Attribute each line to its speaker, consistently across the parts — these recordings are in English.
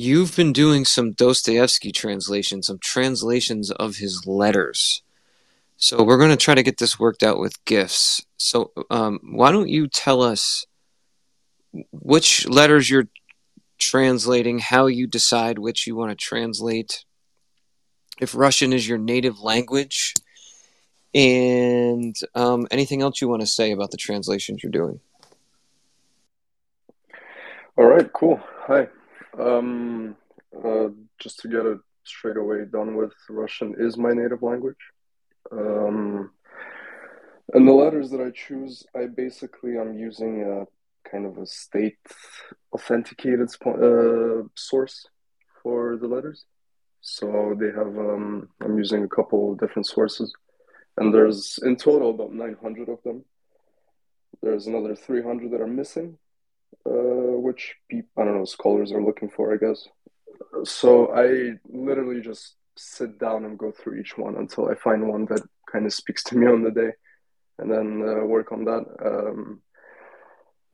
Speaker 1: you've been doing some Dostoevsky translations, some translations of his letters. So we're going to try to get this worked out with gifts. So um, why don't you tell us which letters you're translating, how you decide which you want to translate, if Russian is your native language, and um, anything else you want to say about the translations you're doing.
Speaker 2: All right, cool. Hi. Um, uh, just to get it straight away done with, Russian is my native language. Um, and the letters that I choose, I basically I'm using a kind of a state authenticated uh, source for the letters. So they have um, I'm using a couple different sources, and there's in total about 900 of them. There's another 300 that are missing, uh, which I don't know scholars are looking for, I guess. So I literally just sit down and go through each one until I find one that kind of speaks to me on the day, and then uh, work on that. Um,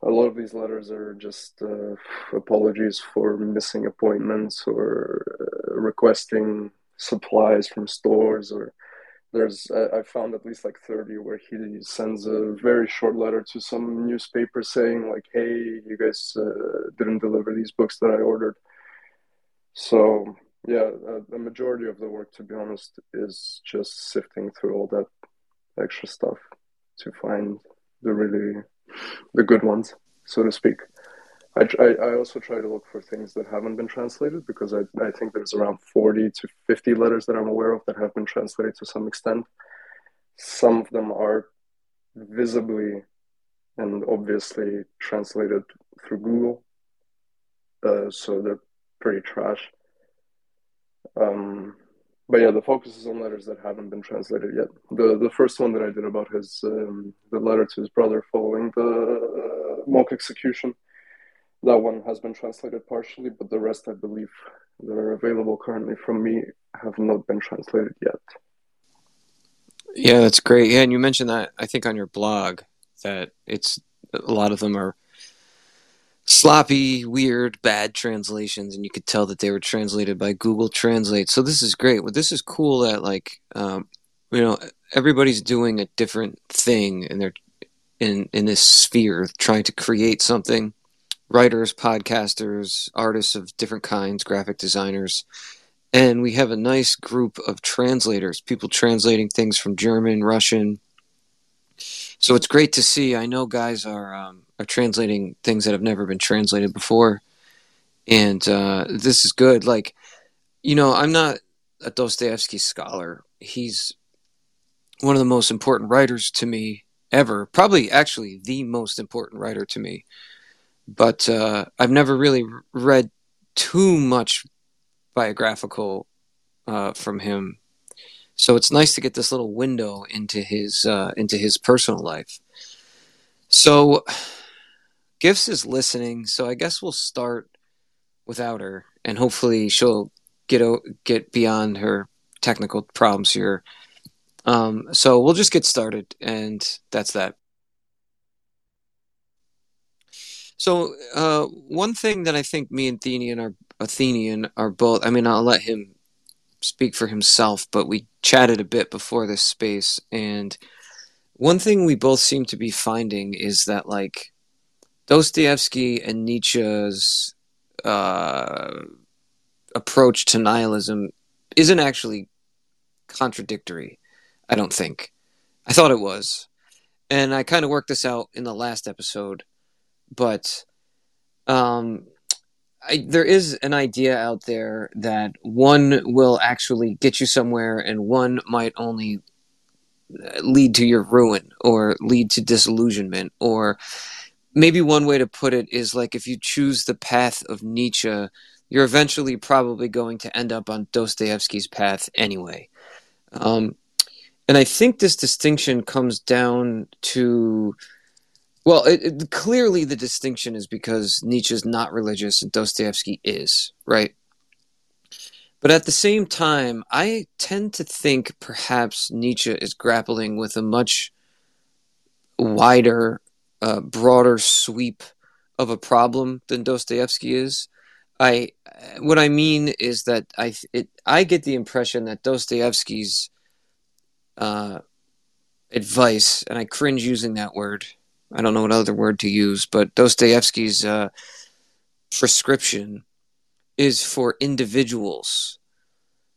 Speaker 2: a lot of these letters are just uh, apologies for missing appointments or uh, requesting supplies from stores or there's I found at least like 30 where he sends a very short letter to some newspaper saying like hey you guys uh, didn't deliver these books that I ordered. So yeah uh, the majority of the work to be honest is just sifting through all that extra stuff to find the really the good ones so to speak I, I, also try to look for things that haven't been translated because I, I think there's around 40 to 50 letters that I'm aware of that have been translated to some extent. Some of them are visibly and obviously translated through Google, uh, so they're pretty trash. Um, but yeah, the focus is on letters that haven't been translated yet. The the first one that I did about his um, the letter to his brother following the uh, mock execution that one has been translated partially, but the rest, I believe, that are available currently from me have not been translated yet.
Speaker 1: Yeah, that's great. Yeah, and you mentioned that I think on your blog that it's a lot of them are sloppy, weird, bad translations, and you could tell that they were translated by Google Translate. So this is great. Well, this is cool that like um, you know everybody's doing a different thing, and they're in in this sphere trying to create something writers, podcasters, artists of different kinds, graphic designers. And we have a nice group of translators, people translating things from German, Russian. So it's great to see. I know guys are um, are translating things that have never been translated before, and uh, this is good. Like, you know, I'm not a Dostoevsky scholar. He's one of the most important writers to me ever. Probably, actually, the most important writer to me but uh, I've never really read too much biographical uh, from him. So it's nice to get this little window into his uh, into his personal life. So Gifts is listening, so I guess we'll start without her, and hopefully she'll get o- get beyond her technical problems here. Um, so we'll just get started, and that's that. So uh, one thing that I think me and Athenian are Athenian are both. I mean, I'll let him speak for himself, but we chatted a bit before this space, and one thing we both seem to be finding is that like Dostoevsky and Nietzsche's uh, approach to nihilism isn't actually contradictory. I don't think. I thought it was, and I kind of worked this out in the last episode but um, I, there is an idea out there that one will actually get you somewhere, and one might only uh, lead to your ruin or lead to disillusionment. Or maybe one way to put it is like if you choose the path of Nietzsche, you're eventually probably going to end up on Dostoevsky's path anyway. Um, and I think this distinction comes down to well, it, it, clearly the distinction is because Nietzsche is not religious and Dostoevsky is, right? But at the same time, I tend to think perhaps Nietzsche is grappling with a much wider, uh, broader sweep of a problem than Dostoevsky is. I what I mean is that I it, I get the impression that Dostoevsky's uh, advice, and I cringe using that word. I don't know what other word to use, but Dostoevsky's uh, prescription is for individuals.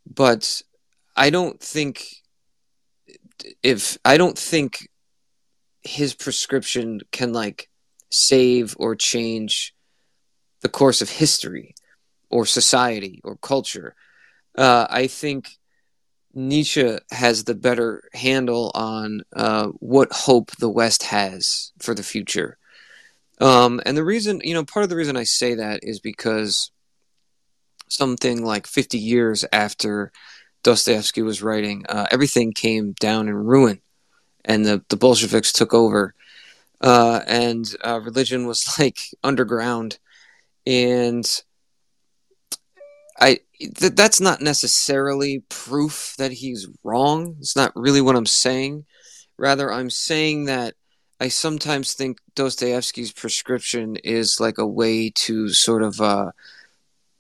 Speaker 1: But I don't think if I don't think his prescription can like save or change the course of history or society or culture. Uh, I think Nietzsche has the better handle on uh, what hope the West has for the future. Um, and the reason, you know, part of the reason I say that is because something like 50 years after Dostoevsky was writing, uh, everything came down in ruin and the, the Bolsheviks took over. Uh, and uh, religion was like underground. And I th- that's not necessarily proof that he's wrong. It's not really what I'm saying. Rather, I'm saying that I sometimes think Dostoevsky's prescription is like a way to sort of uh,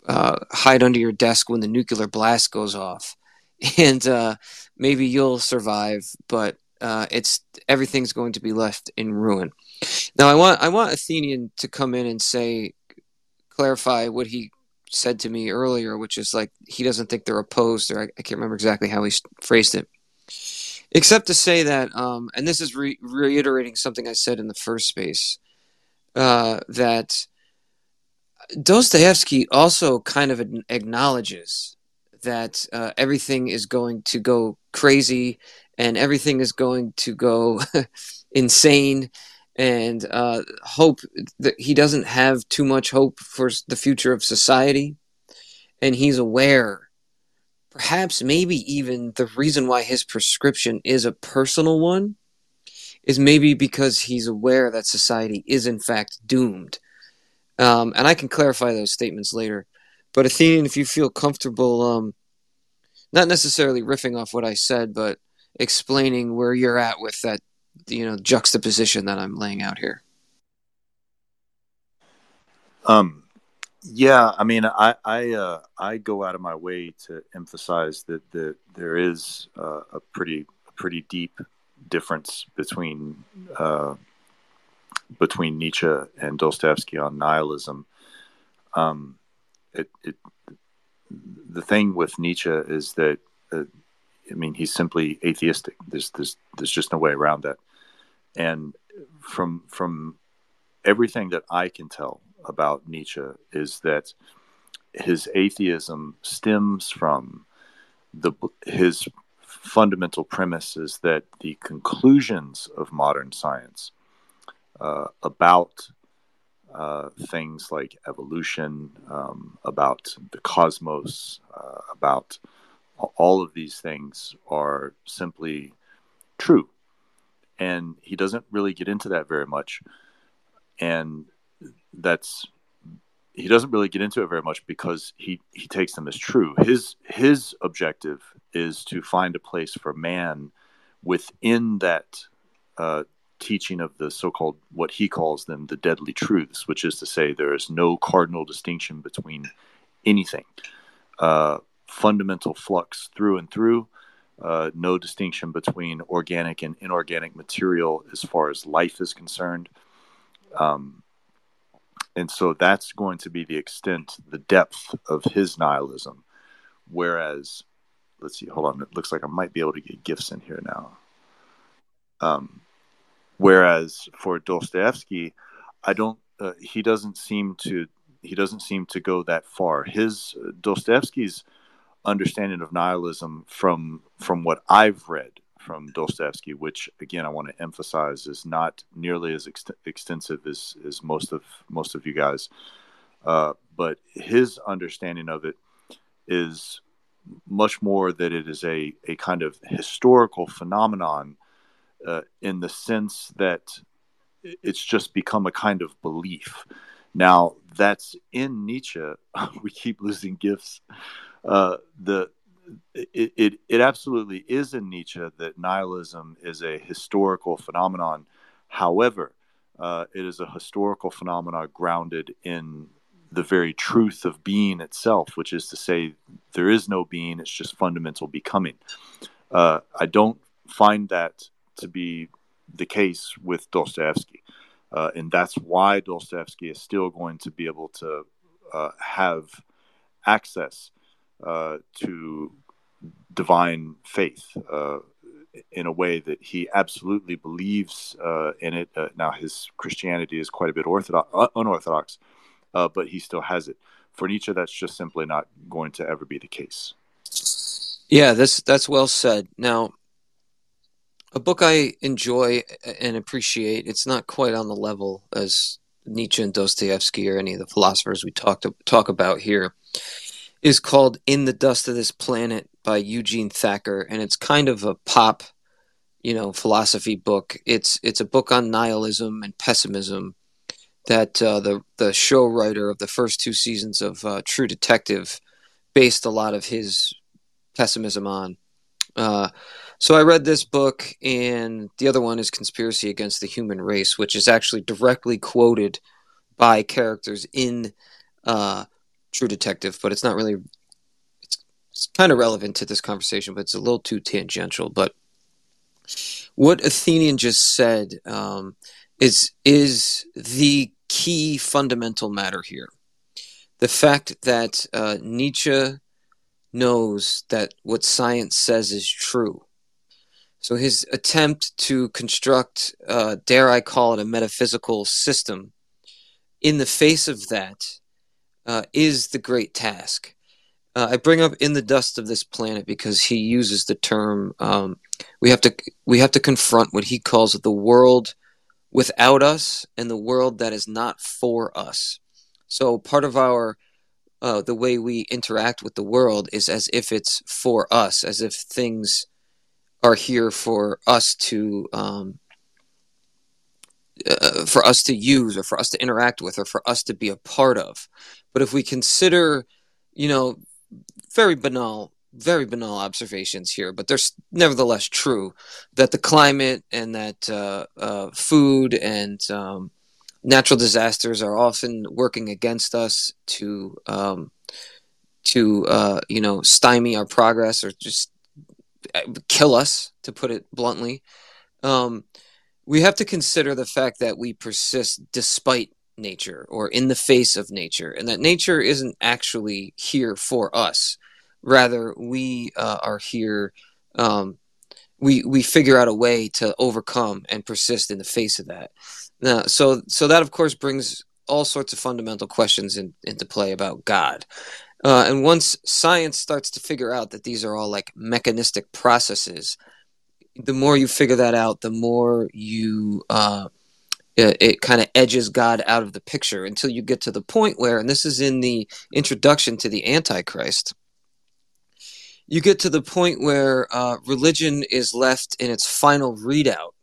Speaker 1: uh, hide under your desk when the nuclear blast goes off, and uh, maybe you'll survive, but uh, it's everything's going to be left in ruin. Now, I want I want Athenian to come in and say clarify what he said to me earlier, which is like he doesn't think they're opposed, or I, I can't remember exactly how he phrased it. Except to say that, um, and this is re- reiterating something I said in the first space, uh, that Dostoevsky also kind of acknowledges that uh, everything is going to go crazy and everything is going to go insane and uh, hope that he doesn't have too much hope for the future of society. And he's aware, perhaps, maybe even the reason why his prescription is a personal one is maybe because he's aware that society is, in fact, doomed. Um, and I can clarify those statements later. But Athenian, if you feel comfortable, um, not necessarily riffing off what I said, but explaining where you're at with that you know juxtaposition that I'm laying out here.
Speaker 3: Um, yeah, I mean, I I uh, I go out of my way to emphasize that that there is uh, a pretty pretty deep difference between uh, between Nietzsche and Dostoevsky on nihilism. Um, it, it the thing with Nietzsche is that uh, I mean he's simply atheistic. There's there's there's just no way around that and from from everything that I can tell about Nietzsche is that his atheism stems from the his fundamental premise is that the conclusions of modern science uh, about uh, things like evolution, um, about the cosmos, uh, about all of these things are simply true. And he doesn't really get into that very much. And that's he doesn't really get into it very much because he he takes them as true. His his objective is to find a place for man within that uh, teaching of the so-called what he calls them the deadly truths which is to say there is no cardinal distinction between anything. Uh, fundamental flux through and through uh, no distinction between organic and inorganic material as far as life is concerned. Um, and so that's going to be the extent, the depth of his nihilism. Whereas, let's see, hold on, it looks like I might be able to get gifts in here now. Um, whereas for Dostoevsky, I don't, uh, he doesn't seem to, he doesn't seem to go that far. His uh, Dostoevsky's understanding of nihilism from from what I've read from Dostoevsky, which again I want to emphasize is not nearly as ex- extensive as, as most of most of you guys, uh, but his understanding of it is much more that it is a a kind of historical phenomenon uh, in the sense that it's just become a kind of belief. Now that's in Nietzsche. we keep losing gifts uh, the it, it, it absolutely is in Nietzsche that nihilism is a historical phenomenon. However, uh, it is a historical phenomenon grounded in the very truth of being itself, which is to say, there is no being; it's just fundamental becoming. Uh, I don't find that to be the case with Dostoevsky, uh, and that's why Dostoevsky is still going to be able to uh, have access uh, to divine faith uh, in a way that he absolutely believes uh, in it. Uh, now, his Christianity is quite a bit orthodox, uh, unorthodox, but he still has it. For Nietzsche, that's just simply not going to ever be the case.
Speaker 1: Yeah, that's that's well said. Now, a book I enjoy and appreciate. It's not quite on the level as Nietzsche and Dostoevsky or any of the philosophers we talked talk about here. Is called "In the Dust of This Planet" by Eugene Thacker, and it's kind of a pop, you know, philosophy book. It's it's a book on nihilism and pessimism that uh, the the show writer of the first two seasons of uh, True Detective based a lot of his pessimism on. Uh, so I read this book, and the other one is Conspiracy Against the Human Race, which is actually directly quoted by characters in uh, True Detective, but it's not really it's it's kind of relevant to this conversation, but it's a little too tangential. But what Athenian just said um, is is the key fundamental matter here. The fact that uh, Nietzsche knows that what science says is true. So his attempt to construct, uh, dare I call it, a metaphysical system in the face of that uh, is the great task. Uh, I bring up in the dust of this planet because he uses the term. Um, we have to we have to confront what he calls the world without us and the world that is not for us. So part of our uh, the way we interact with the world is as if it's for us, as if things are here for us to um, uh, for us to use or for us to interact with or for us to be a part of. But if we consider, you know, very banal, very banal observations here, but they're nevertheless true that the climate and that uh, uh, food and um, natural disasters are often working against us to um, to uh, you know stymie our progress or just uh, kill us, to put it bluntly. Um, we have to consider the fact that we persist despite nature or in the face of nature, and that nature isn't actually here for us. Rather, we uh, are here. Um, we we figure out a way to overcome and persist in the face of that. Now, so so that of course brings all sorts of fundamental questions in, into play about God. Uh, and once science starts to figure out that these are all like mechanistic processes, the more you figure that out, the more you uh, it, it kind of edges God out of the picture until you get to the point where, and this is in the introduction to the Antichrist, you get to the point where uh, religion is left in its final readout,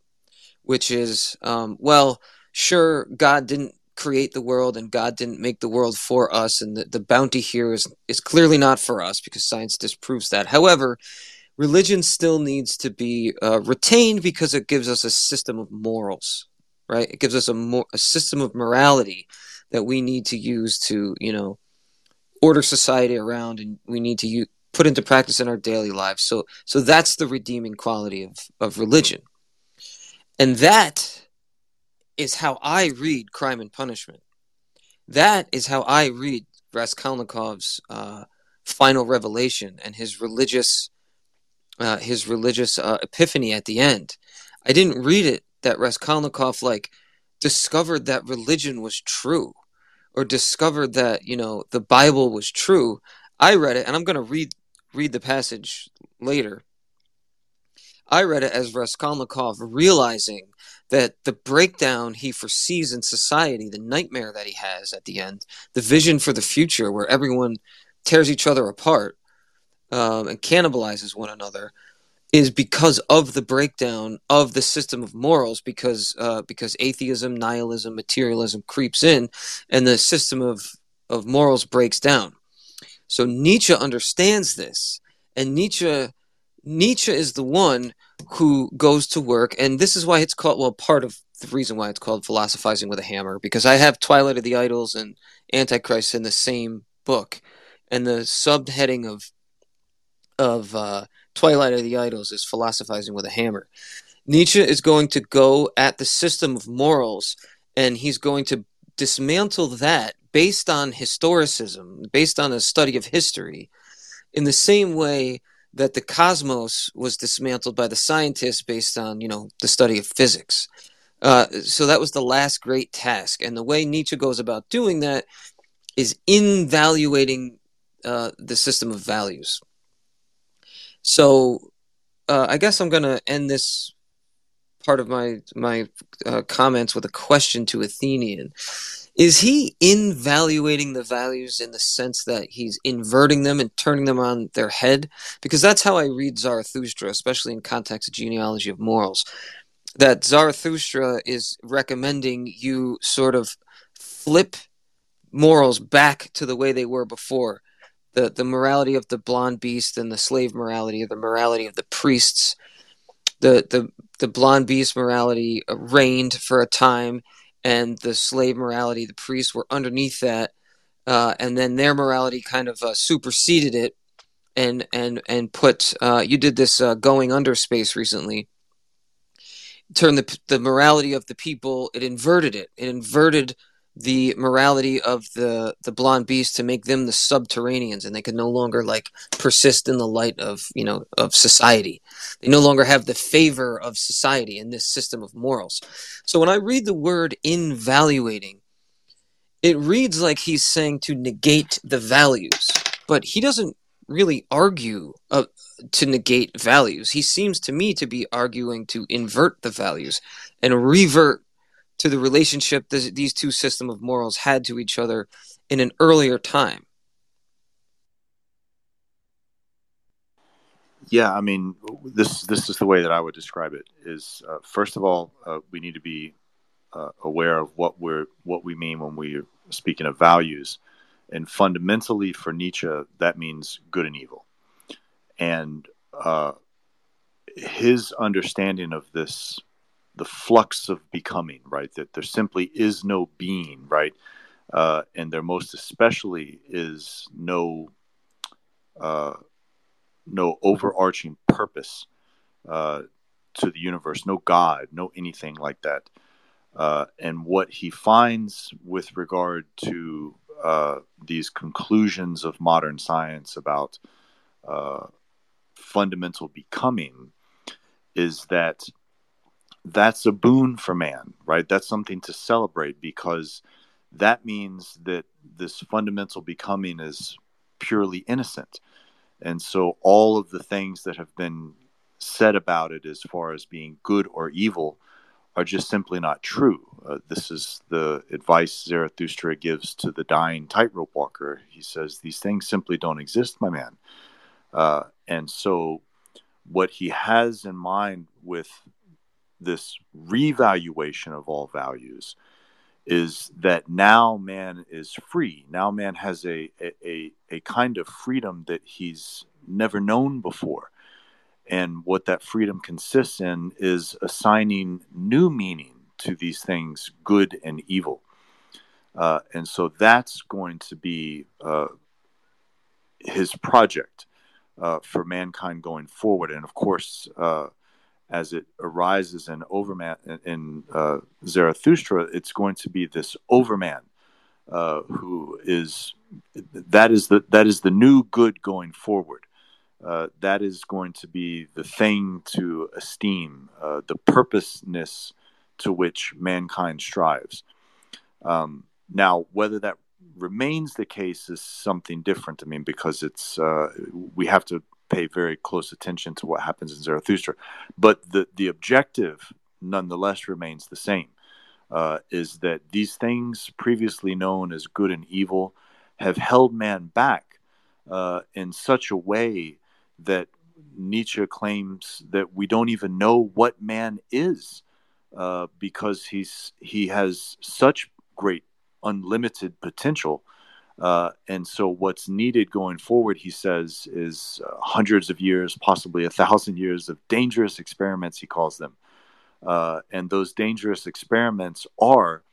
Speaker 1: which is, um, well, sure, God didn't create the world and God didn't make the world for us, and the, the bounty here is, is clearly not for us because science disproves that. However, religion still needs to be uh, retained because it gives us a system of morals, right? It gives us a, mo- a system of morality that we need to use to, you know, order society around, and we need to put into practice in our daily lives. So so that's the redeeming quality of, of religion. And that is how I read Crime and Punishment. That is how I read Raskolnikov's uh, final revelation and his religious uh, his religious uh, epiphany at the end. I didn't read it that Raskolnikov like discovered that religion was true or discovered that you know the Bible was true. I read it, and I'm going to read read the passage later. I read it as Raskolnikov realizing that the breakdown he foresees in society, the nightmare that he has at the end, the vision for the future where everyone tears each other apart um, and cannibalizes one another, is because of the breakdown of the system of morals. Because uh, because atheism, nihilism, materialism creeps in, and the system of of morals breaks down. So Nietzsche understands this, and Nietzsche Nietzsche is the one who goes to work, and this is why it's called well part of the reason why it's called philosophizing with a hammer because I have Twilight of the Idols and Antichrist in the same book, and the subheading of of uh, Twilight of the Idols is philosophizing with a hammer. Nietzsche is going to go at the system of morals, and he's going to dismantle that based on historicism, based on a study of history, in the same way that the cosmos was dismantled by the scientists based on you know the study of physics. Uh, so that was the last great task, and the way Nietzsche goes about doing that is invaluating uh, the system of values. So uh, I guess I'm going to end this part of my my uh, comments with a question to Athenian. Is he invaluating the values in the sense that he's inverting them and turning them on their head? Because that's how I read Zarathustra, especially in context of genealogy of morals. That Zarathustra is recommending you sort of flip morals back to the way they were before. The, the morality of the blonde beast and the slave morality, or the morality of the priests, the, the, the blonde beast morality reigned for a time and the slave morality, the priests were underneath that, uh, and then their morality kind of uh, superseded it, and and and put. Uh, you did this uh, going under space recently. Turn the the morality of the people. It inverted it. It inverted the morality of the the blonde beast to make them the subterraneans and they could no longer like persist in the light of you know of society. They no longer have the favor of society in this system of morals. So when i read the word invaluating it reads like he's saying to negate the values but he doesn't really argue uh, to negate values. He seems to me to be arguing to invert the values and revert to the relationship this, these two system of morals had to each other in an earlier time.
Speaker 3: Yeah, I mean, this this is the way that I would describe it. Is uh, first of all, uh, we need to be uh, aware of what we're what we mean when we're speaking of values, and fundamentally for Nietzsche, that means good and evil, and uh, his understanding of this the flux of becoming, right? That there simply is no being, right? Uh, and there most especially is no uh, no overarching purpose uh, to the universe, no God, no anything like that. Uh, and what he finds with regard to uh, these conclusions of modern science about uh, fundamental becoming is that that's a boon for man, right? That's something to celebrate because that means that this fundamental becoming is purely innocent. And so all of the things that have been said about it as far as being good or evil are just simply not true. Uh, this is the advice Zarathustra gives to the dying tightrope walker. He says, These things simply don't exist, my man. Uh, and so, what he has in mind with this revaluation of all values is that now man is free. Now man has a, a, a kind of freedom that he's never known before. And what that freedom consists in is assigning new meaning to these things, good and evil. Uh, and so that's going to be uh, his project uh, for mankind going forward. And of course, uh, as it arises in Overman in uh, Zarathustra, it's going to be this Overman uh, who is that is the that is the new good going forward. Uh, that is going to be the thing to esteem, uh, the purposeness to which mankind strives. Um, now, whether that remains the case is something different. I mean, because it's uh, we have to pay very close attention to what happens in Zarathustra. But the, the objective, nonetheless, remains the same uh, is that these things previously known as good and evil have held man back uh, in such a way that Nietzsche claims that we don't even know what man is uh, because he's he has such great unlimited potential uh, and so, what's needed going forward, he says, is uh, hundreds of years, possibly a thousand years of dangerous experiments, he calls them, Uh, and those dangerous experiments are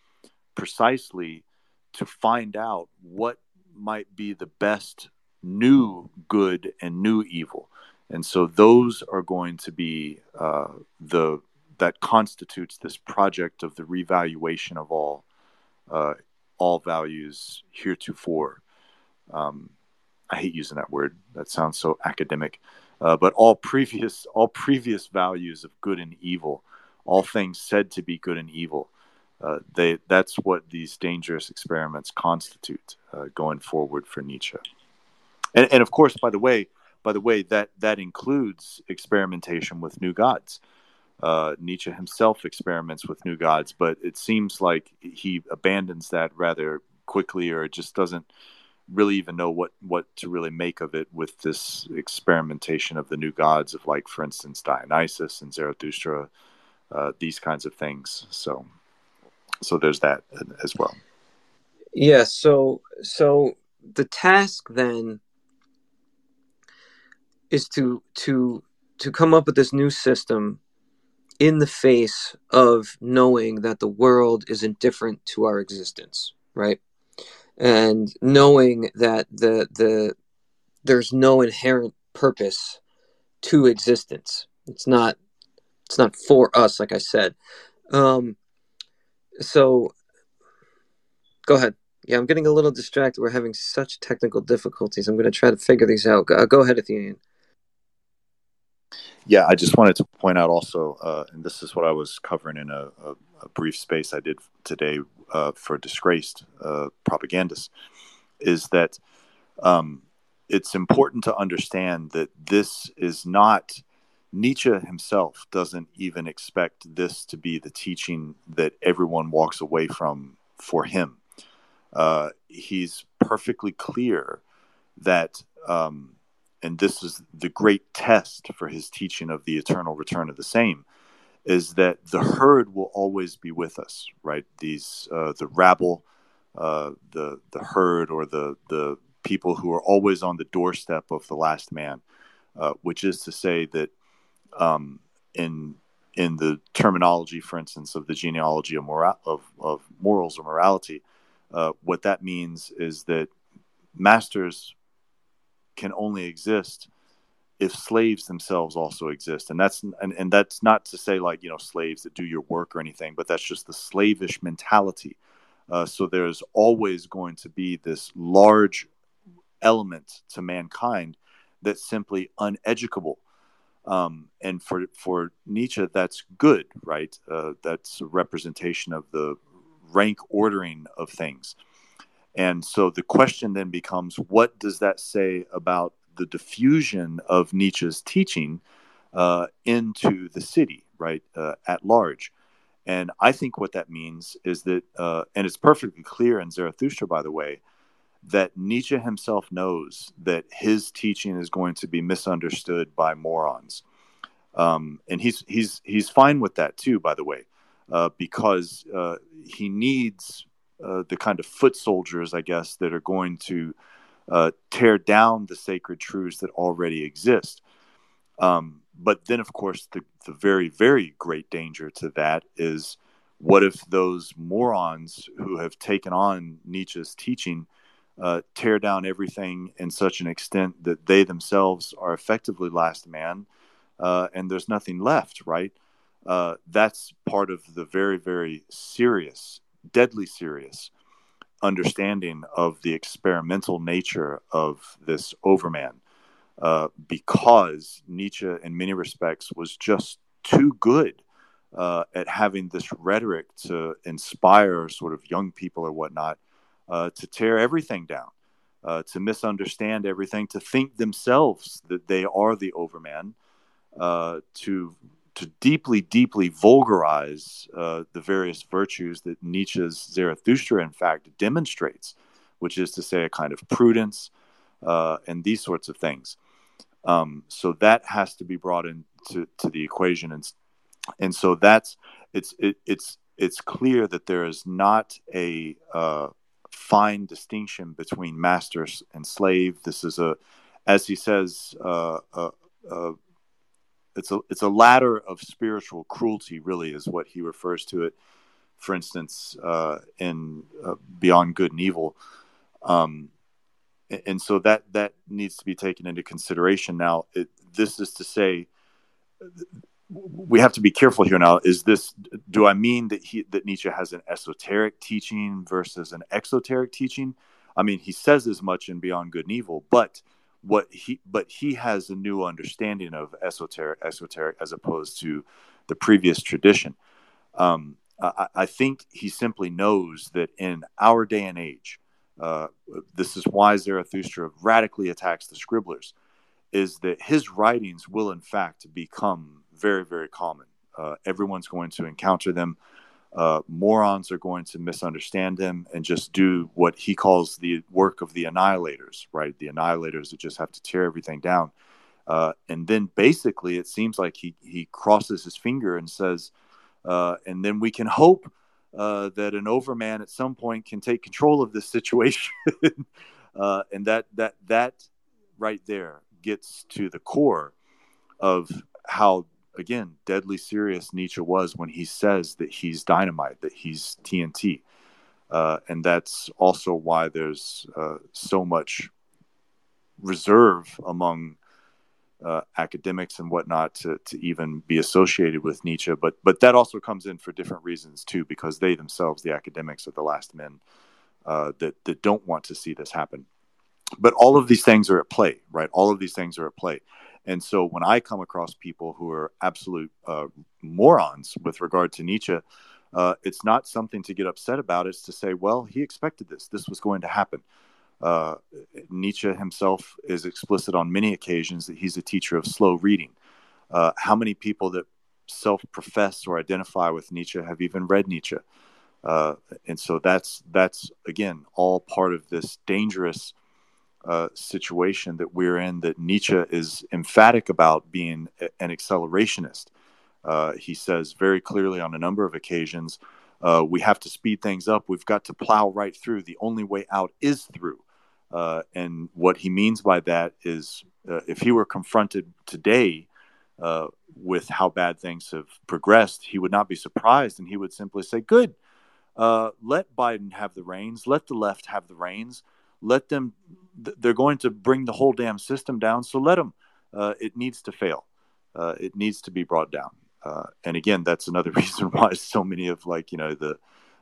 Speaker 3: precisely to find out what might be the best new good and new evil. And so those are going to be uh, the that constitutes this project of the revaluation of all uh, all values heretofore. Um, I hate using that word. That sounds so academic. Uh, but all previous all previous values of good and evil, all things said to be good and evil, uh, they that's what these dangerous experiments constitute uh, going forward for Nietzsche. And, and of course, by the way, by the way, that that includes experimentation with new gods. Uh, Nietzsche himself experiments with new gods, but it seems like he abandons that rather quickly, or just doesn't really even know what what to really make of it with this experimentation of the new gods of like for instance dionysus and zarathustra uh, these kinds of things. So so there's that as well.
Speaker 1: Yeah so so the task then is to to to come up with this new system in the face of knowing that the world is indifferent to our existence right? And knowing that the the there's no inherent purpose to existence. It's not it's not for us like i said. Um so go ahead. Yeah i'm getting a little distracted. We're having such technical difficulties. I'm going to try to figure these out. Go, go ahead athenian
Speaker 3: yeah i just wanted to point out also uh, and this is what i was covering in a, a, a brief space i did today uh, for disgraced uh, propagandists is that um, it's important to understand that this is not Nietzsche himself doesn't even expect this to be the teaching that everyone walks away from for him. Uh, he's perfectly clear that, um, and this is the great test for his teaching of the eternal return of the same, is that the herd will always be with us, right? These uh, the rabble, uh, the the herd, or the the people who are always on the doorstep of the last man, uh, which is to say that um, in in the terminology, for instance, of the genealogy of, mora- of, of morals or morality, uh, what that means is that masters can only exist if slaves themselves also exist. And that's and, and that's not to say like you know slaves that do your work or anything but that's just the slavish mentality. Uh, so there's always going to be this large element to mankind that's simply uneducable. Um, and for for Nietzsche that's good right? Uh, that's a representation of the rank ordering of things and so the question then becomes what does that say about the diffusion of Nietzsche's teaching uh, into the city, right, uh, at large. And I think what that means is that, uh, and it's perfectly clear in Zarathustra, by the way, that Nietzsche himself knows that his teaching is going to be misunderstood by morons. Um, and he's he's he's fine with that too, by the way, uh, because uh, he needs uh, the kind of foot soldiers, I guess, that are going to uh, tear down the sacred truths that already exist. Um, but then, of course, the, the very, very great danger to that is what if those morons who have taken on Nietzsche's teaching uh, tear down everything in such an extent that they themselves are effectively last man uh, and there's nothing left, right? Uh, that's part of the very, very serious, deadly serious understanding of the experimental nature of this overman uh, because Nietzsche, in many respects, was just too good uh, at having this rhetoric to inspire sort of young people or whatnot uh, to tear everything down, uh, to misunderstand everything, to think themselves that they are the overman, uh, to to deeply, deeply vulgarize uh, the various virtues that Nietzsche's Zarathustra, in fact, demonstrates, which is to say, a kind of prudence uh, and these sorts of things. Um, so that has to be brought into to the equation, and and so that's it's it, it's it's clear that there is not a uh, fine distinction between masters and slave. This is a, as he says, uh, a, a it's a it's a ladder of spiritual cruelty. Really, is what he refers to it. For instance, uh, in uh, Beyond Good and Evil, um, and so that that needs to be taken into consideration. Now, it, this is to say, we have to be careful here. Now, is this? Do I mean that he that Nietzsche has an esoteric teaching versus an exoteric teaching? I mean, he says as much in Beyond Good and Evil, but what he but he has a new understanding of esoteric esoteric as opposed to the previous tradition. Um, I, think he simply knows that in our day and age, uh, this is why Zarathustra radically attacks the scribblers, is that his writings will in fact become very very common. Uh, everyone's going to encounter them uh, morons are going to misunderstand him and just do what he calls the work of the annihilators, right? The annihilators that just have to tear everything down. Uh, and then basically, it seems like he, he crosses his finger and says, uh, and then we can hope uh, that an overman at some point can take control of this situation. Uh, and that, that, that right there gets to the core of how again deadly serious Nietzsche was when he says that he's dynamite, that he's TNT, uh, and that's also why there's uh, so much reserve among uh, academics and whatnot to, to even be associated with Nietzsche. But but that also comes in for different reasons too, because they themselves, the academics, are the last men uh, that that don't want to see this happen. But all of these things are at play, right? All of these things are at play. And so when I come across people who are absolute uh, morons with regard to Nietzsche, uh, it's not something to get upset about. It's to say, well, he expected this. This was going to happen. Uh, Nietzsche himself is explicit on many occasions that he's a teacher of slow reading. Uh, how many people that self-profess or identify with Nietzsche have even read Nietzsche? Uh, and so that's that's again all part of this dangerous uh, situation that we're in that Nietzsche is emphatic about being an accelerationist. Uh, he says very clearly on a number of occasions, uh, we have to speed things up. We've got to plow right through. The only way out is through. Uh, and what he means by that is uh, if he were confronted today uh, with how bad things have progressed, he would not be surprised and he would simply say, Good, let Biden have the reins, let the left have the reins let them they're going to bring the whole damn system down so let them uh, it needs to fail. Uh, it needs to be brought down. Uh, and again that's another reason why so many of like you know the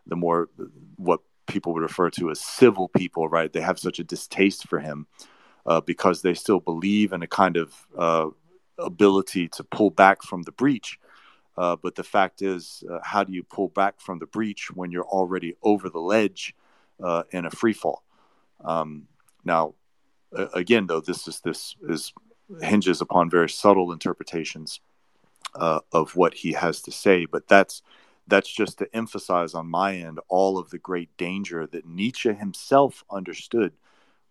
Speaker 3: the more what people would refer to as civil people right? They have such a distaste for him uh, because they still believe in a kind of uh, ability to pull back from the breach. Uh, but the fact is how do you pull back from the breach when you're already over the ledge in a free fall um, now, again, though, this is this is hinges upon very subtle interpretations uh, of what he has to say, but that's that's just to emphasize on my end all of the great danger that Nietzsche himself understood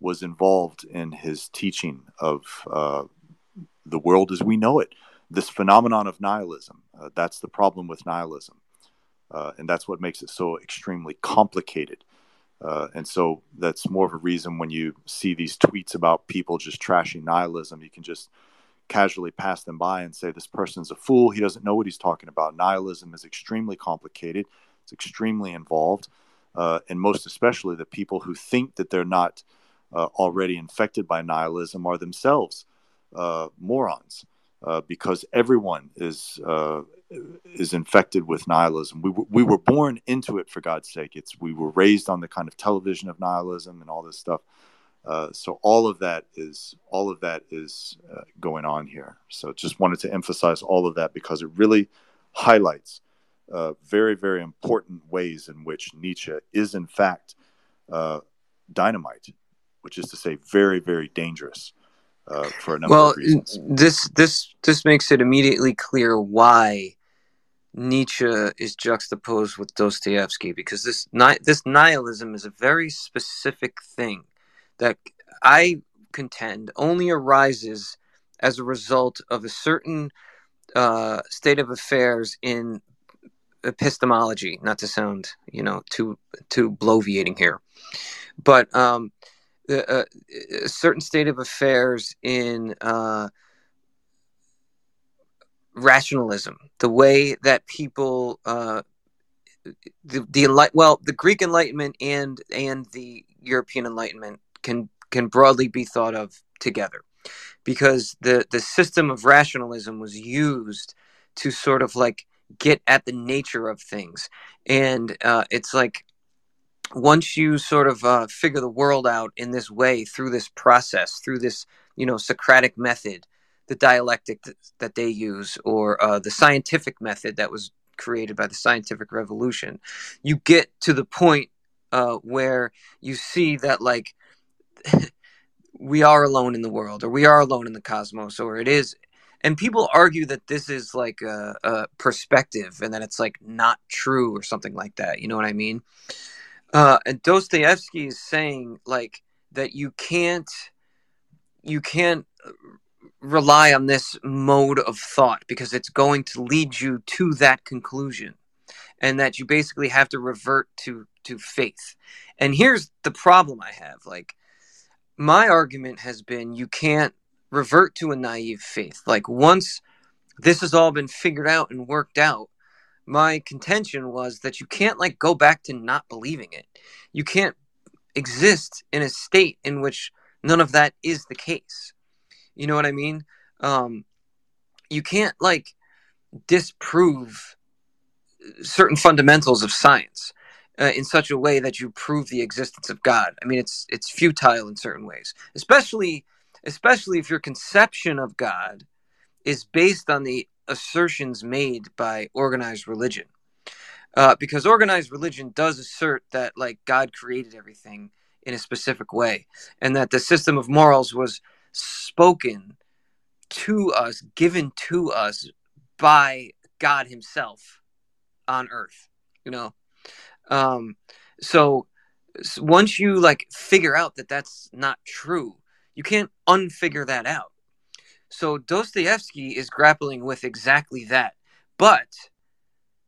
Speaker 3: was involved in his teaching of uh, the world as we know it. This phenomenon of nihilism. Uh, that's the problem with nihilism. Uh, and that's what makes it so extremely complicated. Uh, and so that's more of a reason when you see these tweets about people just trashing nihilism, you can just casually pass them by and say, This person's a fool. He doesn't know what he's talking about. Nihilism is extremely complicated, it's extremely involved. Uh, and most especially, the people who think that they're not uh, already infected by nihilism are themselves uh, morons. Uh, because everyone is uh, is infected with nihilism. We, w- we were born into it for God's sake. It's we were raised on the kind of television of nihilism and all this stuff. Uh, so all of that is all of that is uh, going on here. So just wanted to emphasize all of that because it really highlights uh, very very important ways in which Nietzsche is in fact dynamite, which is to say very very dangerous uh, for a number
Speaker 1: well,
Speaker 3: of reasons.
Speaker 1: This this this makes it immediately clear why Nietzsche is juxtaposed with Dostoevsky because this this nihilism is a very specific thing that I contend only arises as a result of a certain uh, state of affairs in epistemology. Not to sound you know too too bloviating here, but um, a, a certain state of affairs in uh, rationalism, the way that people uh, the the well the Greek Enlightenment and and the European Enlightenment can can broadly be thought of together because the the system of rationalism was used to sort of like get at the nature of things. And uh, it's like once you sort of uh, figure the world out in this way through this process through this you know socratic method the dialectic th- that they use or uh, the scientific method that was created by the scientific revolution you get to the point uh, where you see that like we are alone in the world or we are alone in the cosmos or it is and people argue that this is like a, a perspective and that it's like not true or something like that you know what i mean? Uh, and dostoevsky is saying like that you can't you can't rely on this mode of thought because it's going to lead you to that conclusion and that you basically have to revert to to faith and here's the problem i have like my argument has been you can't revert to a naive faith. Like once this has all been figured out and worked out, my contention was that you can't like go back to not believing it. You can't exist in a state in which none of that is the case. You know what I mean? Um, you can't like disprove certain fundamentals of science uh, in such a way that you prove the existence of God. I mean, it's it's futile in certain ways, especially especially if your conception of God is based on the assertions made by organized religion. Uh, because organized religion does assert that like God created everything in a specific way, and that the system of morals was spoken to us, given to us by God Himself on Earth. You know, um, so, so once you like figure out that that's not true, you can't unfigure that out. So Dostoevsky is grappling with exactly that. But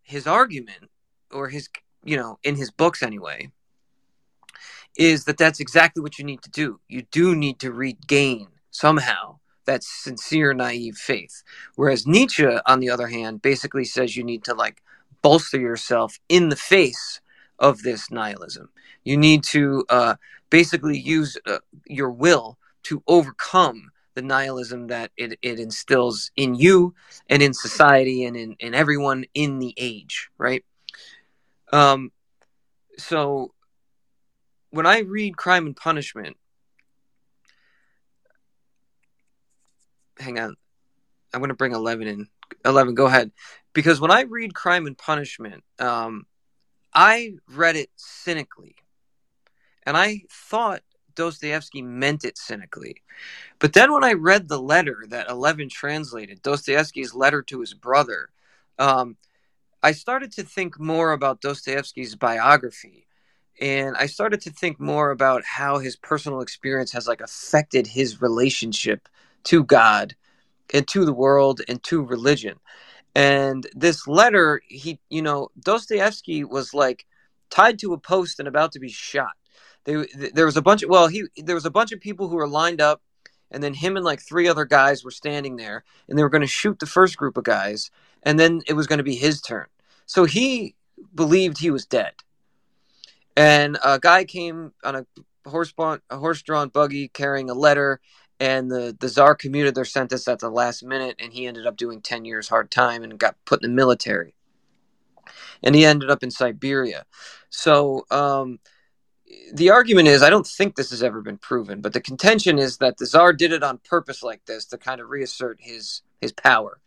Speaker 1: his argument, or his, you know, in his books anyway, is that that's exactly what you need to do. You do need to regain somehow that sincere, naive faith. Whereas Nietzsche, on the other hand, basically says you need to like bolster yourself in the face of this nihilism. You need to uh, basically use uh, your will to overcome the nihilism that it, it instills in you and in society and in, in everyone in the age, right? Um, so when I read Crime and Punishment, hang on, I'm going to bring 11 in. 11, go ahead. Because when I read Crime and Punishment, um, I read it cynically. And I thought Dostoevsky meant it cynically. But then when I read the letter that Eleven translated, Dostoevsky's letter to his brother, um, I started to think more about Dostoevsky's biography. And I started to think more about how his personal experience has like affected his relationship to God and to the world and to religion. And this letter, he, you know, Dostoevsky was like tied to a post and about to be shot. They there was a bunch of well he there was a bunch of people who were lined up and then him and like three other guys were standing there and they were going to shoot the first group of guys and then it was going to be his turn. So he believed he was dead. And a guy came on a horse a horse-drawn buggy carrying a letter and the, the czar commuted their sentence at the last minute and he ended up doing 10 years hard time and got put in the military and he ended up in siberia so um, the argument is I don't think this has ever been proven, but the contention is that the czar did it on purpose like this to kind of reassert his his power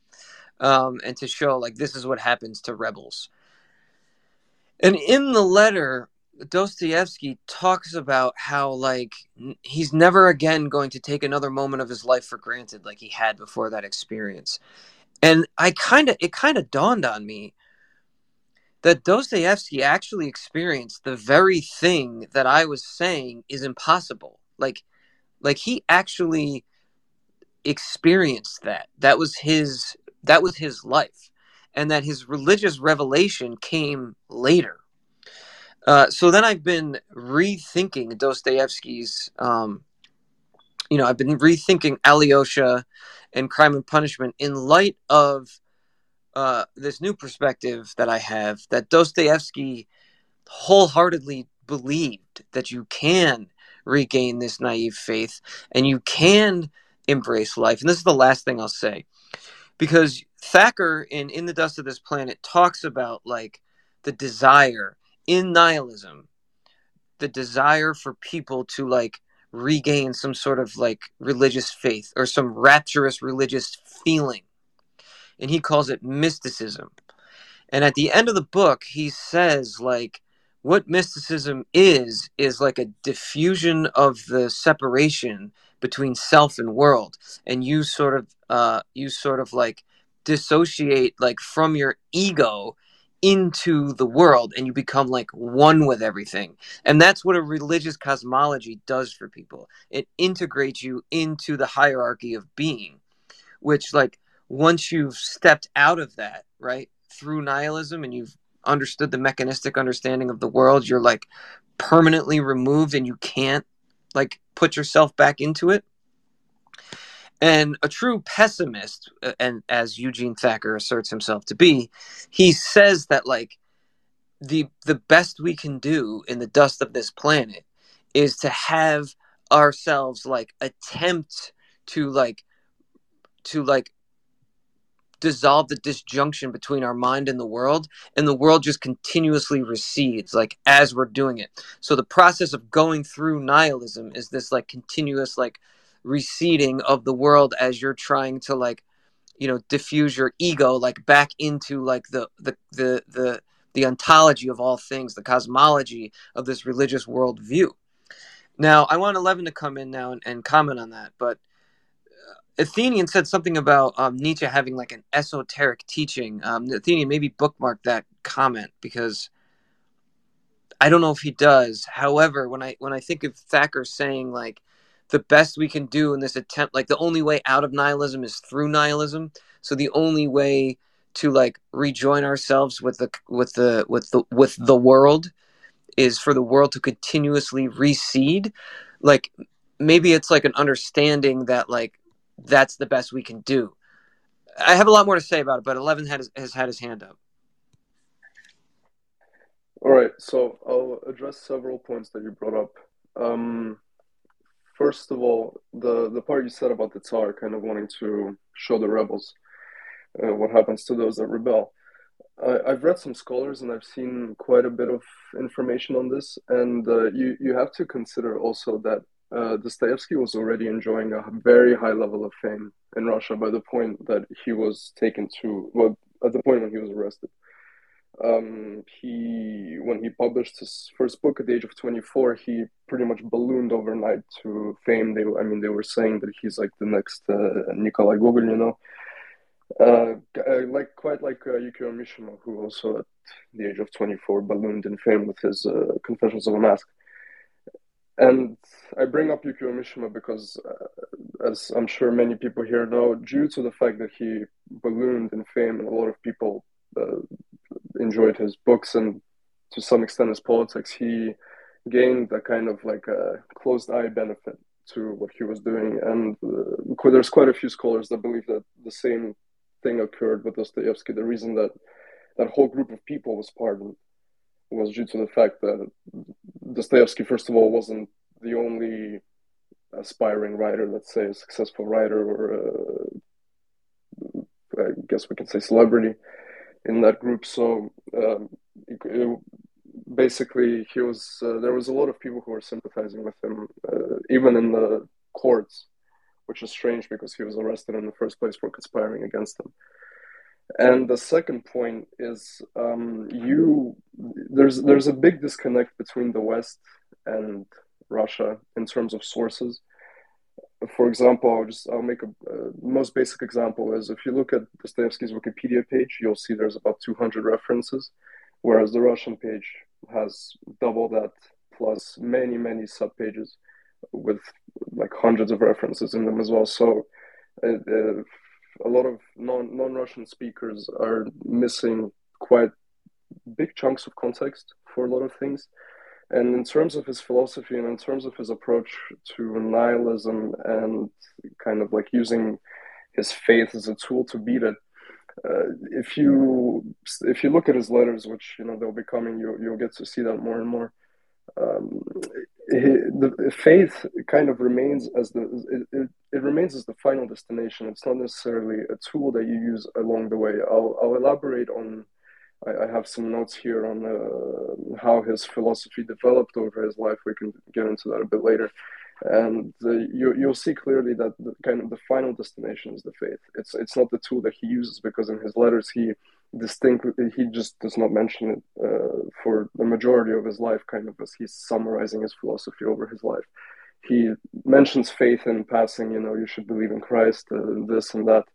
Speaker 1: um, and to show like this is what happens to rebels. And in the letter, Dostoevsky talks about how like he's never again going to take another moment of his life for granted like he had before that experience. And I kind of it kind of dawned on me that Dostoevsky actually experienced the very thing that I was saying is impossible. Like, like he actually experienced that. That was his. That was his life, and that his religious revelation came later. Uh, so then I've been rethinking Dostoevsky's. Um, you know, I've been rethinking Alyosha and Crime and Punishment in light of uh, this new perspective that I have that Dostoevsky wholeheartedly believed that you can regain this naive faith and you can embrace life. And this is the last thing I'll say because Thacker in In the Dust of This Planet talks about like the desire in nihilism, the desire for people to like regain some sort of like religious faith or some rapturous religious feeling and he calls it mysticism. And at the end of the book, he says, like, what mysticism is, is like a diffusion of the separation between self and world. And you sort of, uh, you sort of like dissociate, like, from your ego into the world and you become like one with everything. And that's what a religious cosmology does for people. It integrates you into the hierarchy of being, which, like, once you've stepped out of that, right, through nihilism and you've understood the mechanistic understanding of the world, you're like permanently removed and you can't like put yourself back into it. And a true pessimist, uh, and as Eugene Thacker asserts himself to be, he says that like the the best we can do in the dust of this planet is to have ourselves like attempt to like to like dissolve the disjunction between our mind and the world and the world just continuously recedes like as we're doing it. So the process of going through nihilism is this like continuous like receding of the world as you're trying to like you know diffuse your ego like back into like the the the the, the ontology of all things the cosmology of this religious world view now i want 11 to come in now and, and comment on that but Athenian said something about um, Nietzsche having like an esoteric teaching. Um, Athenian maybe bookmark that comment because I don't know if he does. However, when I when I think of Thacker saying like the best we can do in this attempt, like the only way out of nihilism is through nihilism. So the only way to like rejoin ourselves with the with the with the with the world is for the world to continuously recede. Like maybe it's like an understanding that like that's the best we can do. I have a lot more to say about it, but Eleven has, has had his hand up.
Speaker 2: All right, so I'll address several points that you brought up. Um, first of all, the the part you said about the Tsar kind of wanting to show the rebels uh, what happens to those that rebel. I, have read some scholars and I've seen quite a bit of information on this, and uh, you you have to consider also that uh, Dostoevsky was already enjoying a very high level of fame in Russia by the point that he was taken to, well, at the point when he was arrested. Um, he, when he published his first book at the age of 24, he pretty much ballooned overnight to fame. They, I mean, they were saying that he's like the next uh, Nikolai Gogol, you know. Uh, like quite like uh, Yukio Mishima, who also at the age of 24 ballooned in fame with his uh, Confessions of a Mask. And I bring up Yukio Mishima because, uh, as I'm sure many people here know, due to the fact that he ballooned in fame and a lot of people uh, enjoyed his books and to some extent his politics, he gained a kind of like a closed eye benefit to what he was doing. And uh, there's quite a few scholars that believe that the same thing occurred with Dostoevsky. The reason that that whole group of people was pardoned was due to the fact that Dostoevsky, first of all, wasn't the only aspiring writer, let's say a successful writer or a, I guess we can say celebrity in that group. So um, it, it, basically, he was uh, there was a lot of people who were sympathizing with him, uh, even in the courts, which is strange because he was arrested in the first place for conspiring against them. And the second point is um, you there's there's a big disconnect between the West and Russia in terms of sources. For example, I'll just I'll make a uh, most basic example is if you look at Dostoevsky's Wikipedia page, you'll see there's about 200 references, whereas the Russian page has double that plus many many subpages with like hundreds of references in them as well. So. Uh, uh, a lot of non non Russian speakers are missing quite big chunks of context for a lot of things. And in terms of his philosophy and in terms of his approach to nihilism and kind of like using his faith as a tool to beat it, uh, if you if you look at his letters, which you know they'll be coming, you you'll get to see that more and more. Um, the faith kind of remains as the it, it, it, remains as the final destination. It's not necessarily a tool that you use along the way. I'll I'll elaborate on. I, I have some notes here on uh, how his philosophy developed over his life. We can get into that a bit later and uh, you you'll see clearly that the kind of the final destination is the faith. It's it's not the tool that he uses because in his letters he distinctly he just does not mention it uh, for the majority of his life, kind of as he's summarizing his philosophy over his life. He mentions faith in passing, you know, you should believe in Christ, uh, this and that.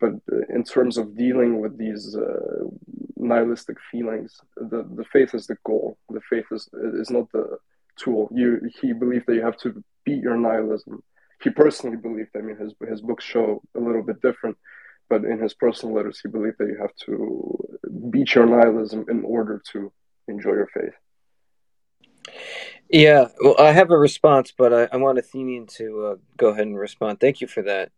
Speaker 2: But uh, in terms of dealing with these uh, nihilistic feelings, the, the faith is the goal. The faith is is not the tool. You he believed that you have to beat your nihilism. He personally believed. I mean, his his books show a little bit different, but in his personal letters, he believed that you have to beat your nihilism in order to enjoy your faith.
Speaker 1: Yeah, well, I have a response, but I, I want Athenian to uh, go ahead and respond. Thank you for that.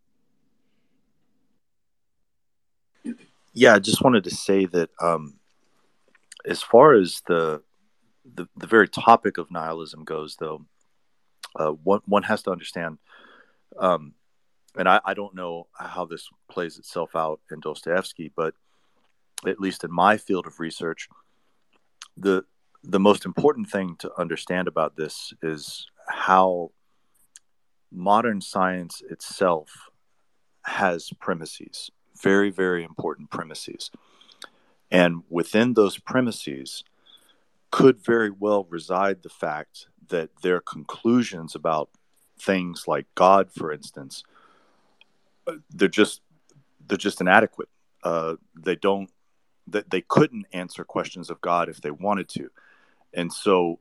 Speaker 3: Yeah, I just wanted to say that um, as far as the the, the very topic of nihilism goes, though, uh, one one has to understand, um, and I, I don't know how this plays itself out in Dostoevsky, but at least in my field of research, the the most important thing to understand about this is how modern science itself has premises, very very important premises, and within those premises could very well reside the fact that their conclusions about things like God, for instance, uh, they're just they're just inadequate. Uh, they don't that they couldn't answer questions of God if they wanted to, and so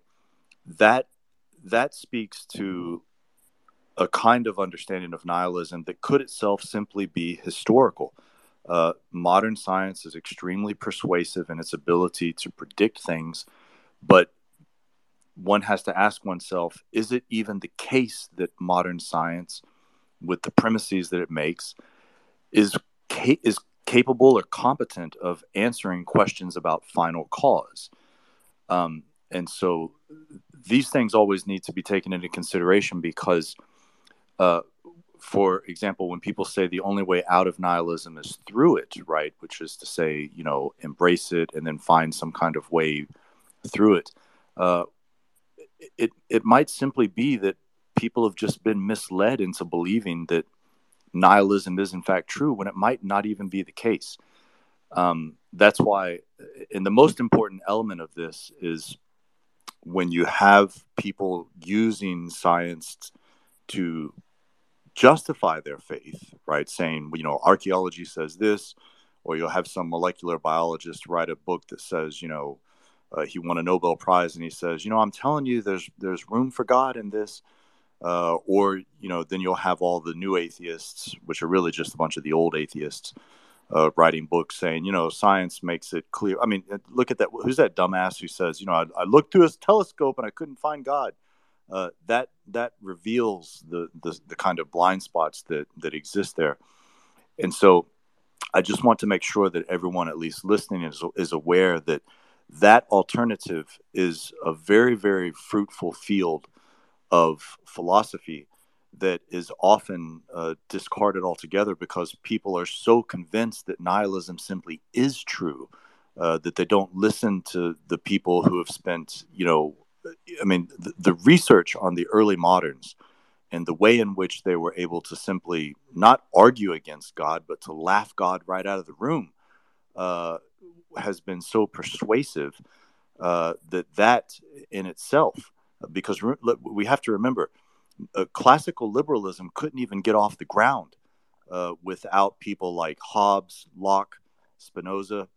Speaker 3: that that speaks to a kind of understanding of nihilism that could itself simply be historical. Uh, modern science is extremely persuasive in its ability to predict things but one has to ask oneself is it even the case that modern science, with the premises that it makes, is, ca- is capable or competent of answering questions about final cause? Um, and so these things always need to be taken into consideration because, uh, for example, when people say the only way out of nihilism is through it, right, which is to say, you know, embrace it and then find some kind of way through it. Uh, it it might simply be that people have just been misled into believing that nihilism is in fact true when it might not even be the case. Um, that's why, and the most important element of this is when you have people using science to justify their faith, right? Saying, you know, archaeology says this, or you'll have some molecular biologist write a book that says, you know, uh, he won a Nobel Prize, and he says, "You know, I'm telling you, there's there's room for God in this." Uh, or you know, then you'll have all the new atheists, which are really just a bunch of the old atheists, uh, writing books saying, you know, science makes it clear. I mean, look at that. Who's that dumbass who says, you know, I, I looked through his telescope and I couldn't find God. Uh, that that reveals the, the the kind of blind spots that that exist there, and so I just want to make sure that everyone, at least listening, is is aware that that alternative is a very, very fruitful field of philosophy that is often uh, discarded altogether because people are so convinced that nihilism simply is true uh, that they don't listen to the people who have spent, you know, I mean, the, the, research on the early moderns and the way in which they were able to simply not argue against God, but to laugh God right out of the room. Uh, has been so persuasive uh, that that in itself, because we have to remember, uh, classical liberalism couldn't even get off the ground uh, without people like Hobbes, Locke, Spinoza,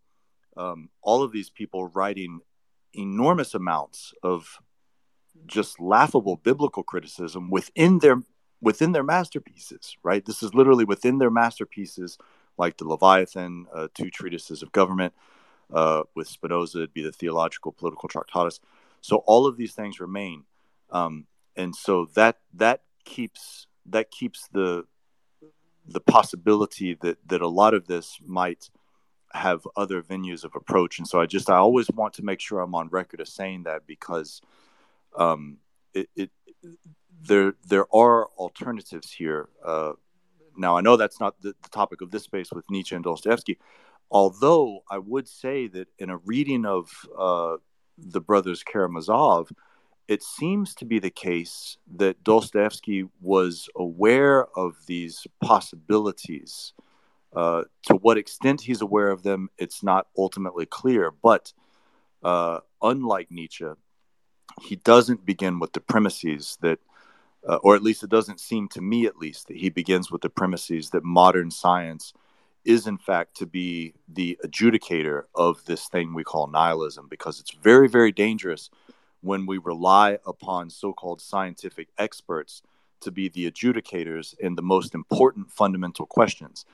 Speaker 3: um, all of these people writing enormous amounts of just laughable biblical criticism within their within their masterpieces. Right, this is literally within their masterpieces, like the Leviathan, uh, two treatises of government. Uh, with Spinoza, it'd be the Theological Political Tractatus. So all of these things remain, um, and so that that keeps that keeps the the possibility that that a lot of this might have other venues of approach. And so I just I always want to make sure I'm on record of saying that because um, it, it there there are alternatives here. Uh, now I know that's not the, the, topic of this space with Nietzsche and Dostoevsky, although I would say that in a reading of uh, the brothers Karamazov, it seems to be the case that Dostoevsky was aware of these possibilities. Uh, to what extent he's aware of them, it's not ultimately clear. But uh, unlike Nietzsche, he doesn't begin with the premises that, uh, or at least it doesn't seem to me, at least, that he begins with the premises that modern science is, in fact, to be the adjudicator of this thing we call nihilism, because it's very, very dangerous when we rely upon so called scientific experts to be the adjudicators in the most important fundamental questions.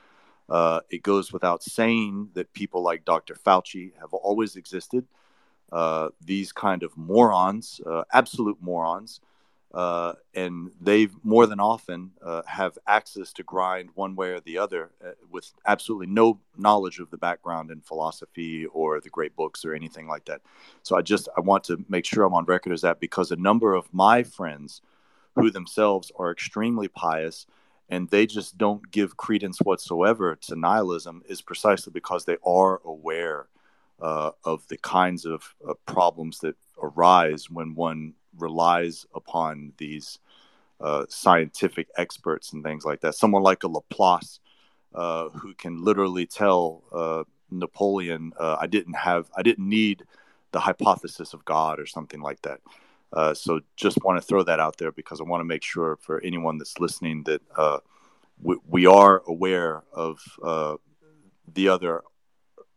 Speaker 3: Uh, it goes without saying that people like Dr. Fauci have always existed. Uh, these kind of morons, uh, absolute morons, uh, and they more than often uh, have access to grind one way or the other uh, with absolutely no knowledge of the background in philosophy or the great books or anything like that. So I just I want to make sure I'm on record as that because a number of my friends who themselves are extremely pious and they just don't give credence whatsoever to nihilism is precisely because they are aware uh, of the kinds of uh, problems that arise when one relies upon these uh, scientific experts and things like that. Someone like a Laplace, uh, who can literally tell uh, Napoleon, uh, "I didn't have, I didn't need the hypothesis of God" or something like that. Uh, so, just want to throw that out there because I want to make sure for anyone that's listening that uh, we, we, are aware of the other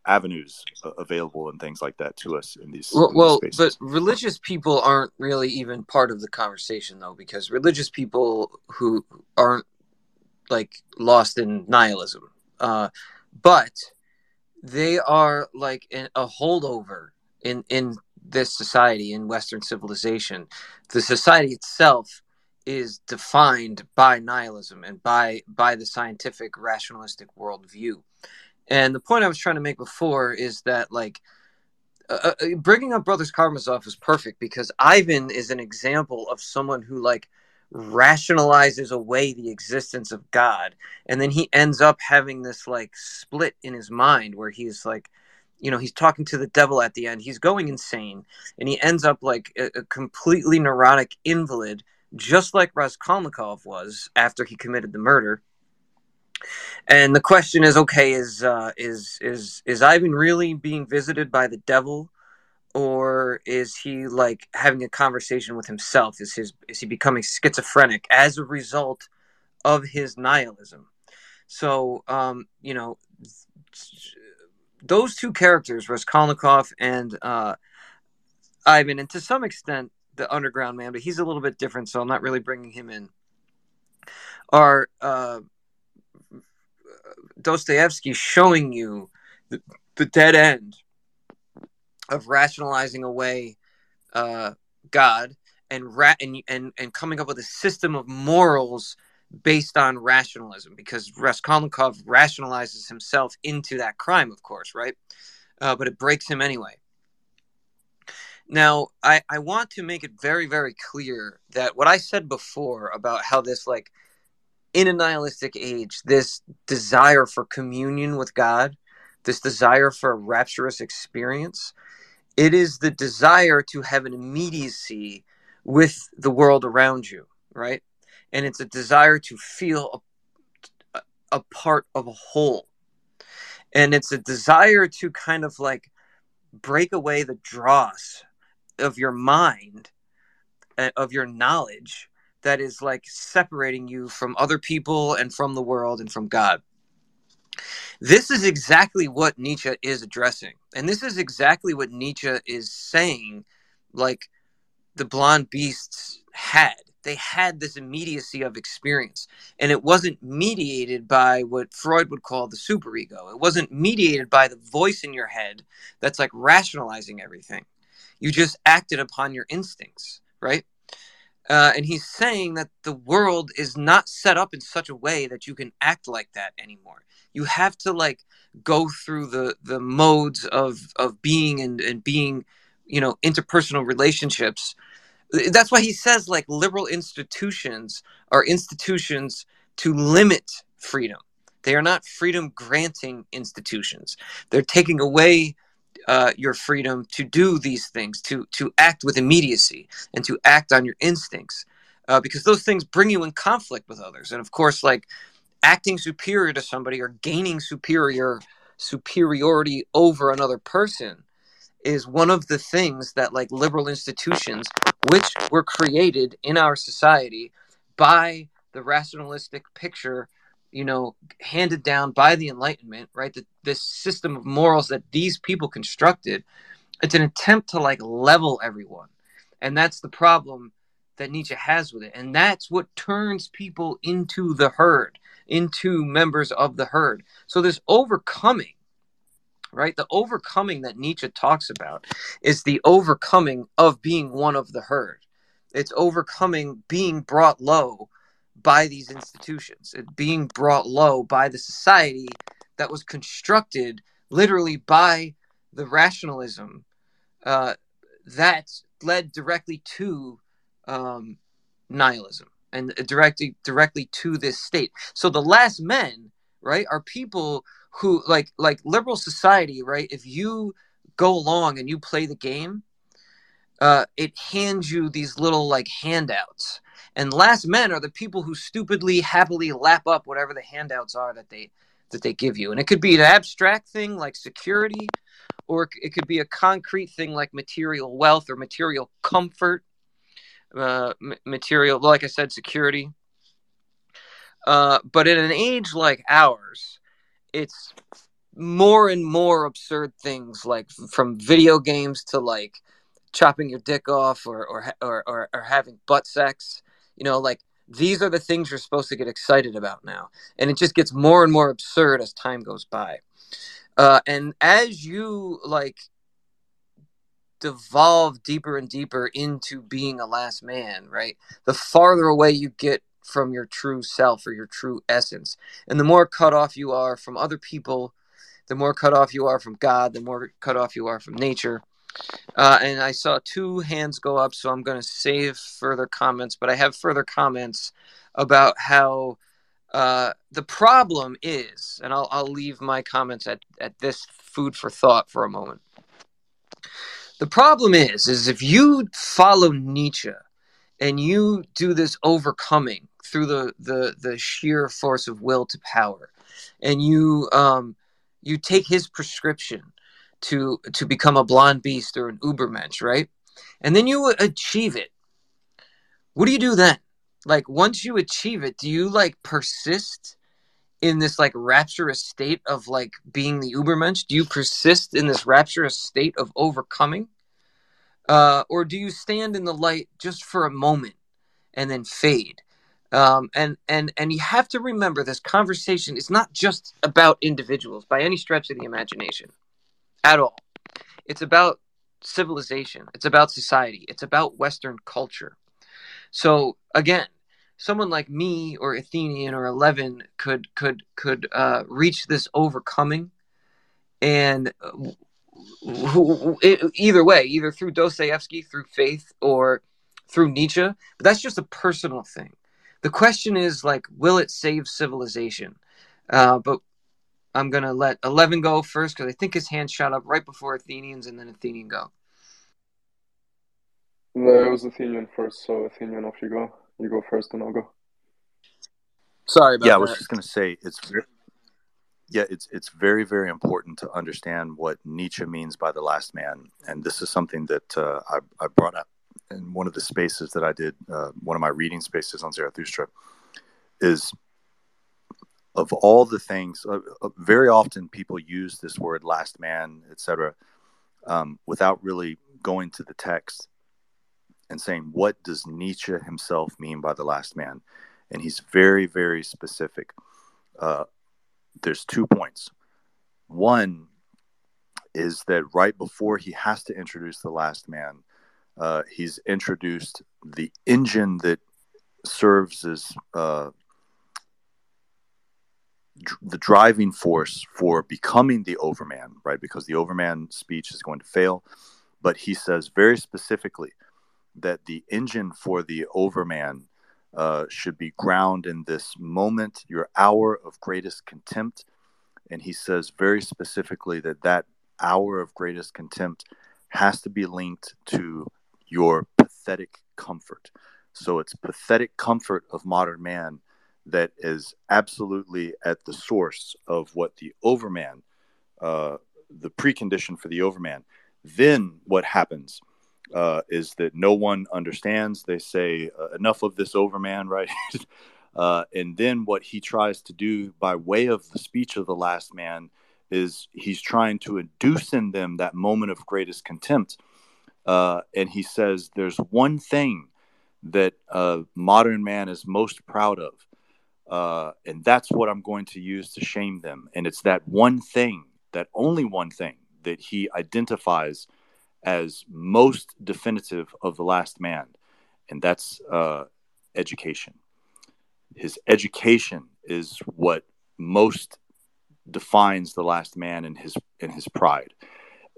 Speaker 3: avenues available and things like that to us in these
Speaker 1: well,
Speaker 3: in
Speaker 1: well but religious people aren't really even part of the conversation though because religious people who aren't like lost in nihilism uh, but they are like a holdover in in this society in western civilization the society itself is defined by nihilism and by by the scientific rationalistic worldview. And the point I was trying to make before is that like uh, uh, bringing up Brothers Karamazov is perfect because Ivan is an example of someone who like rationalizes away the existence of God, and then he ends up having this like split in his mind where he's like, you know, he's talking to the devil at the end. He's going insane, and he ends up like a, a completely neurotic invalid, just like Raskolnikov was after he committed the murder and the question is, okay, is uh, is is is Ivan really being visited by the devil, or is he like having a conversation with himself? Is his is he becoming schizophrenic as a result of his nihilism? So, um, you know, those two characters, Raskolnikov and uh, Ivan, and to some extent the Underground Man, but he's a little bit different, so I'm not really bringing him in. Are uh, Dostoevsky showing you the, the dead end of rationalizing away uh, God and, ra- and and and coming up with a system of morals based on rationalism because Raskolnikov rationalizes himself into that crime, of course, right? Uh, but it breaks him anyway. Now, I, I want to make it very, very clear that what I said before about how this like in a nihilistic age, this desire for communion with God, this desire for a rapturous experience, it is the desire to have an immediacy with the world around you, right? And it's a desire to feel a, a part of a whole. And it's a desire to kind of like break away the dross of your mind, uh, of your knowledge, that is like separating you from other people and from the world and from God. This is exactly what Nietzsche is addressing. And this is exactly what Nietzsche is saying, like the blonde beasts had. They had this immediacy of experience. And it wasn't mediated by what Freud would call the superego. It wasn't mediated by the voice in your head that's like rationalizing everything. You just acted upon your instincts, right? Uh, and he's saying that the world is not set up in such a way that you can act like that anymore. You have to like go through the the modes of of being and and being, you know, interpersonal relationships. That's why he says like liberal institutions are institutions to limit freedom. They are not freedom granting institutions. They're taking away uh, your freedom to do these things, to to act with immediacy, and to act on your instincts, uh, because those things bring you in conflict with others. And of course, like acting superior to somebody or gaining superior superiority over another person is one of the things that like liberal institutions which were created in our society by the rationalistic picture you know, handed down by the Enlightenment, right? The, this system of morals that these people constructed, it's an attempt to like level everyone. And that's the problem that Nietzsche has with it. And that's what turns people into the herd, into members of the herd. So this overcoming, right? The overcoming that Nietzsche talks about is the overcoming of being one of the herd. It's overcoming being brought low by these institutions, it being brought low by the society that was constructed literally by the rationalism uh, that led directly to um, nihilism and directly directly to this state. So the last men, right, are people who like like liberal society, right? If you go along and you play the game, uh, it hands you these little like handouts and last men are the people who stupidly happily lap up whatever the handouts are that they that they give you and it could be an abstract thing like security or it could be a concrete thing like material wealth or material comfort uh, material like i said security uh, but in an age like ours it's more and more absurd things like from video games to like chopping your dick off or or or, or, or having butt sex. You know like these are the things you're supposed to get excited about now. And it just gets more and more absurd as time goes by. Uh, and as you like devolve deeper and deeper into being a last man right the farther away you get from your true self or your true essence and the more cut off you are from other people the more cut off you are from god the more cut off you are from nature uh, and I saw two hands go up, so I'm going to save further comments. But I have further comments about how uh, the problem is, and I'll, I'll leave my comments at, at this food for thought for a moment. The problem is, is if you follow Nietzsche and you do this overcoming through the, the, the sheer force of will to power, and you um, you take his prescription to to become a blonde beast or an ubermensch right? And then you achieve it. What do you do then? Like once you achieve it do you like persist in this like rapturous state of like being the ubermensch do you persist in this rapturous state of overcoming? Uh, or do you stand in the light just for a moment and then fade um, and and and you have to remember this conversation is not just about individuals by any stretch of the imagination at all. It's about civilization, it's about society, it's about Western culture. So again, someone like me or Athenian or Eleven could could could uh, reach this overcoming, and uh, either way, either through Dostoevsky, through faith, or through Nietzsche. But that's just a personal thing. The question is like, will it save civilization? Uh, but I'm gonna let Eleven go first because I think his hand shot up right before Athenians, and then Athenian go.
Speaker 2: No, it was Athenian first, so Athenian, off you go. You go first, and I'll go.
Speaker 1: Sorry about that.
Speaker 3: yeah,
Speaker 1: that.
Speaker 3: I was just gonna say it's very, yeah, it's it's very very important to understand what Nietzsche means by the last man, and this is something that uh, I, I brought up in one of the spaces that I did, uh, one of my reading spaces on Zarathustra, is of all the things, uh, uh, very often people use this word "last man," etc., um, without really going to the text and saying what does Nietzsche himself mean by the last man, and he's very, very specific. Uh, there's two points. One is that right before he has to introduce the last man, uh, he's introduced the engine that serves as uh, dr- the driving force for becoming the overman, right? Because the overman speech is going to fail. But he says very specifically that the engine for the overman uh, should be ground in this moment, your hour of greatest contempt. And he says very specifically that that hour of greatest contempt has to be linked to your pathetic comfort. So it's pathetic comfort of modern man that is absolutely at the source of what the overman, uh, the precondition for the overman. Then what happens uh, is that no one understands. They say uh, enough of this overman, right? Uh, and then what he tries to do by way of the speech of the last man is he's trying to induce in them that moment of greatest contempt. Uh, and he says, There's one thing that modern man is most proud of. Uh, and that's what I'm going to use to shame them. And it's that one thing, that only one thing that he identifies as most definitive of the last man, and that's uh, education. His education is what most defines the last man and his and his pride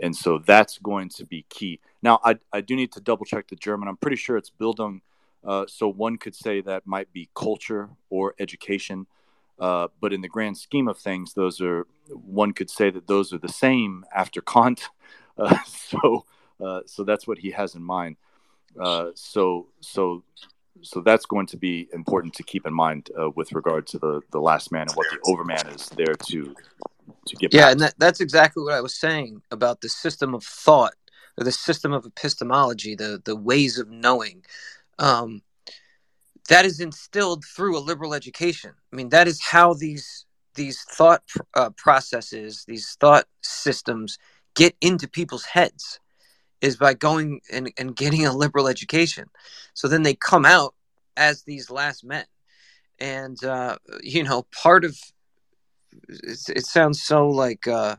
Speaker 3: and so that's going to be key now i, I do need to double check the german. I'm pretty sure it's bildung uh, so one could say that might be culture or education. Uh, but in the grand scheme of things those are one could say that those are the same after kant. Uh, so uh, so that's what he has in mind. Uh, so so so that's going to be important to keep in mind uh, with regard to the the last man and what the overman is there to to get.
Speaker 1: Yeah, and that, that's exactly what I was saying about the system of thought or the system of epistemology, the the ways of knowing. Um, that is instilled through a liberal education. I mean, that is how these these thought uh, processes, these thought systems, get into people's heads is by going and, and getting a liberal education. So then they come out as these last men. And, uh, you know, part of it sounds so like uh,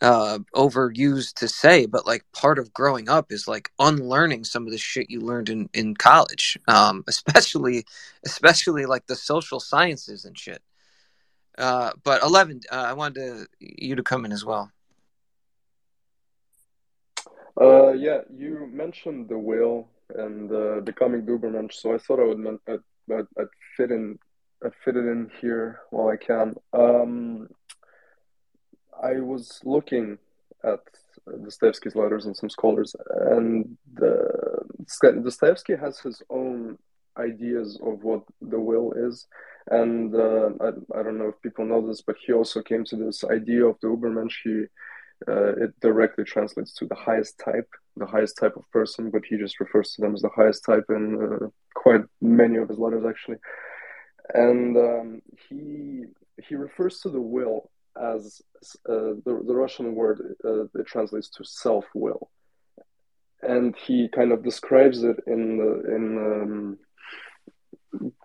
Speaker 1: uh, overused to say, but like part of growing up is like unlearning some of the shit you learned in, in college, um, especially, especially like the social sciences and shit. Uh, but 11, uh, I wanted to, you to come in as well.
Speaker 2: Uh, yeah, you mentioned the will and uh, becoming Dubermensch, so I thought I would I'd, I'd, I'd, fit in I'd fit it in here while I can. Um, I was looking at Dostoevsky's letters and some scholars, and the, Dostoevsky has his own ideas of what the will is. And uh, I, I don't know if people know this, but he also came to this idea of the Ubermensch. He uh, it directly translates to the highest type, the highest type of person, but he just refers to them as the highest type in uh, quite many of his letters, actually. And um, he he refers to the will as uh, the, the Russian word uh, it translates to self will, and he kind of describes it in the, in um,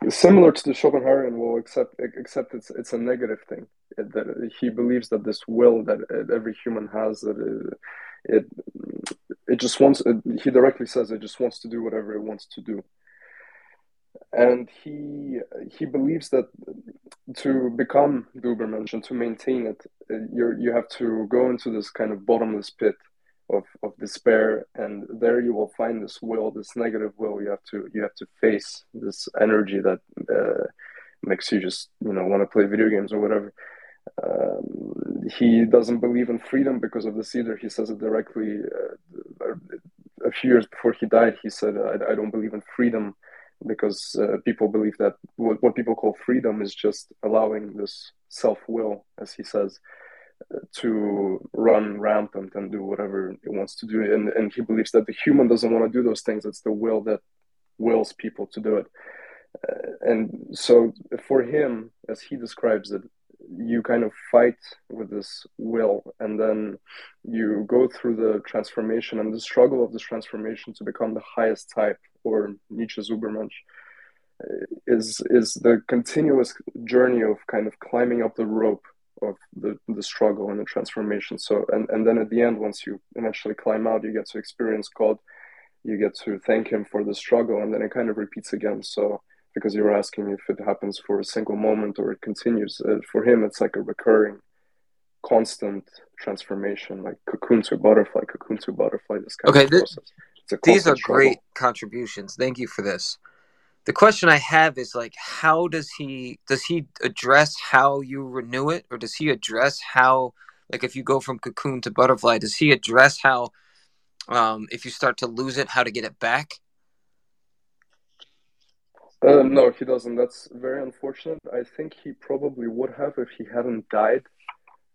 Speaker 2: similar to the Schopenhauerian will, except except it's it's a negative thing. That he believes that this will that every human has that it it, it just wants. It, he directly says it just wants to do whatever it wants to do, and he he believes that to become Dubermensch and to maintain it, you you have to go into this kind of bottomless pit of, of despair. And there you will find this will this negative will. You have to you have to face this energy that uh, makes you just you know want to play video games or whatever. Um, he doesn't believe in freedom because of this either. He says it directly uh, a few years before he died he said I, I don't believe in freedom because uh, people believe that what, what people call freedom is just allowing this self-will as he says to run rampant and do whatever it wants to do. And, and he believes that the human doesn't want to do those things. It's the will that wills people to do it. Uh, and so for him, as he describes it, you kind of fight with this will and then you go through the transformation and the struggle of this transformation to become the highest type or Nietzsche's Ubermensch uh, is is the continuous journey of kind of climbing up the rope of the, the struggle and the transformation. So, and, and then at the end, once you eventually climb out, you get to experience God, you get to thank Him for the struggle, and then it kind of repeats again. So, because you were asking if it happens for a single moment or it continues, uh, for Him, it's like a recurring, constant transformation, like cocoon to butterfly, cocoon to butterfly. This kind
Speaker 1: okay,
Speaker 2: of process.
Speaker 1: These are great contributions. Thank you for this the question I have is like, how does he does he address how you renew it, or does he address how like if you go from cocoon to butterfly, does he address how um, if you start to lose it, how to get it back?
Speaker 2: Uh, no, he doesn't. That's very unfortunate. I think he probably would have if he hadn't died.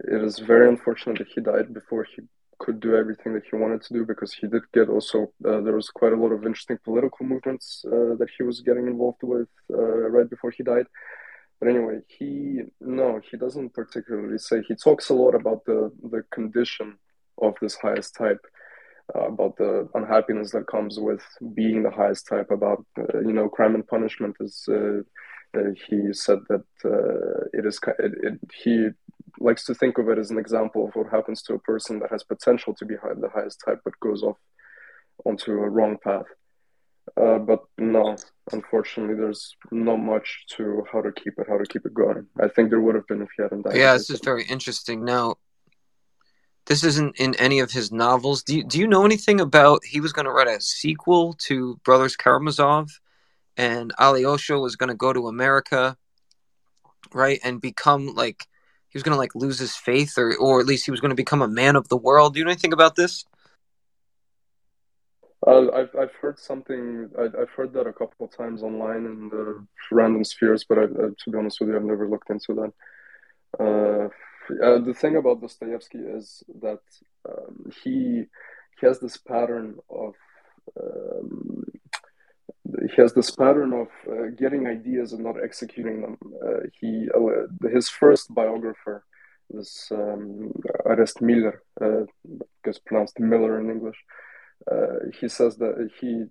Speaker 2: It is very unfortunate that he died before he could do everything that he wanted to do because he did get also uh, there was quite a lot of interesting political movements uh, that he was getting involved with uh, right before he died. But anyway he no he doesn't particularly say he talks a lot about the the condition of this highest type uh, about the unhappiness that comes with being the highest type about uh, you know crime and punishment is uh, he said that it is it, it, he likes to think of it as an example of what happens to a person that has potential to be the highest type but goes off onto a wrong path. Uh, but no, unfortunately, there's not much to how to keep it, how to keep it going. I think there would have been if he hadn't died.
Speaker 1: Yeah, this is very interesting. Now, this isn't in any of his novels. Do you, do you know anything about he was going to write a sequel to Brothers Karamazov, and Alyosha was going to go to America, right, and become like was going to like lose his faith, or or at least he was going to become a man of the world. Do you know anything about this?
Speaker 2: Uh, I've I've heard something. I, have heard that a couple of times online in the random spheres, but I, uh, to be honest with you, I've never looked into that. Uh, the thing about Dostoevsky is that um, he he has this pattern of um, he has this pattern of uh, getting ideas and not executing them. Uh, he uh, his first biographer, this um, Orest Miller, uh, pronounced Miller in English. Uh, he says that he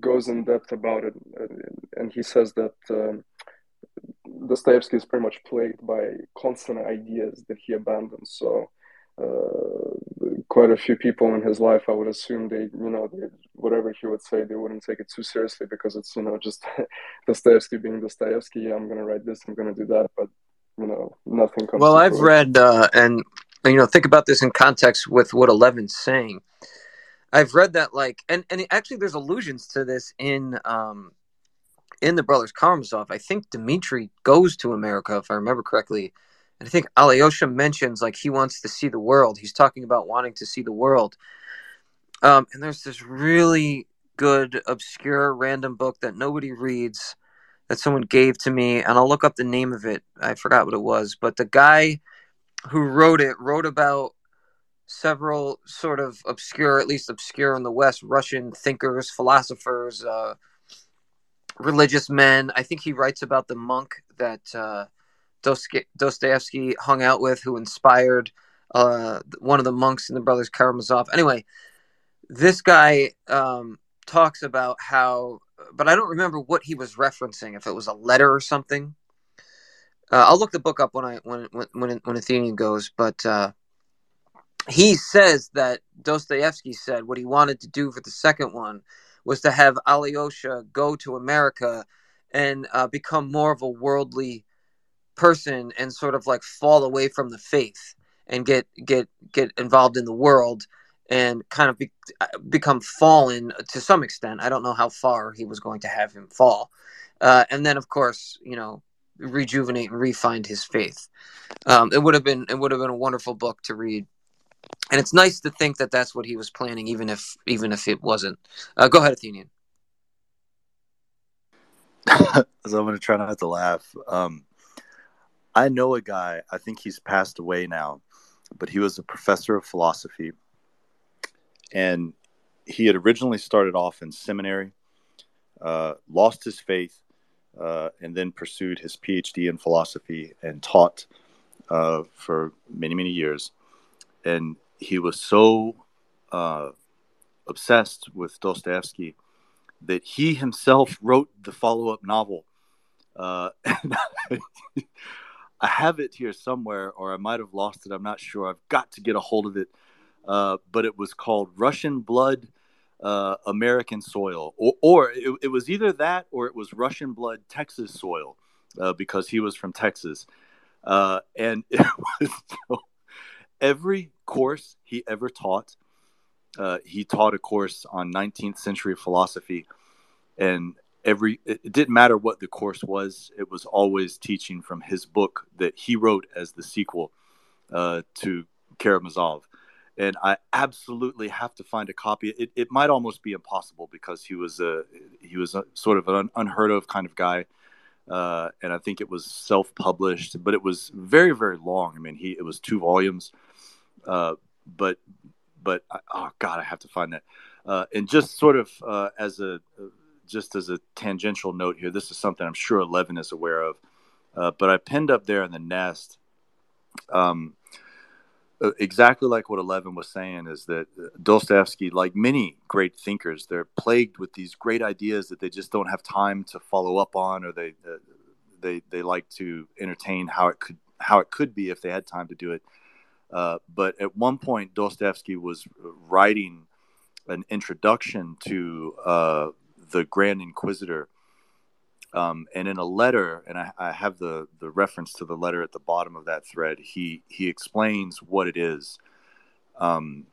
Speaker 2: goes in depth about it, and he says that um, Dostoevsky is pretty much plagued by constant ideas that he abandons. So uh, quite a few people in his life, I would assume they, you know, they, whatever he would say, they wouldn't take it too seriously because it's, you know, just Dostoevsky being Dostoevsky. I'm going to write this, I'm going to do that, but you know, nothing comes.
Speaker 1: Well, I've read uh, and you know think about this in context with what Eleven's saying. I've read that like, and and actually, there's allusions to this in um, in the Brothers Karamazov. I think Dmitri goes to America, if I remember correctly I think Alyosha mentions like he wants to see the world. He's talking about wanting to see the world. Um, and there's this really good, obscure, random book that nobody reads that someone gave to me, and I'll look up the name of it. I forgot what it was, but the guy who wrote it wrote about several sort of obscure, at least obscure in the West, Russian thinkers, philosophers, uh, religious men. I think he writes about the monk that. Uh, Dostoevsky hung out with, who inspired uh, one of the monks in the Brothers Karamazov. Anyway, this guy um, talks about how, but I don't remember what he was referencing. If it was a letter or something, uh, I'll look the book up when I when when when, Athenian goes. But uh, he says that Dostoevsky said what he wanted to do for the second one was to have Alyosha go to America and uh, become more of a worldly person and sort of like fall away from the faith and get get get involved in the world and kind of be, become fallen to some extent. I don't know how far he was going to have him fall, uh, and then of course you know rejuvenate and refine his faith. Um, it would have been it would have been a wonderful book to read, and it's nice to think that that's what he was planning, even if even if it wasn't. Uh, go ahead, Athenian.
Speaker 3: so I'm going to try not to laugh. Um, I know a guy, I think he's passed away now, but he was a professor of philosophy. And he had originally started off in seminary, uh, lost his faith, uh, and then pursued his PhD in philosophy and taught uh, for many, many years. And he was so uh, obsessed with Dostoevsky that he himself wrote the follow up novel. Uh, I have it here somewhere, or I might have lost it. I'm not sure. I've got to get a hold of it. Uh, but it was called Russian Blood, uh, American Soil, or, or it, it, was either that or it was Russian Blood, Texas Soil, uh, because he was from Texas. Uh, and it was every course he ever taught. Uh, he taught a course on 19th century philosophy, and every it didn't matter what the course was it was always teaching from his book that he wrote as the sequel uh, to karamazov. And i absolutely have to find a copy. It, it might almost be impossible because he was a he was a, sort of an unheard of kind of guy uh, and i think it was self-published but it was very very long. I mean he it was two volumes uh, but but oh god i have to find that. Uh, and just sort of uh, as a just as a tangential note here, this is something I'm sure Eleven is aware of, uh, but I pinned up there in the nest. Um, uh, exactly like what Eleven was saying is that uh, Dostoevsky, like many great thinkers, they're plagued with these great ideas that they just don't have time to follow up on, or they uh, they they like to entertain how it could how it could be if they had time to do it. Uh, but at one point, Dostoevsky was writing an introduction to uh, the Grand Inquisitor. Um, and in a letter, and I, I, have the, the reference to the letter at the bottom of that thread, he, he explains what it is. Um,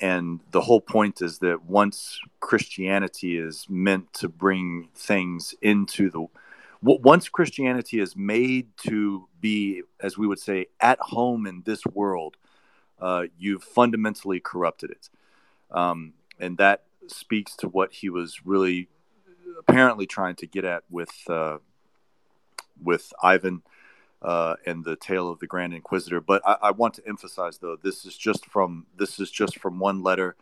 Speaker 3: and the whole point is that once Christianity is meant to bring things into the once Christianity is made to be, as we would say, at home in this world, uh, you've fundamentally corrupted it. Um, and that speaks to what he was really apparently trying to get at with uh, with Ivan uh, and the tale of the Grand Inquisitor. But I, I, want to emphasize, though, this is just from this is just from one letter,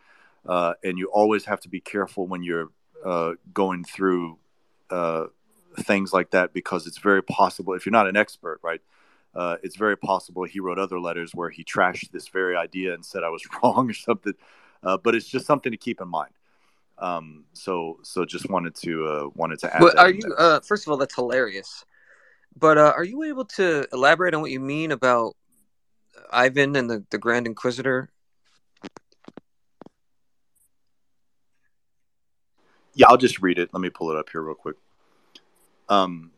Speaker 3: uh, and you always have to be careful when you're uh, going through uh, things like that because it's very possible if you're not an expert, right? Uh, it's very possible he wrote other letters where he trashed this very idea and said I was wrong or something. but it's just something to keep in mind. Um, so so just wanted to uh, wanted to add.
Speaker 1: But are you uh, first of all that's hilarious, but uh, are you able to elaborate on what you mean about Ivan and the, the Grand Inquisitor?
Speaker 3: Yeah, I'll just read it. Let me pull it up here real quick. Um,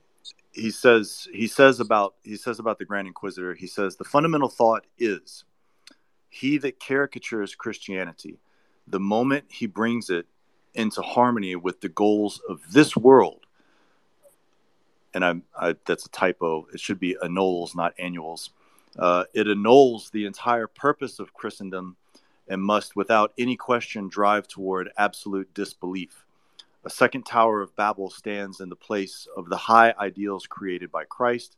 Speaker 3: he says he says about he says about the Grand Inquisitor. He says the fundamental thought is he that caricatures Christianity, the moment he brings it into harmony with the goals of this world. And I'm, I, that's a typo. It should be annuls, not annuals. Uh, it annuls the entire purpose of Christendom and must, without any question, drive toward absolute disbelief. A second Tower of Babel stands in the place of the high ideals created by Christ.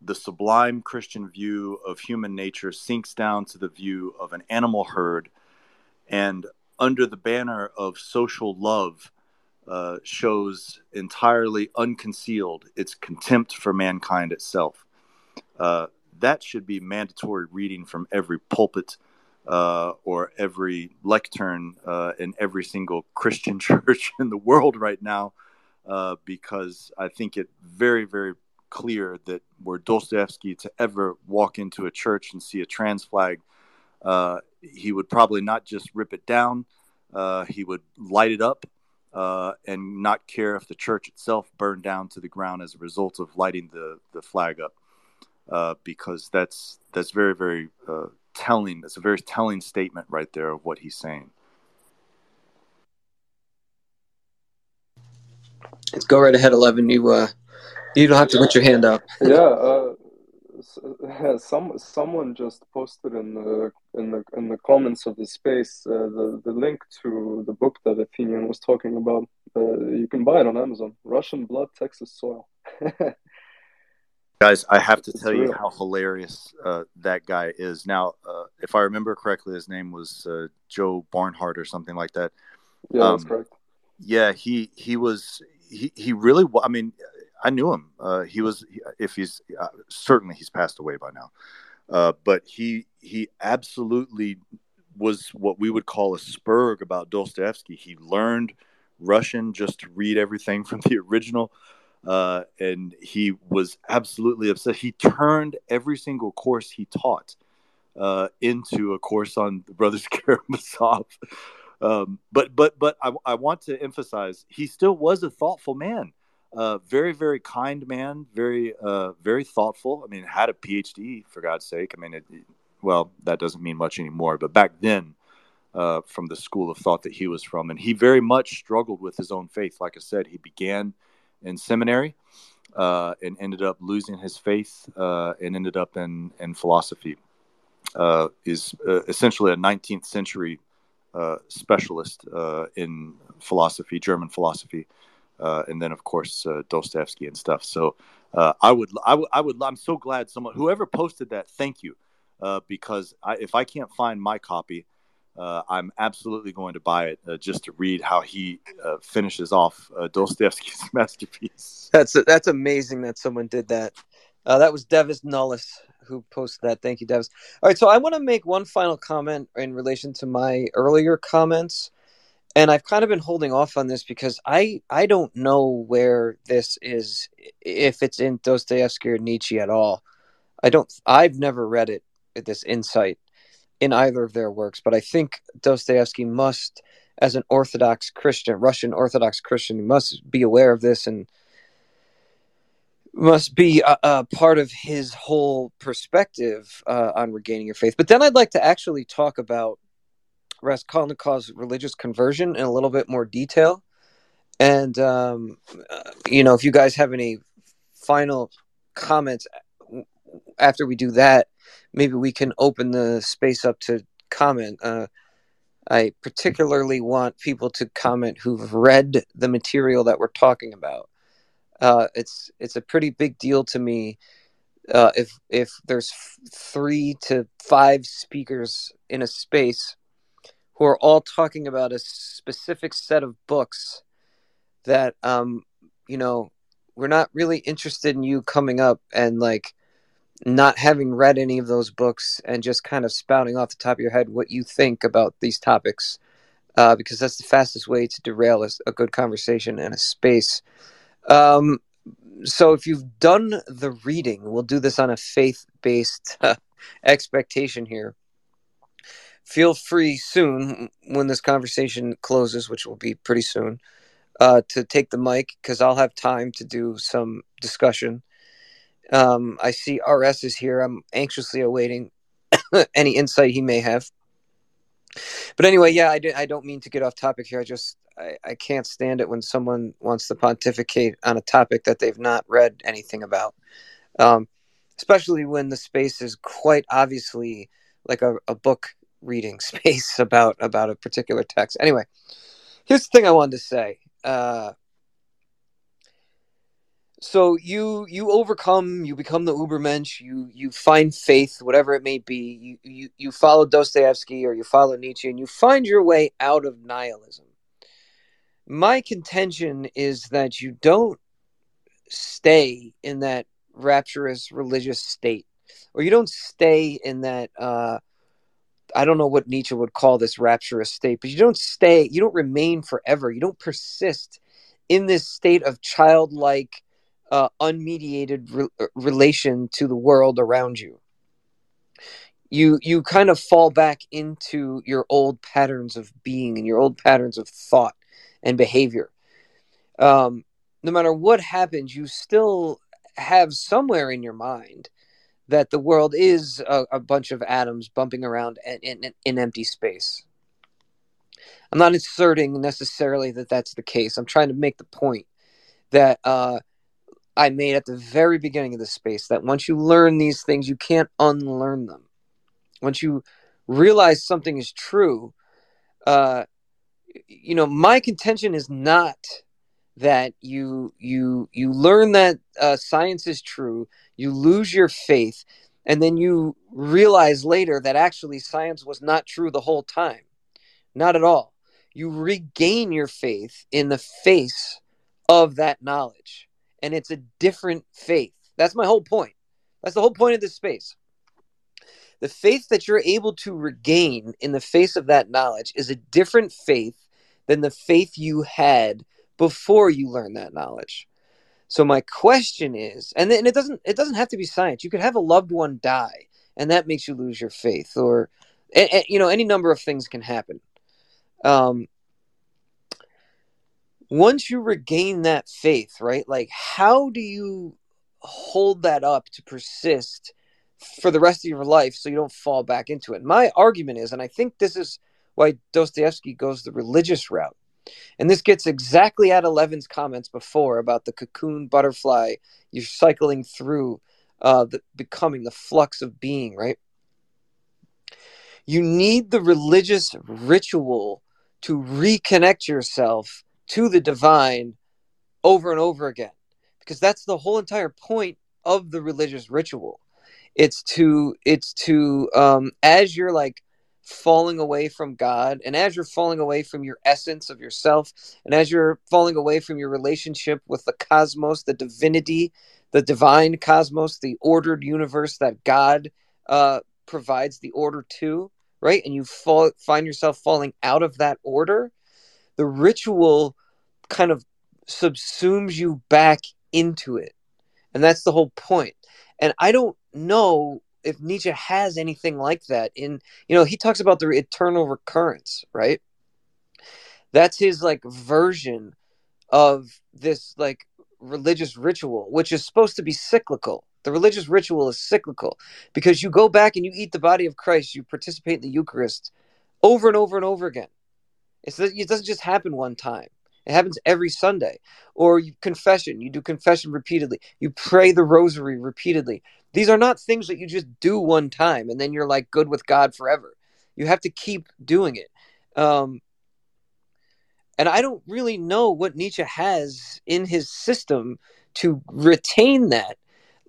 Speaker 3: The sublime Christian view of human nature sinks down to the view of an animal herd, and under the banner of social love uh, shows entirely unconcealed its contempt for mankind itself. Uh, that should be mandatory reading from every pulpit uh, or every lectern uh, in every single Christian church in the world right now, uh, because I think it very, very clear that were Dostoevsky to ever walk into a church and see a trans flag he would probably not just rip it down, uh, he would light it up uh, and not care if the church itself burned down to the ground as a result of lighting the, the flag up. Uh, because that's that's very very uh, telling. That's a very telling statement right there of what he's saying.
Speaker 1: Let's go right ahead, Eleven. You uh, you don't have to put your hand up.
Speaker 2: yeah, uh, some someone just posted in the in the in the comments of the space uh, the the link to the book that Athenian was talking about. Uh, you can buy it on Amazon. Russian Blood, Texas Soil.
Speaker 3: Guys, I have to tell you how hilarious uh, that guy is. Now, uh, if I remember correctly, his name was uh, Joe Barnhart or something like that.
Speaker 2: Yeah, um, that's correct.
Speaker 3: Yeah, he he was he he really. I mean, I knew him. Uh, he was, if he's uh, certainly he's passed away by now, uh, but he he absolutely was what we would call a spurg about Dostoevsky. He learned Russian just to read everything from the original. uh, and he was absolutely upset. He turned every single course he taught uh, into a course on the Brothers Karamazov. Um, but but but I, I, want to emphasize he still was a thoughtful man, uh, very very kind man, very uh, very thoughtful. I mean, had a PhD for God's sake. I mean, it, well that doesn't mean much anymore, but back then. Uh, from the school of thought that he was from, and he very much struggled with his own faith. Like I said, he began in seminary uh, and ended up losing his faith uh, and ended up in, in philosophy. Uh, is essentially a 19th century specialist in philosophy, German philosophy, and then of course Dostoevsky and stuff. So I would, I would, I would, I'm so glad someone, whoever posted that, thank you, because I, if I can't find my copy, uh, I'm absolutely going to buy it uh, just to read how he uh, finishes off uh, Dostoevsky's masterpiece.
Speaker 1: That's that's amazing that someone did that. Uh, that was Devis Nullis who posted that. Thank you, Devis. All right, so I want to make one final comment in relation to my earlier comments, and I've kind of been holding off on this because I I don't know where this is if it's in Dostoevsky or Nietzsche at all. I don't. I've never read it. This insight in either of their works, but I think Dostoevsky must, as an Orthodox Christian, Russian Orthodox Christian, must be aware of this and must be a, a part of his whole perspective uh, on regaining your faith. But then I'd like to actually talk about Raskolnikov's religious conversion in a little bit more detail. And, um, uh, you know, if you guys have any final comments after we do that, maybe we can open the space up to comment. Uh, I particularly want people to comment who've read the material that we're talking about. Uh, it's it's a pretty big deal to me uh, if if there's f- three to five speakers in a space who are all talking about a specific set of books that um you know we're not really interested in you coming up and like not having read any of those books and just kind of spouting off the top of your head what you think about these topics, uh, because that's the fastest way to derail a, a good conversation and a space. Um, so if you've done the reading, we'll do this on a faith based uh, expectation here. Feel free soon when this conversation closes, which will be pretty soon, uh, to take the mic because I'll have time to do some discussion um, I see RS is here. I'm anxiously awaiting any insight he may have. But anyway, yeah, I, I don't mean to get off topic here. I just I, I can't stand it when someone wants to pontificate on a topic that they've not read anything about, um, especially when the space is quite obviously like a, a book reading space about about a particular text. Anyway, here's the thing I wanted to say. Uh, so you you overcome you become the ubermensch you you find faith whatever it may be you you, you follow dostoevsky or you follow nietzsche and you find your way out of nihilism my contention is that you don't stay in that rapturous religious state or you don't stay in that uh i don't know what nietzsche would call this rapturous state but you don't stay you don't remain forever you don't persist in this state of childlike uh, unmediated re- uh, relation to the world around you. You you kind of fall back into your old patterns of being and your old patterns of thought and behavior. Um, no matter what happens, you still have somewhere in your mind that the world is a, a bunch of atoms bumping around in, in, in empty space. I'm not asserting necessarily that that's the case. I'm trying to make the point that uh, I made at the very beginning of this space that once you learn these things, you can't unlearn them. Once you realize something is true, uh, you know, my contention is not that you you you learn that uh, science is true, you lose your faith, and then you realize later that actually science was not true the whole time. Not at all. You regain your faith in the face of that knowledge and it's a different faith. That's my whole point. That's the whole point of this space. The faith that you're able to regain in the face of that knowledge is a different faith than the faith you had before you learn that knowledge. So my question is, and it doesn't it doesn't have to be science. You could have a loved one die, and that makes you lose your faith, or you know any number of things can happen. Um, once you regain that faith, right? Like, how do you hold that up to persist for the rest of your life so you don't fall back into it? My argument is, and I think this is why Dostoevsky goes the religious route. And this gets exactly at Eleven's comments before about the cocoon butterfly. You're cycling through uh, the becoming the flux of being, right? You need the religious ritual to reconnect yourself to the divine over and over again because that's the whole entire point of the religious ritual it's to it's to um as you're like falling away from god and as you're falling away from your essence of yourself and as you're falling away from your relationship with the cosmos the divinity the divine cosmos the ordered universe that god uh provides the order to right and you fall find yourself falling out of that order the ritual kind of subsumes you back into it. And that's the whole point. And I don't know if Nietzsche has anything like that in, you know, he talks about the eternal recurrence, right? That's his like version of this like religious ritual, which is supposed to be cyclical. The religious ritual is cyclical because you go back and you eat the body of Christ, you participate in the Eucharist over and over and over again. It's, it doesn't just happen one time. It happens every Sunday. Or you confession, you do confession repeatedly. You pray the rosary repeatedly. These are not things that you just do one time and then you're like good with God forever. You have to keep doing it. Um, and I don't really know what Nietzsche has in his system to retain that.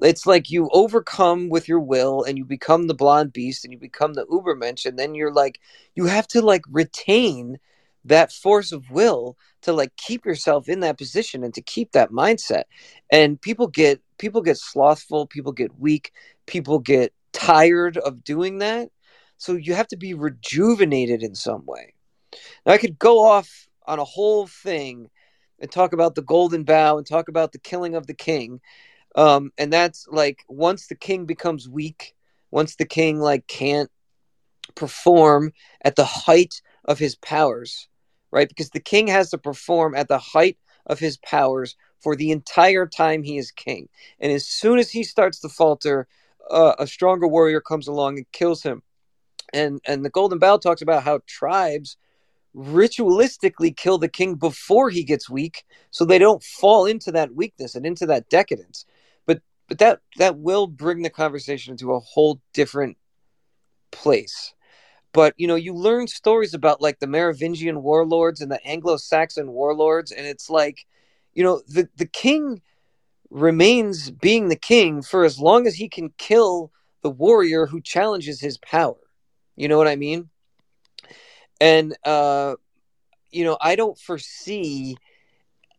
Speaker 1: It's like you overcome with your will and you become the blonde beast and you become the Ubermensch. And then you're like, you have to like retain that force of will to like keep yourself in that position and to keep that mindset. And people get people get slothful people get weak people get tired of doing that. So you have to be rejuvenated in some way. Now i could go off on a whole thing and talk about the golden bough and talk about the killing of the king. Um, and that's like once the king becomes weak once the king like can't perform at the height of his powers right? Because the king has to perform at the height of his powers for the entire time he is king. And as soon as he starts to falter, uh, a stronger warrior comes along and kills him. And and the Golden Bough talks about how tribes ritualistically kill the king before he gets weak, so they don't fall into that weakness and into that decadence. But but that that will bring the conversation into a whole different place but you know you learn stories about like the merovingian warlords and the anglo-saxon warlords and it's like you know the the king remains being the king for as long as he can kill the warrior who challenges his power. You know what i mean? And uh you know i don't foresee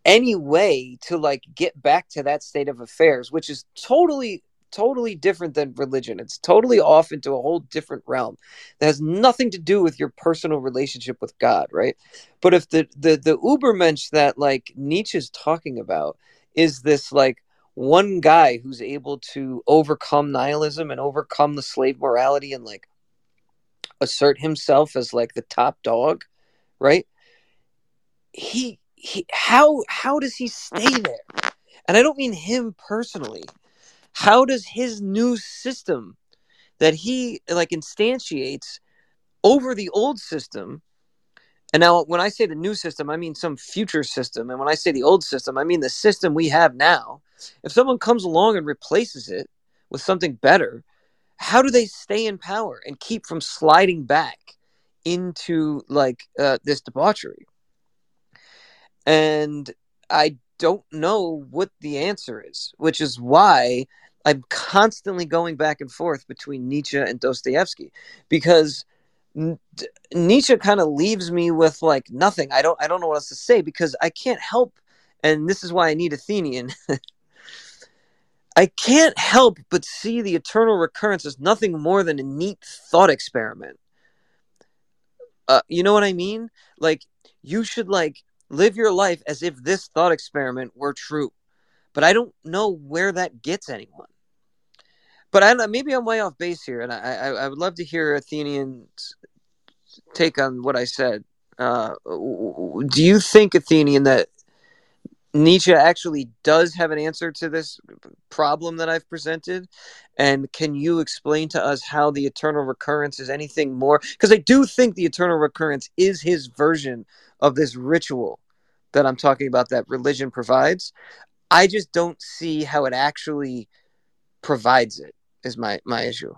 Speaker 1: any way to like get back to that state of affairs which is totally totally different than religion. It's totally off into a whole different realm that has nothing to do with your personal relationship with God, right? But if the the the Ubermensch that like Nietzsche's talking about is this like one guy who's able to overcome nihilism and overcome the slave morality and like assert himself as like the top dog, right? He he how how does he stay there? And I don't mean him personally how does his new system that he like instantiates over the old system and now when i say the new system i mean some future system and when i say the old system i mean the system we have now. If someone comes along and replaces it with something better how do they stay in power and keep from sliding back into like uh, this debauchery? And i don't know what the answer is which is why I'm constantly going back and forth between Nietzsche and Dostoevsky because Nietzsche kind of leaves me with like nothing. I don't I don't know what else to say because I can't help and this is why I need Athenian. I can't help but see the eternal recurrence as nothing more than a neat thought experiment. Uh, you know what I mean? Like you should like live your life as if this thought experiment were true but I don't know where that gets anyone. But I maybe I'm way off base here, and I, I, I would love to hear Athenian's take on what I said. Uh, do you think, Athenian, that Nietzsche actually does have an answer to this problem that I've presented? And can you explain to us how the eternal recurrence is anything more? Because I do think the eternal recurrence is his version of this ritual that I'm talking about that religion provides. I just don't see how it actually provides it. Is my my issue.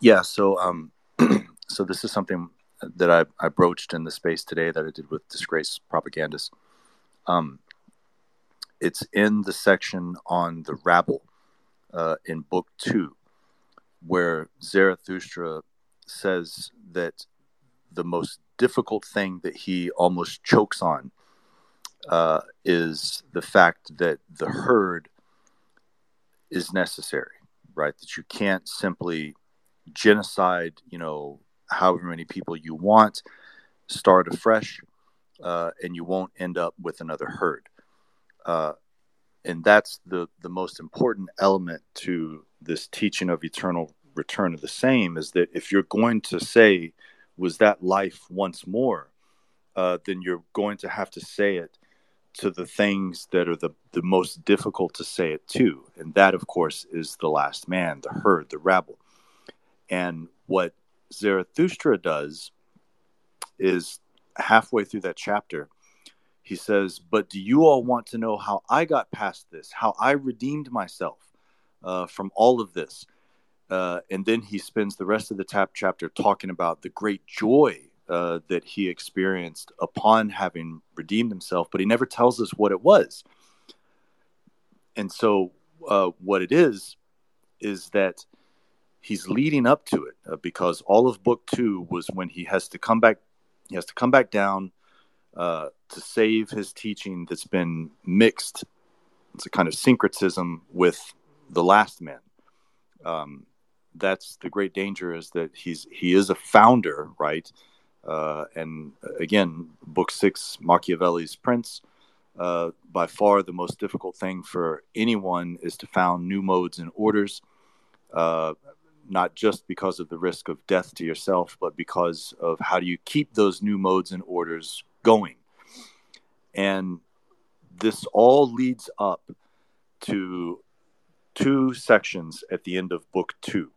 Speaker 3: Yeah. So um, so this is something that I, I broached in the space today that I did with disgrace propagandists. Um, it's in the section on the rabble uh, in book two, where Zarathustra says that the most difficult thing that he almost chokes on uh, is the fact that the herd is necessary, right? That you can't simply genocide, you know, however many people you want, start afresh, uh, and you won't end up with another herd. Uh, and that's the, the most important element to this teaching of eternal return of the same is that if you're going to say, was that life once more, uh, then you're going to have to say it to the things that are the, the most difficult to say it to. And that, of course, is the last man, the herd, the rabble. And what Zarathustra does is halfway through that chapter, he says, But do you all want to know how I got past this, how I redeemed myself uh, from all of this? Uh, and then he spends the rest of the tap chapter talking about the great joy uh, that he experienced upon having redeemed himself, but he never tells us what it was. And so, uh, what it is, is that he's leading up to it uh, because all of book two was when he has to come back he has to come back down uh, to save his teaching that's been mixed it's a kind of syncretism with the last man um, that's the great danger is that he's he is a founder right uh, and again book six machiavelli's prince uh, by far the most difficult thing for anyone is to found new modes and orders uh, not just because of the risk of death to yourself, but because of how do you keep those new modes and orders going. And this all leads up to two sections at the end of book two.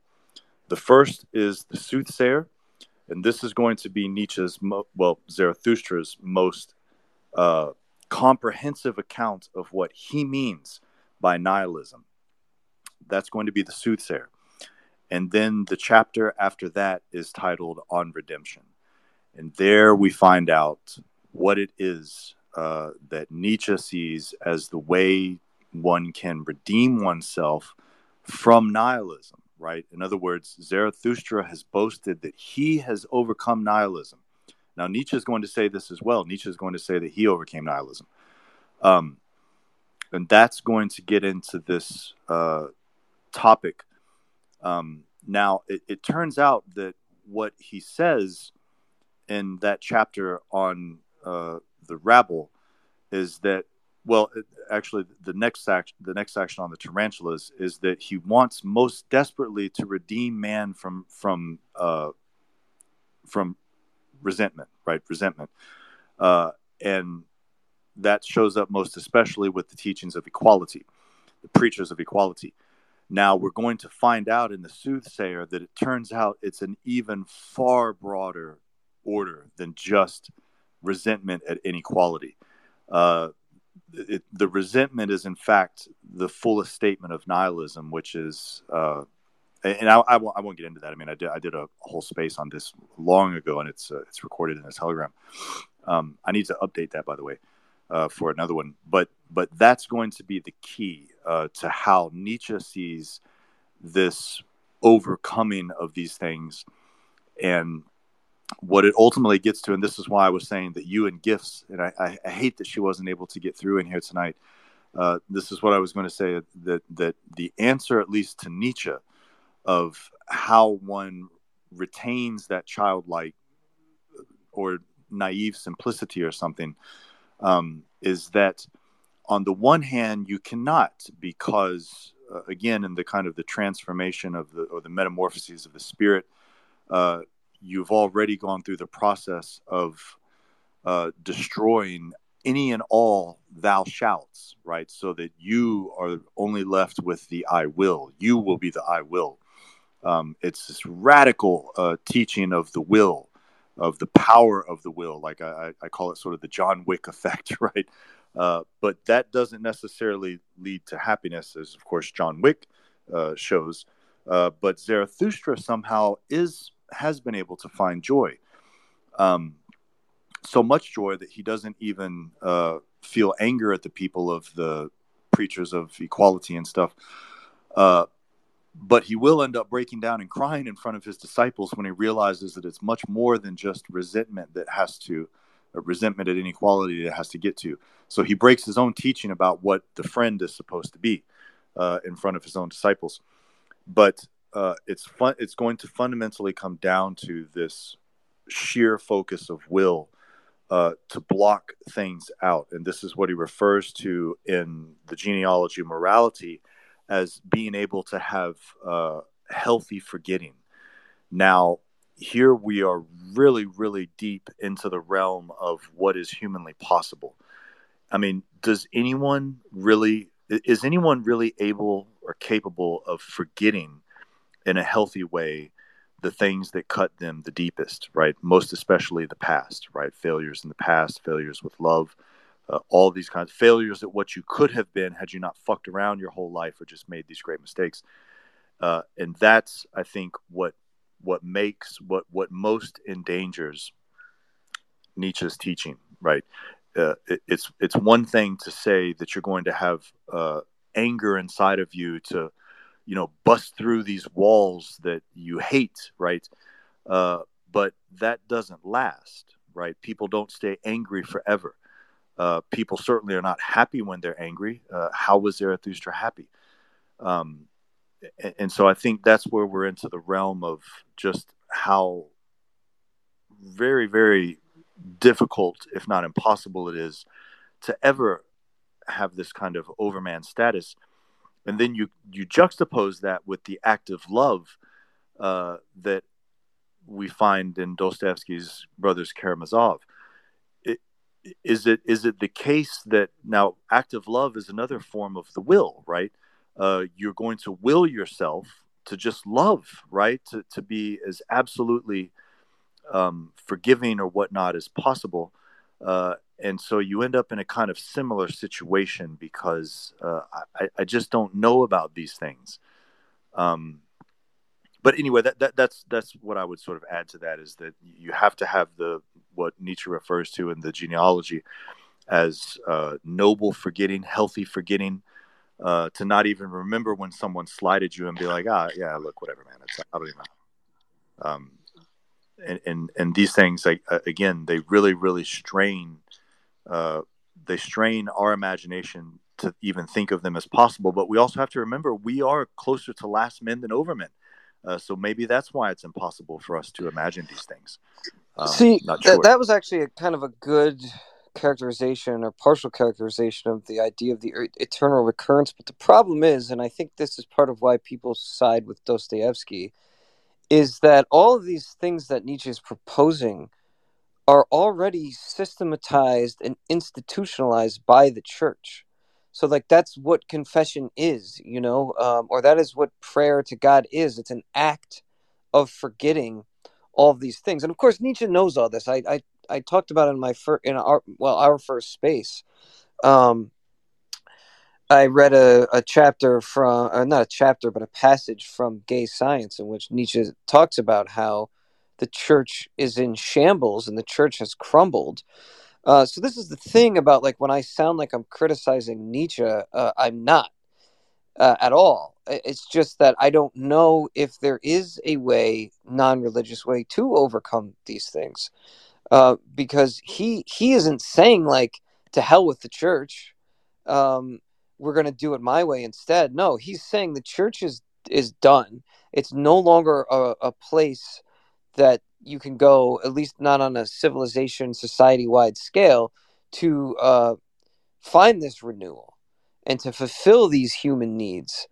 Speaker 3: The first is the soothsayer, and this is going to be Nietzsche's, mo- well, Zarathustra's most uh, comprehensive account of what he means by nihilism. That's going to be the soothsayer. And then the chapter after that is titled On Redemption. And there we find out what it is uh, that Nietzsche sees as the way one can redeem oneself from nihilism, right? In other words, Zarathustra has boasted that he has overcome nihilism. Now, Nietzsche is going to say this as well. Nietzsche is going to say that he overcame nihilism. Um, and that's going to get into this uh, topic um, now, it, it turns out that what he says in that chapter on uh, the rabble is that well actually the next section the next section on the tarantulas is that he wants most desperately to redeem man from from uh, from resentment right? Resentment. Uh, and that shows up most especially with the teachings of equality the preachers of equality. Now we're going to find out in the soothsayer that it turns out it's an even far broader order than just resentment at inequality. Uh, it, the resentment is in fact the fullest statement of nihilism, which is, uh, and I, I, won't, I, won't, get into that. I mean, I did, I did a whole space on this long ago, and it's uh, it's recorded in a telegram. Um, I need to update that, by the way uh, for another one. But but that's going to be the key uh, to how Nietzsche sees this overcoming of these things and what it ultimately gets to and this is why i was saying that you and gifts and i, I, hate that she wasn't able to get through in here tonight. Uh, this is what i was going to say that that the answer at least to nietzsche of how one retains that childlike or naive simplicity or something um, is that on the one hand you cannot because uh, again in the kind of the transformation of the or the metamorphoses of the spirit uh, you've already gone through the process of uh, destroying any and all thou shouts right? So that you are only left with the i will. You will be the i will. Um, it's this radical uh, teaching of the will of the power of the will. Like I, I call it sort of the john wick effect right? Uh, but that doesn't necessarily lead to happiness, as of course John Wick uh, shows. Uh, but Zarathustra somehow is has been able to find joy, um, so much joy that he doesn't even uh, feel anger at the people of the preachers of equality and stuff. Uh, but he will end up breaking down and crying in front of his disciples when he realizes that it's much more than just resentment that has to resentment at inequality that has to get to. So he breaks his own teaching about what the friend is supposed to be uh, in front of his own disciples. But uh, it's fun. It's going to fundamentally come down to this sheer focus of will uh, to block things out, and this is what he refers to in the genealogy of morality as being able to have uh, healthy forgetting. Now, here we are really, really deep into the realm of what is humanly possible. I mean, does anyone really, is anyone really able or capable of forgetting in a healthy way the things that cut them the deepest, right? Most especially the past, right? Failures in the past, failures with love, uh, all these kinds of failures at what you could have been had you not fucked around your whole life or just made these great mistakes. Uh, and that's, I think, what what makes what what most endangers Nietzsche's teaching, right? Uh, it, it's it's one thing to say that you're going to have uh, anger inside of you to, you know, bust through these walls that you hate, right? Uh, but that doesn't last, right? People don't stay angry forever. Uh, people certainly are not happy when they're angry. Uh, how was Zarathustra happy? Um, and so I think that's where we're into the realm of just how very, very difficult, if not impossible, it is to ever have this kind of overman status. And then you you juxtapose that with the active love uh, that we find in Dostoevsky's Brothers Karamazov. Is it is it the case that now active love is another form of the will, right? uh, you're going to will yourself to just love, right? To, to be as absolutely um, forgiving or whatnot as possible. Uh, and so you end up in a kind of similar situation because uh, I, I, just don't know about these things. Um, but anyway, that, that that's that's what I would sort of add to that is that you have to have the what Nietzsche refers to in the genealogy as uh, noble forgetting, healthy forgetting, uh, to not even remember when someone slighted you and be like, ah, yeah, look, whatever, man. It's, I don't even know. Um, and, and, and these things, like, uh, again, they really, really strain, uh, they strain our imagination to even think of them as possible. But we also have to remember we are closer to last men than overmen. Uh, so maybe that's why it's impossible for us to imagine these things.
Speaker 1: Um, See, sure. that, that was actually a kind of a good characterization or partial characterization of the idea of the eternal recurrence. But the problem is, and I think this is part of why people side with Dostoevsky, is that all of these things that Nietzsche is proposing are already systematized and institutionalized by the church. So, like, that's what confession is, you know, um, or that is what prayer to God is. It's an act of forgetting all of these things. And of course, Nietzsche knows all this. I, I I talked about in my first in our well our first space. Um, I read a, a chapter from uh, not a chapter but a passage from Gay Science in which Nietzsche talks about how the church is in shambles and the church has crumbled. Uh, so this is the thing about like when I sound like I'm criticizing Nietzsche, uh, I'm not uh, at all. It's just that I don't know if there is a way, non-religious way, to overcome these things uh, because he he isn't saying like to hell with the church. Um, we're going to do it my way instead. No, he's saying the church is is done. It's no longer a, a place that you can go, at least not on a civilization society wide scale, to uh, find this renewal and to fulfill these human needs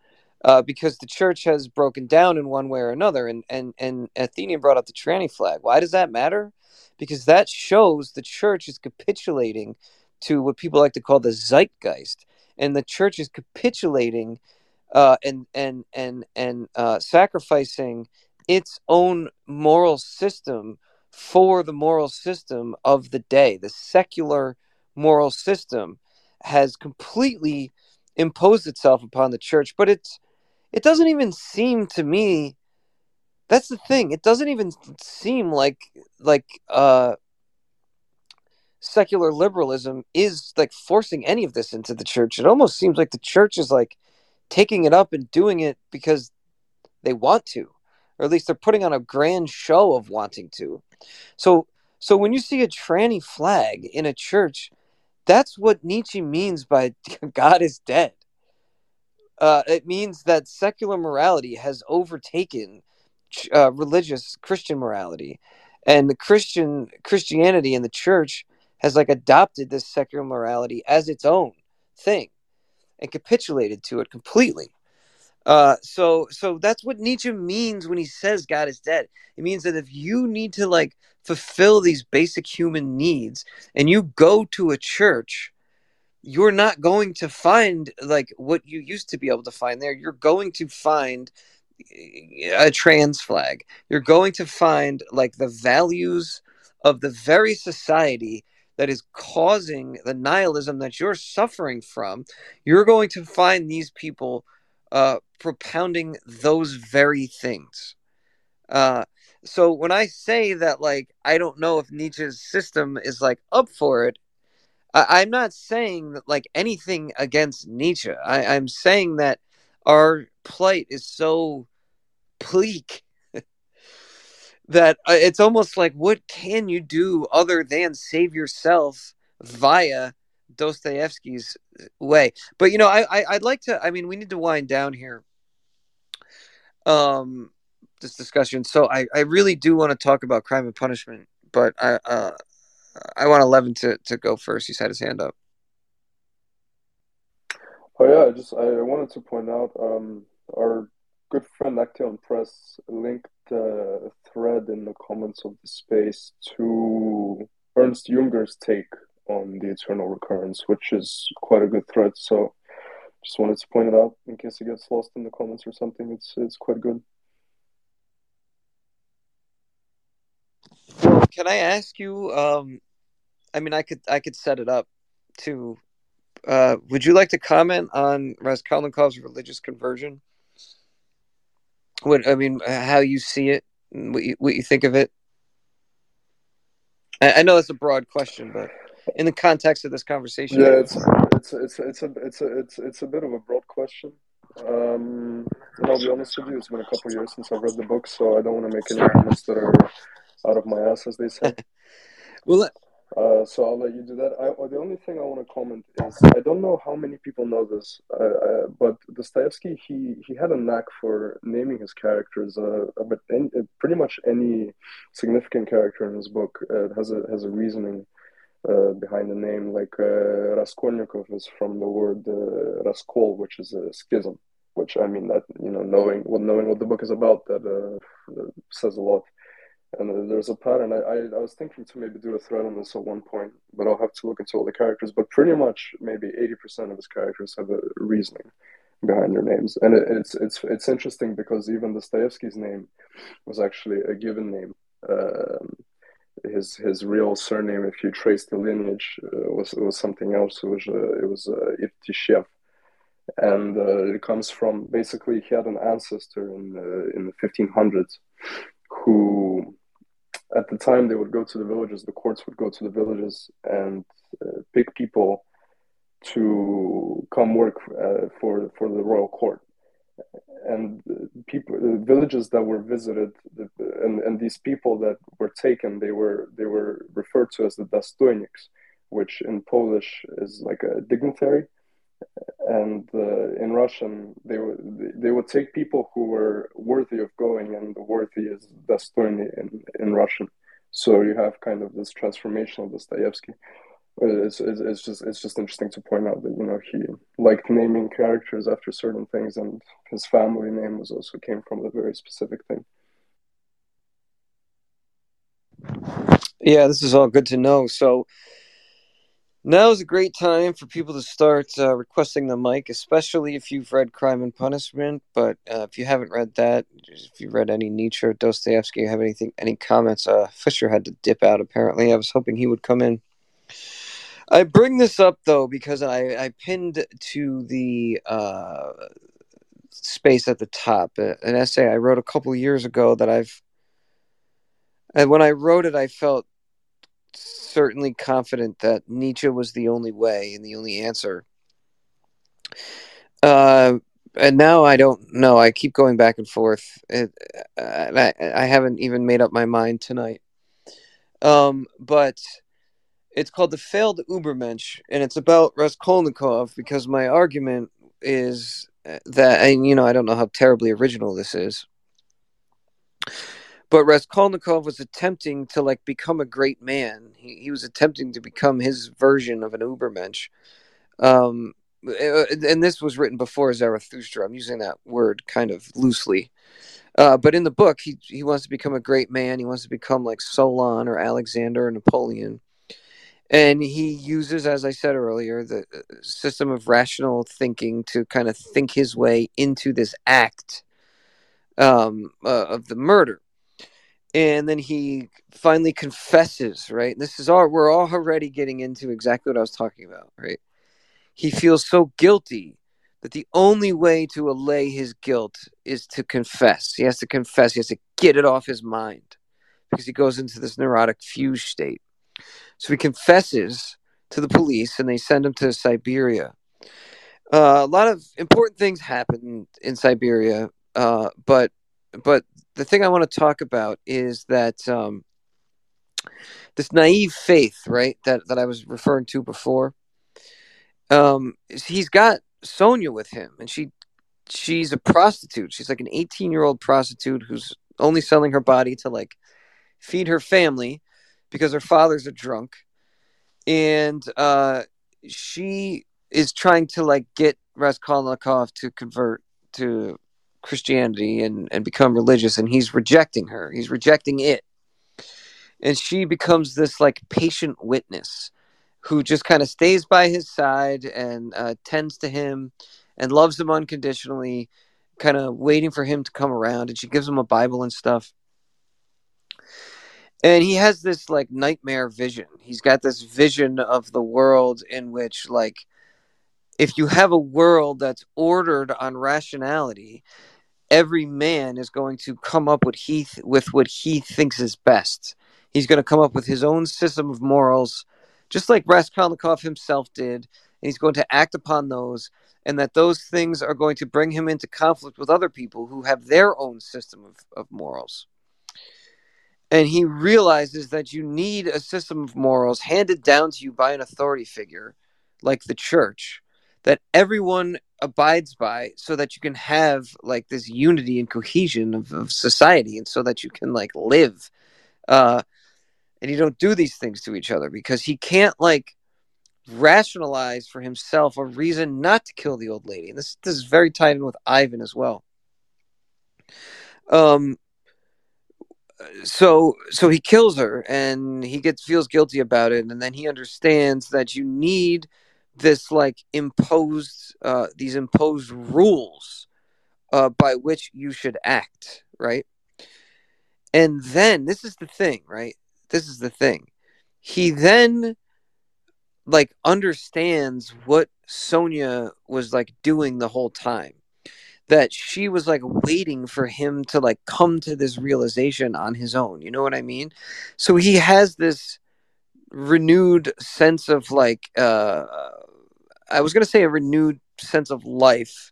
Speaker 1: uh, because the church has broken down in one way or another. And, and, and Athenian brought up the tranny flag. Why does that matter? Because that shows the church is capitulating to what people like to call the zeitgeist. And the church is capitulating uh, and, and, and, and uh, sacrificing its own moral system for the moral system of the day. The secular moral system has completely imposed itself upon the church, but it's it doesn't even seem to me that's the thing. It doesn't even seem like like uh secular liberalism is like forcing any of this into the church. It almost seems like the church is like taking it up and doing it because they want to or at least they're putting on a grand show of wanting to. So so when you see a tranny flag in a church, that's what Nietzsche means by God is dead. Uh, it means that secular morality has overtaken uh, religious Christian morality, and the Christian Christianity and the church has like adopted this secular morality as its own thing and capitulated to it completely. Uh, so so that's what Nietzsche means when he says God is dead. It means that if you need to like fulfill these basic human needs and you go to a church, you're not going to find like what you used to be able to find there. You're going to find a trans flag. You're going to find like the values of the very society that is causing the nihilism that you're suffering from. You're going to find these people uh, propounding those very things. Uh, so when I say that, like, I don't know if Nietzsche's system is like up for it, I- am not saying that like anything against Nietzsche. I- I'm saying that our plight is so bleak that uh, it's almost like, what can you do other than save yourself via Dostoevsky's way. But you know, I, I would like to. I mean, we need to wind down here. Um, this discussion. So I I really do want to talk about crime and punishment, but I uh I want Eleven to to go first. He's had his hand up.
Speaker 2: Oh yeah, I just I wanted to point out um our good friend Action Press linked a thread in the comments of the space to Ernst Junger's take on the eternal recurrence, which is quite a good thread. So just wanted to point it out in case it gets lost in the comments or something. It's it's quite good.
Speaker 1: Can I ask you? Um, I mean, I could I could set it up to. Uh, would you like to comment on Raskolnikov's religious conversion? What I mean, how you see it, what you, what you think of it? I, I know that's a broad question, but in the context of this conversation?
Speaker 2: Yeah, it's it's it's it's a it's a it's it's a bit of a broad question. Um, and I'll be honest with you, it's been a couple of years since I've read the book, so I don't want to make any comments that are out of my ass, as they say.
Speaker 1: well,
Speaker 2: uh, so I'll let you do that. I, the only thing I want to comment is I don't know how many people know this, uh, uh, but Dostoevsky he he had a knack for naming his characters. Uh, but any, pretty much any significant character in his book uh, has a has a reasoning uh, behind the name. Like uh, Raskolnikov is from the word uh, Raskol, which is a schism. Which I mean that you know knowing what knowing what the book is about that, uh, says a lot. And uh, there's a pattern. I, I, I was thinking to maybe do a thread on this at one point, but I'll have to look into all the characters. But pretty much maybe eighty percent of his characters have a reasoning behind their names, and it, it's it's it's interesting because even Dostoevsky's name was actually a given name. Um, his his real surname, if you trace the lineage, uh, was was something else. It was uh, it was uh, Irtishev, and uh, it comes from basically he had an ancestor in uh, in the 1500s who, at the time, they would go to the villages. The courts would go to the villages and uh, pick people to come work uh, for for the royal court and people the villages that were visited and, and these people that were taken they were they were referred to as the dostojniks which in polish is like a dignitary. And uh, in russian they would they would take people who were worthy of going and the worthy is dostojny in, in russian. So you have kind of this transformation of dostoevsky It's, it's, just it's just interesting to point out that you know he liked naming characters after certain things, and his family name was also came from a very specific thing.
Speaker 1: Yeah, this is all good to know. So now is a great time for people to start uh, requesting the mic, especially if you've read Crime and Punishment. But uh, if you haven't read that, if you've read any Nietzsche or Dostoevsky, have anything, any comments? Uh, Fisher had to dip out. Apparently, I was hoping he would come in. I bring this up though because I, I pinned to the uh, space at the top uh, an essay I wrote a couple years ago that I've. And when I wrote it, I felt certainly confident that Nietzsche was the only way and the only answer. Uh, and now I don't know. I keep going back and forth. It, uh, I, I haven't even made up my mind tonight. Um, but it's called the failed Ubermensch, and it's about Raskolnikov because my argument is that, and you know, I don't know how terribly original this is, but Raskolnikov was attempting to like become a great man. He, he was attempting to become his version of an Ubermensch. Um, and this was written before Zarathustra. I'm using that word kind of loosely. Uh, but in the book, he he wants to become a great man. He wants to become like Solon or Alexander or Napoleon and he uses as i said earlier the uh, system of rational thinking to kind of think his way into this act um, uh, of the murder. And then he finally confesses right? This is all we're all already getting into exactly what i was talking about right? He feels so guilty that the only way to allay his guilt is to confess. He has to confess. He has to get it off his mind because he goes into this neurotic fugue state so he confesses to the police and they send him to Siberia. Uh, a lot of important things happen in Siberia, uh, but but the thing I want to talk about is that um, this naive faith, right? That that I was referring to before. Um, he's got Sonia with him, and she she's a prostitute. She's like an 18 year old prostitute who's only selling her body to like feed her family because her father's a drunk, and uh, she is trying to like get Raskolnikov to convert to Christianity and and become religious, and he's rejecting her. He's rejecting it, and she becomes this like patient witness who just kind of stays by his side and uh, tends to him and loves him unconditionally, kind of waiting for him to come around. And she gives him a Bible and stuff and he has this like nightmare vision. He's got this vision of the world in which like if you have a world that's ordered on rationality every man is going to come up with he th- with what he thinks is best. He's going to come up with his own system of morals just like raskolnikov himself did. And he's going to act upon those and that those things are going to bring him into conflict with other people who have their own system of, of morals and he realizes that you need a system of morals handed down to you by an authority figure like the church that everyone abides by so that you can have like this unity and cohesion of, of society and so that you can like live uh and you don't do these things to each other because he can't like rationalize for himself a reason not to kill the old lady and this this is very tied in with ivan as well. Um so so he kills her and he gets feels guilty about it and then he understands that you need this like imposed uh these imposed rules uh by which you should act right? And then this is the thing right? This is the thing. He then like understands what sonia was like doing the whole time that she was like waiting for him to like come to this realization on his own. You know what I mean? So he has this renewed sense of like uh I was going to say a renewed sense of life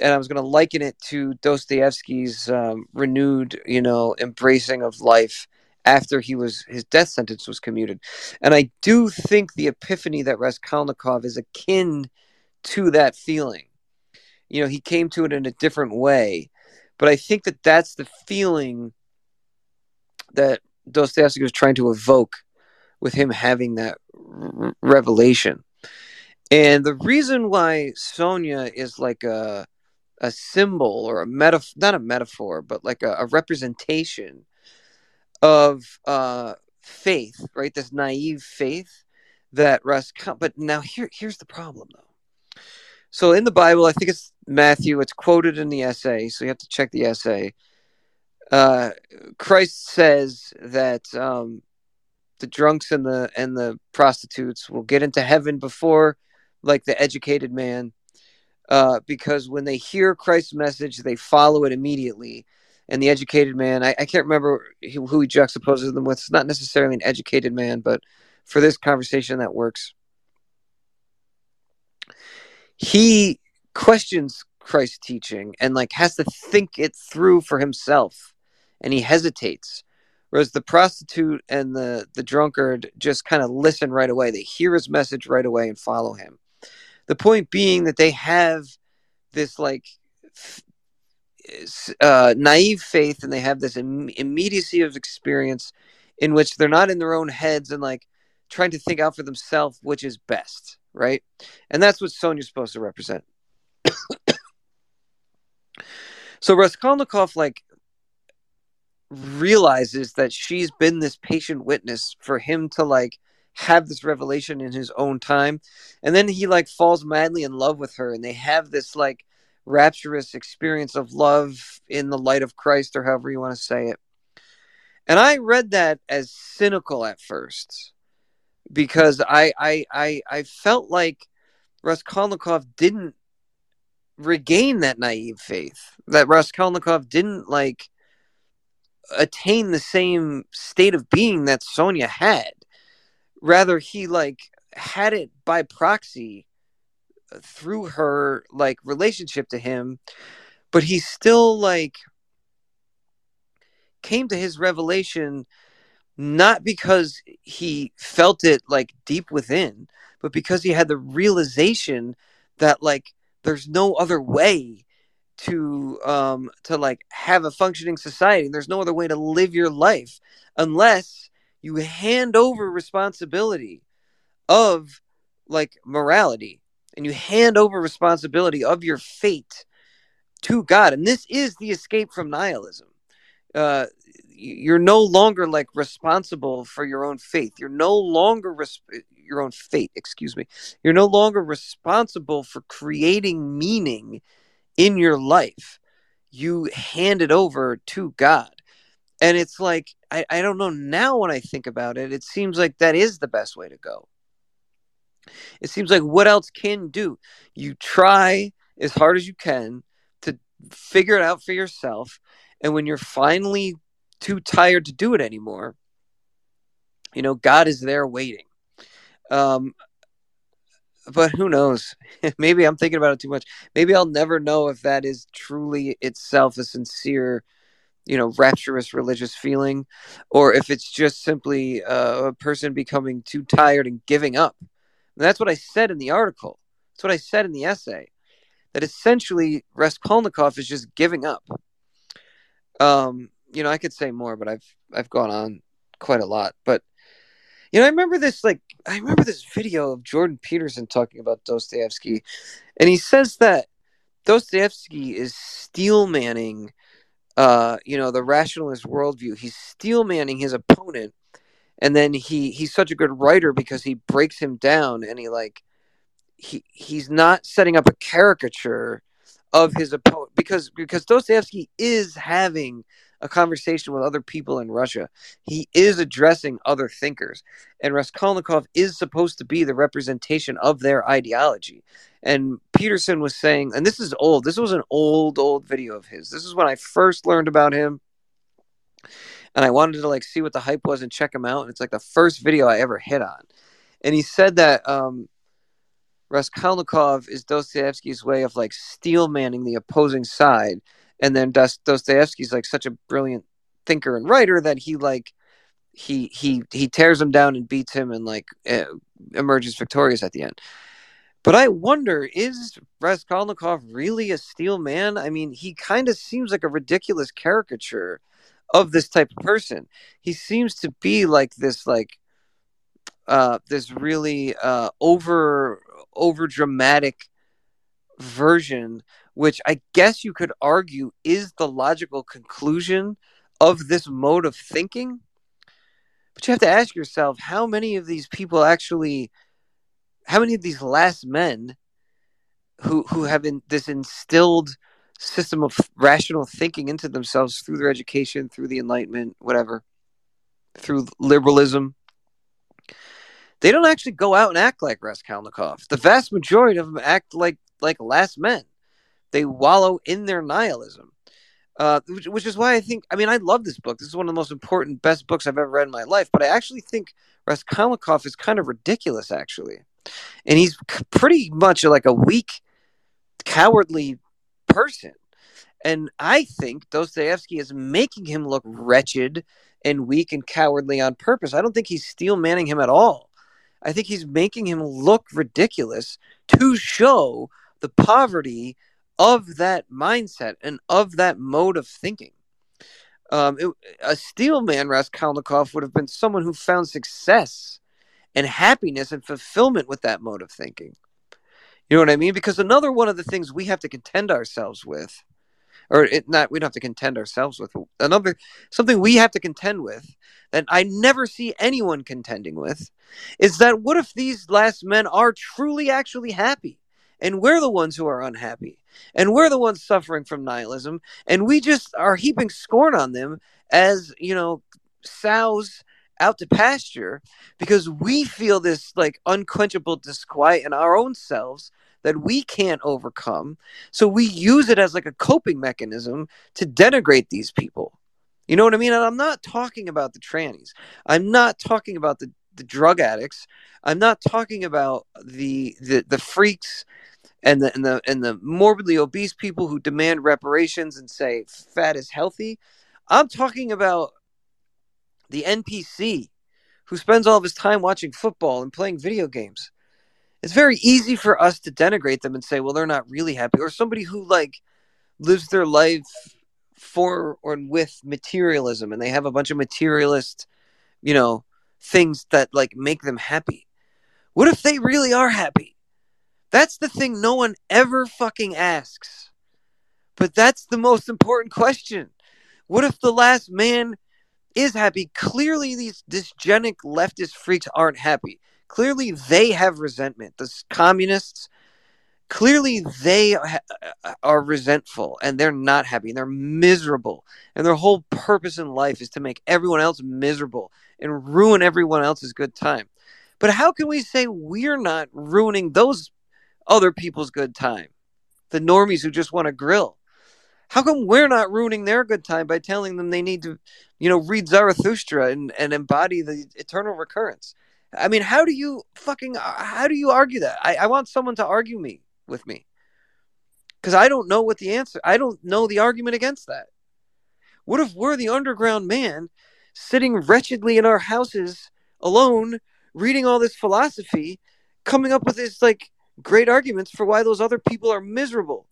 Speaker 1: and I was going to liken it to Dostoevsky's um, renewed, you know, embracing of life after he was his death sentence was commuted. And I do think the epiphany that Raskolnikov is akin to that feeling you know he came to it in a different way but i think that that's the feeling that dostoevsky was trying to evoke with him having that r- revelation. And the reason why Sonia is like a a symbol or a metaphor, not a metaphor, but like a, a representation of uh, faith, right? This naive faith that Russ. But now here, here's the problem, though. So in the Bible, I think it's Matthew. It's quoted in the essay, so you have to check the essay. Uh, Christ says that um, the drunks and the and the prostitutes will get into heaven before, like the educated man, uh, because when they hear Christ's message, they follow it immediately. And the educated man, I, I can't remember who he juxtaposes them with. It's not necessarily an educated man, but for this conversation, that works. He questions Christ's teaching and like has to think it through for himself, and he hesitates. Whereas the prostitute and the the drunkard just kind of listen right away. They hear his message right away and follow him. The point being that they have this like uh, naive faith and they have this Im- immediacy of experience in which they're not in their own heads and like trying to think out for themselves which is best, right? And that's what Sonya's supposed to represent. so Raskolnikov like realizes that she's been this patient witness for him to like have this revelation in his own time and then he like falls madly in love with her and they have this like rapturous experience of love in the light of Christ or however you want to say it and i read that as cynical at first because i i i, I felt like raskolnikov didn't regain that naive faith that raskolnikov didn't like attain the same state of being that sonia had. Rather he like had it by proxy through her like relationship to him but he still like came to his revelation not because he felt it like deep within but because he had the realization that like there's no other way to um to like have a functioning society there's no other way to live your life unless you hand over responsibility of like morality and you hand over responsibility of your fate to God. And this is the escape from nihilism. Uh, you're no longer like responsible for your own faith. You're no longer res- your own fate, excuse me. You're no longer responsible for creating meaning in your life. You hand it over to God and it's like I, I don't know now when i think about it it seems like that is the best way to go it seems like what else can do you try as hard as you can to figure it out for yourself and when you're finally too tired to do it anymore you know god is there waiting. Um but who knows? Maybe i'm thinking about it too much. Maybe i'll never know if that is truly itself a sincere you know rapturous religious feeling or if it's just simply uh, a person becoming too tired and giving up. And that's what i said in the article. That's what i said in the essay. That essentially raskolnikov is just giving up um you know i could say more but i've i've gone on quite a lot but you know i remember this like i remember this video of jordan peterson talking about dostoevsky and he says that dostoevsky is steel manning uh, you know, the rationalist worldview. He's steel manning his opponent, and then he he's such a good writer because he breaks him down and he like he he's not setting up a caricature of his opponent because because Dostoevsky is having a conversation with other people in Russia. He is addressing other thinkers, and Raskolnikov is supposed to be the representation of their ideology. And Peterson was saying, and this is old. This was an old, old video of his. This is when I first learned about him, and I wanted to like see what the hype was and check him out. And it's like the first video I ever hit on. And he said that um, Raskolnikov is Dostoevsky's way of like steel manning the opposing side and then Dostoevsky's like such a brilliant thinker and writer that he like he he he tears him down and beats him and like uh, emerges victorious at the end. But I wonder, is Raskolnikov really a steel man? I mean, he kind of seems like a ridiculous caricature of this type of person. He seems to be like this, like uh, this really uh, over over dramatic version, which I guess you could argue is the logical conclusion of this mode of thinking. But you have to ask yourself how many of these people actually, how many of these last men who who have in, this instilled system of rational thinking into themselves through their education, through the Enlightenment, whatever, through liberalism, they don't actually go out and act like Raskolnikov. The vast majority of them act like like last men. They wallow in their nihilism, uh, which, which is why I think. I mean, I love this book. This is one of the most important, best books I've ever read in my life. But I actually think Raskolnikov is kind of ridiculous, actually, and he's pretty much like a weak, cowardly person. And I think Dostoevsky is making him look wretched and weak and cowardly on purpose. I don't think he's steel manning him at all. I think he's making him look ridiculous to show the poverty of that mindset and of that mode of thinking. Um, it, a steel man, Raskolnikov, would have been someone who found success and happiness and fulfillment with that mode of thinking. You know what I mean? Because another one of the things we have to contend ourselves with or it not we don't have to contend ourselves with. Another something we have to contend with that I never see anyone contending with is that what if these last men are truly actually happy? And we're the ones who are unhappy. And we're the ones suffering from nihilism. And we just are heaping scorn on them as you know sows out to pasture because we feel this like unquenchable disquiet in our own selves that we can't overcome. So we use it as like a coping mechanism to denigrate these people. You know what I mean? And I'm not talking about the trannies. I'm not talking about the, the drug addicts. I'm not talking about the the, the freaks and the and the and the morbidly obese people who demand reparations and say fat is healthy. I'm talking about the NPC who spends all of his time watching football and playing video games it's very easy for us to denigrate them and say, well, they're not really happy. Or somebody who like lives their life for or with materialism and they have a bunch of materialist, you know, things that like make them happy. What if they really are happy? That's the thing no one ever fucking asks. But that's the most important question. What if the last man is happy? Clearly, these dysgenic leftist freaks aren't happy. Clearly, they have resentment. The communists, clearly, they ha- are resentful and they're not happy and they're miserable. And their whole purpose in life is to make everyone else miserable and ruin everyone else's good time. But how can we say we're not ruining those other people's good time? The normies who just want to grill. How come we're not ruining their good time by telling them they need to, you know, read Zarathustra and, and embody the eternal recurrence? I mean, how do you fucking uh, how do you argue that? I, I want someone to argue me with me because I don't know what the answer. I don't know the argument against that. What if we're the underground man sitting wretchedly in our houses alone, reading all this philosophy, coming up with this like great arguments for why those other people are miserable?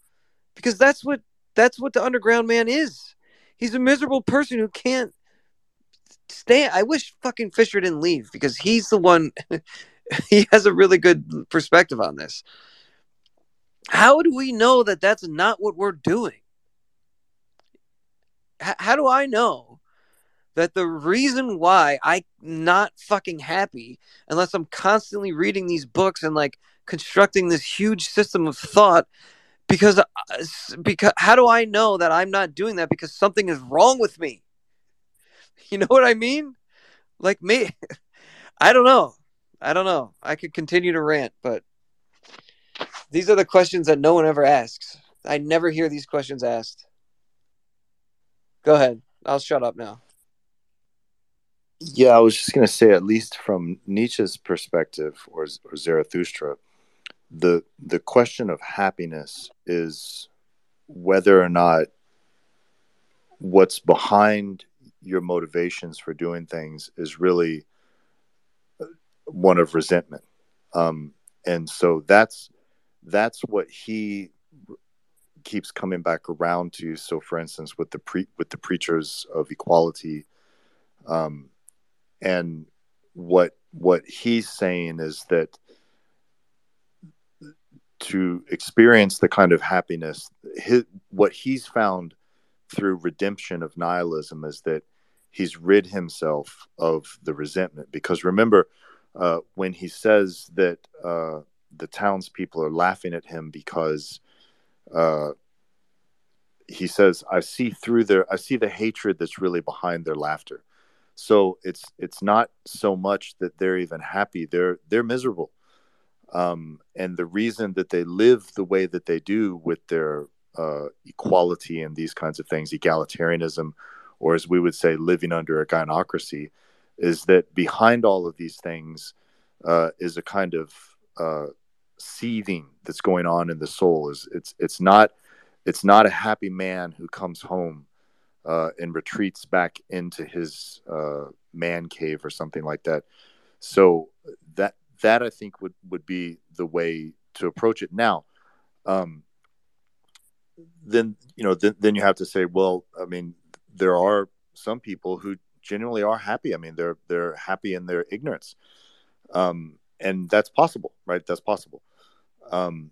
Speaker 1: Because that's what that's what the underground man is. He's a miserable person who can't stay. I wish fucking Fisher didn't leave because he's the one. he has a really good perspective on this. How do we know that that's not what we're doing? H- how do I know that the reason why I'm not fucking happy, unless I'm constantly reading these books and like constructing this huge system of thought, because uh, because how do I know that I'm not doing that because something is wrong with me? You know what I mean? Like me, I don't know. I don't know. I could continue to rant, but these are the questions that no one ever asks. I never hear these questions asked. Go ahead. I'll shut up now.
Speaker 3: Yeah, I was just going to say, at least from Nietzsche's perspective or, or Zarathustra, the the question of happiness is whether or not what's behind your motivations for doing things is really one of resentment. Um, and so that's that's what he keeps coming back around to. So for instance with the pre with the preachers of equality um, and what what he's saying is that to experience the kind of happiness, his, what he's found through redemption of nihilism is that he's rid himself of the resentment. Because remember, uh, when he says that uh, the townspeople are laughing at him because uh, he says, "I see through their, I see the hatred that's really behind their laughter." So it's it's not so much that they're even happy; they're they're miserable. Um, and the reason that they live the way that they do with their uh, equality and these kinds of things, egalitarianism, or as we would say, living under a gynocracy, is that behind all of these things uh, is a kind of uh, seething that's going on in the soul. Is it's it's not it's not a happy man who comes home uh, and retreats back into his uh, man cave or something like that. So that that I think would would be the way to approach it. Now, um, then you know then, then you have to say, well, I mean, there are some people who genuinely are happy. I mean, they're they're happy in their ignorance, um, and that's possible, right? That's possible. Um,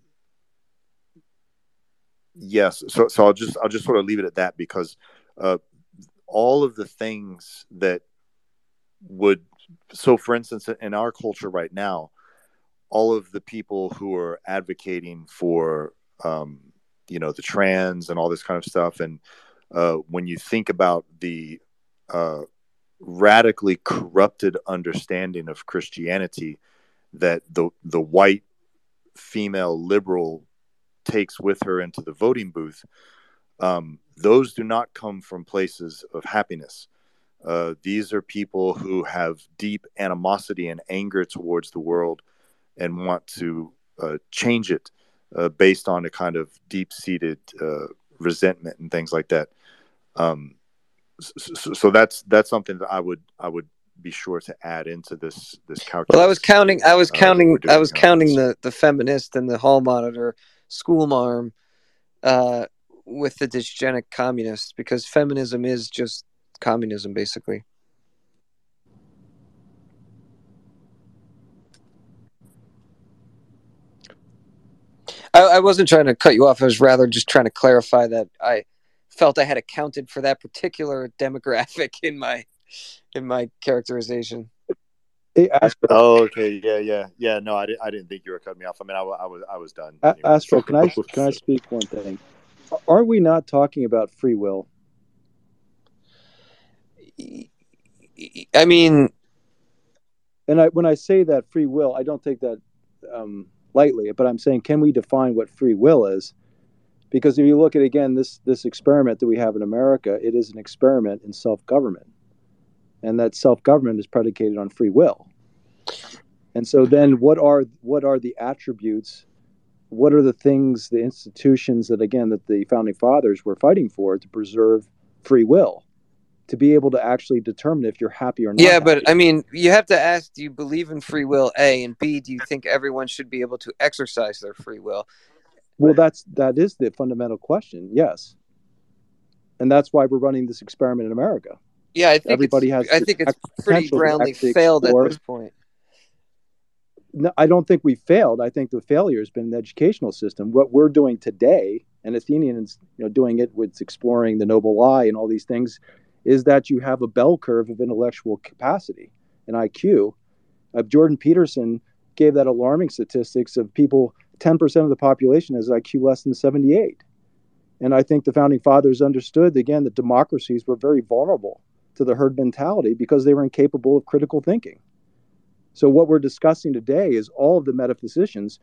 Speaker 3: yes. So so I'll just I'll just sort of leave it at that because uh, all of the things that would so for instance in our culture right now all of the people who are advocating for um, you know the trans and all this kind of stuff and uh, when you think about the uh, radically corrupted understanding of christianity that the the white female liberal takes with her into the voting booth um, those do not come from places of happiness uh, these are people who have deep animosity and anger towards the world and want to uh, change it uh, based on a kind of deep seated uh, resentment and things like that. Um, so, so, that's that's something that I would I would be sure to add into this this calculus.
Speaker 1: Well, I was counting. I was uh, counting. I was counting the the feminist and the hall monitor school marm uh, with the dysgenic communists because feminism is just communism, basically. I, I wasn't trying to cut you off. I was rather just trying to clarify that I felt I had accounted for that particular demographic in my in my characterization.
Speaker 4: Hey, Astro.
Speaker 3: Oh, okay, yeah, yeah, yeah. No, I didn't. I didn't think you were cutting me off. I mean, I, I was, I was done.
Speaker 4: Anyway. Astro, can I can I speak one thing? Are we not talking about free will?
Speaker 1: I mean,
Speaker 4: and I, when I say that free will, I don't take that um, lightly. But I'm saying, can we define what free will is? Because if you look at again this this experiment that we have in America, it is an experiment in self government, and that self government is predicated on free will. And so then, what are what are the attributes? What are the things, the institutions that again that the founding fathers were fighting for to preserve free will? to be able to actually determine if you're happy or not.
Speaker 1: Yeah, but I mean, you have to ask: Do you believe in free will? A and B. Do you think everyone should be able to exercise their free will?
Speaker 4: Well, that's that is the fundamental question. Yes, and that's why we're running this experiment in America.
Speaker 1: Yeah, I think everybody has. I think it's pretty roundly failed explore. at this point.
Speaker 4: No, I don't think we failed. I think the failure has been the educational system. What we're doing today, and Athenians, you know, doing it with exploring the noble lie and all these things, is that you have a bell curve of intellectual capacity and IQ. Uh, Jordan Peterson gave that alarming statistics of people, 10% of the population has IQ less than 78. And I think the founding fathers understood, again, that democracies were very vulnerable to the herd mentality because they were incapable of critical thinking. So, what we're discussing today is all of the metaphysicians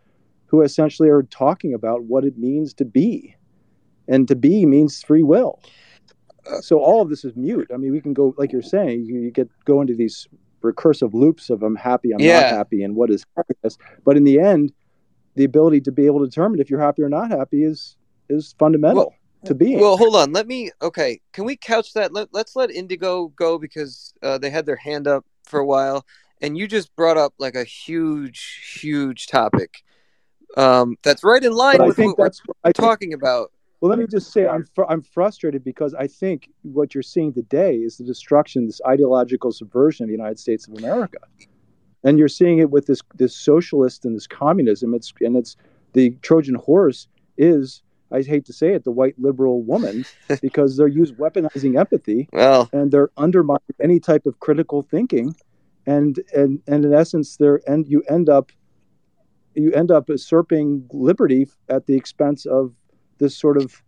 Speaker 4: who essentially are talking about what it means to be. And to be means free will so all of this is mute. I mean, we can go like you're saying, you, get go into these recursive loops of I'm happy, I'm yeah. not happy, and what is happiness. But in the end, the ability to be able to determine if you're happy or not happy is is fundamental well, to being.
Speaker 1: Well, hold on. Let me. Okay, can we couch that? Let, us let Indigo go because uh, they had their hand up for a while, and you just brought up like a huge, huge topic. Um, that's right in line but with what we're I talking think, about.
Speaker 4: Well, let me just say I'm fr- I'm frustrated because I think what you're seeing today is the destruction, this ideological subversion of the United States of America. And you're seeing it with this this socialist and this communism. It's and it's the Trojan horse is I hate to say it, the white liberal woman, because they're used weaponizing empathy,
Speaker 1: well,
Speaker 4: and they're undermining any type of critical thinking, and and and in essence, they're and you end up you end up usurping liberty at the expense of this sort of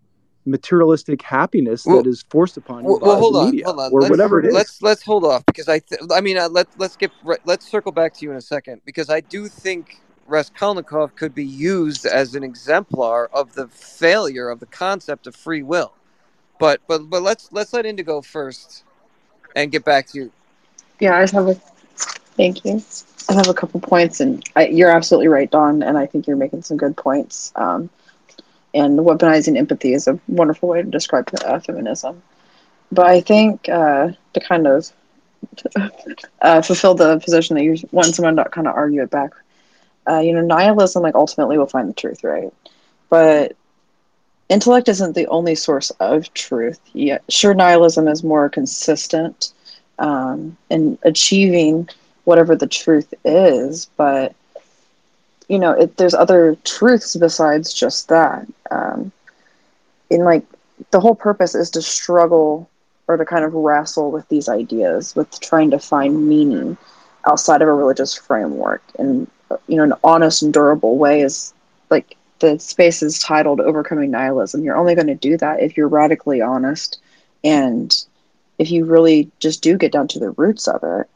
Speaker 4: materialistic happiness
Speaker 1: well,
Speaker 4: that is forced upon you
Speaker 1: well,
Speaker 4: by
Speaker 1: well hold
Speaker 4: the
Speaker 1: on,
Speaker 4: media
Speaker 1: hold on.
Speaker 4: or
Speaker 1: let's,
Speaker 4: whatever it is.
Speaker 1: Let's let's hold off because I th- I mean uh, let let's get let's circle back to you in a second because I do think Raskolnikov could be used as an exemplar of the failure of the concept of free will. But but but let's let's let Indigo first and get back to you.
Speaker 5: Yeah, I just have a thank you. I have a couple points, and I, you're absolutely right, Don, and I think you're making some good points. Um, and weaponizing empathy is a wonderful way to describe uh, feminism. But I think uh, to kind of uh, fulfill the position that you want someone to kind of argue it back uh, you know, nihilism like ultimately will find the truth, right? But intellect isn't the only source of truth. Yeah, sure, nihilism is more consistent um, in achieving whatever the truth is, but you know, it, there's other truths besides just that. Um, in like the whole purpose is to struggle or to kind of wrestle with these ideas, with trying to find meaning outside of a religious framework. And you know an honest and durable way is like the space is titled overcoming nihilism. You're only going to do that if you're radically honest and if you really just do get down to the roots of it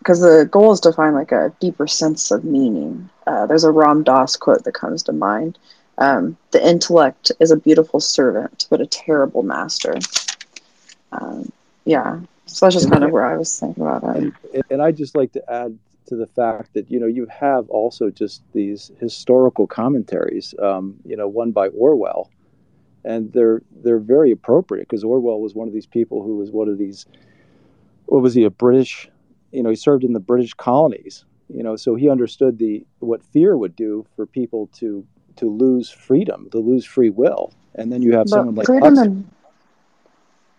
Speaker 5: because the goal is to find like a deeper sense of meaning. Uh, there's a ram dass quote that comes to mind. Um, the intellect is a beautiful servant but a terrible master. Um, yeah. So that's just kind of where i was thinking about it.
Speaker 4: and, and i just like to add to the fact that you know you have also just these historical commentaries, um, you know, one by Orwell, and they're they're very appropriate because Orwell was one of these people who was one of these, what was he a British, you know, he served in the British colonies, you know, so he understood the what fear would do for people to to lose freedom, to lose free will, and then you have but someone like
Speaker 5: freedom Huxley. and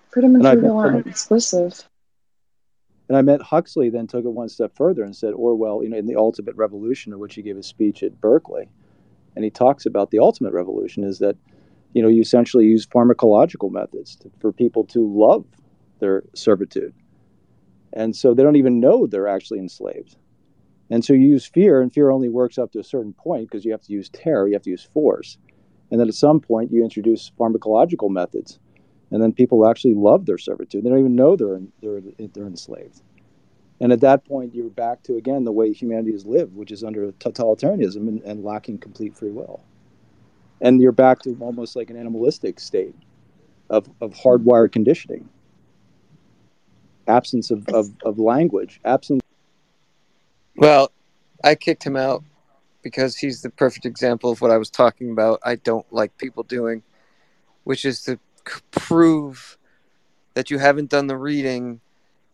Speaker 5: freedom and, and free will aren't exclusive.
Speaker 4: And I met Huxley then took it one step further and said Orwell, you know, in the Ultimate Revolution, of which he gave a speech at Berkeley, and he talks about the ultimate revolution is that, you know, you essentially use pharmacological methods to, for people to love their servitude, and so they don't even know they're actually enslaved, and so you use fear, and fear only works up to a certain point because you have to use terror, you have to use force, and then at some point you introduce pharmacological methods and then people actually love their servitude. They don't even know they're they're they're enslaved. And at that point, you're back to again the way humanity has lived, which is under totalitarianism and, and lacking complete free will. And you're back to almost like an animalistic state of, of hardwired conditioning, absence of, of, of language, absence.
Speaker 1: Well, I kicked him out because he's the perfect example of what I was talking about. I don't like people doing, which is to prove that you haven't done the reading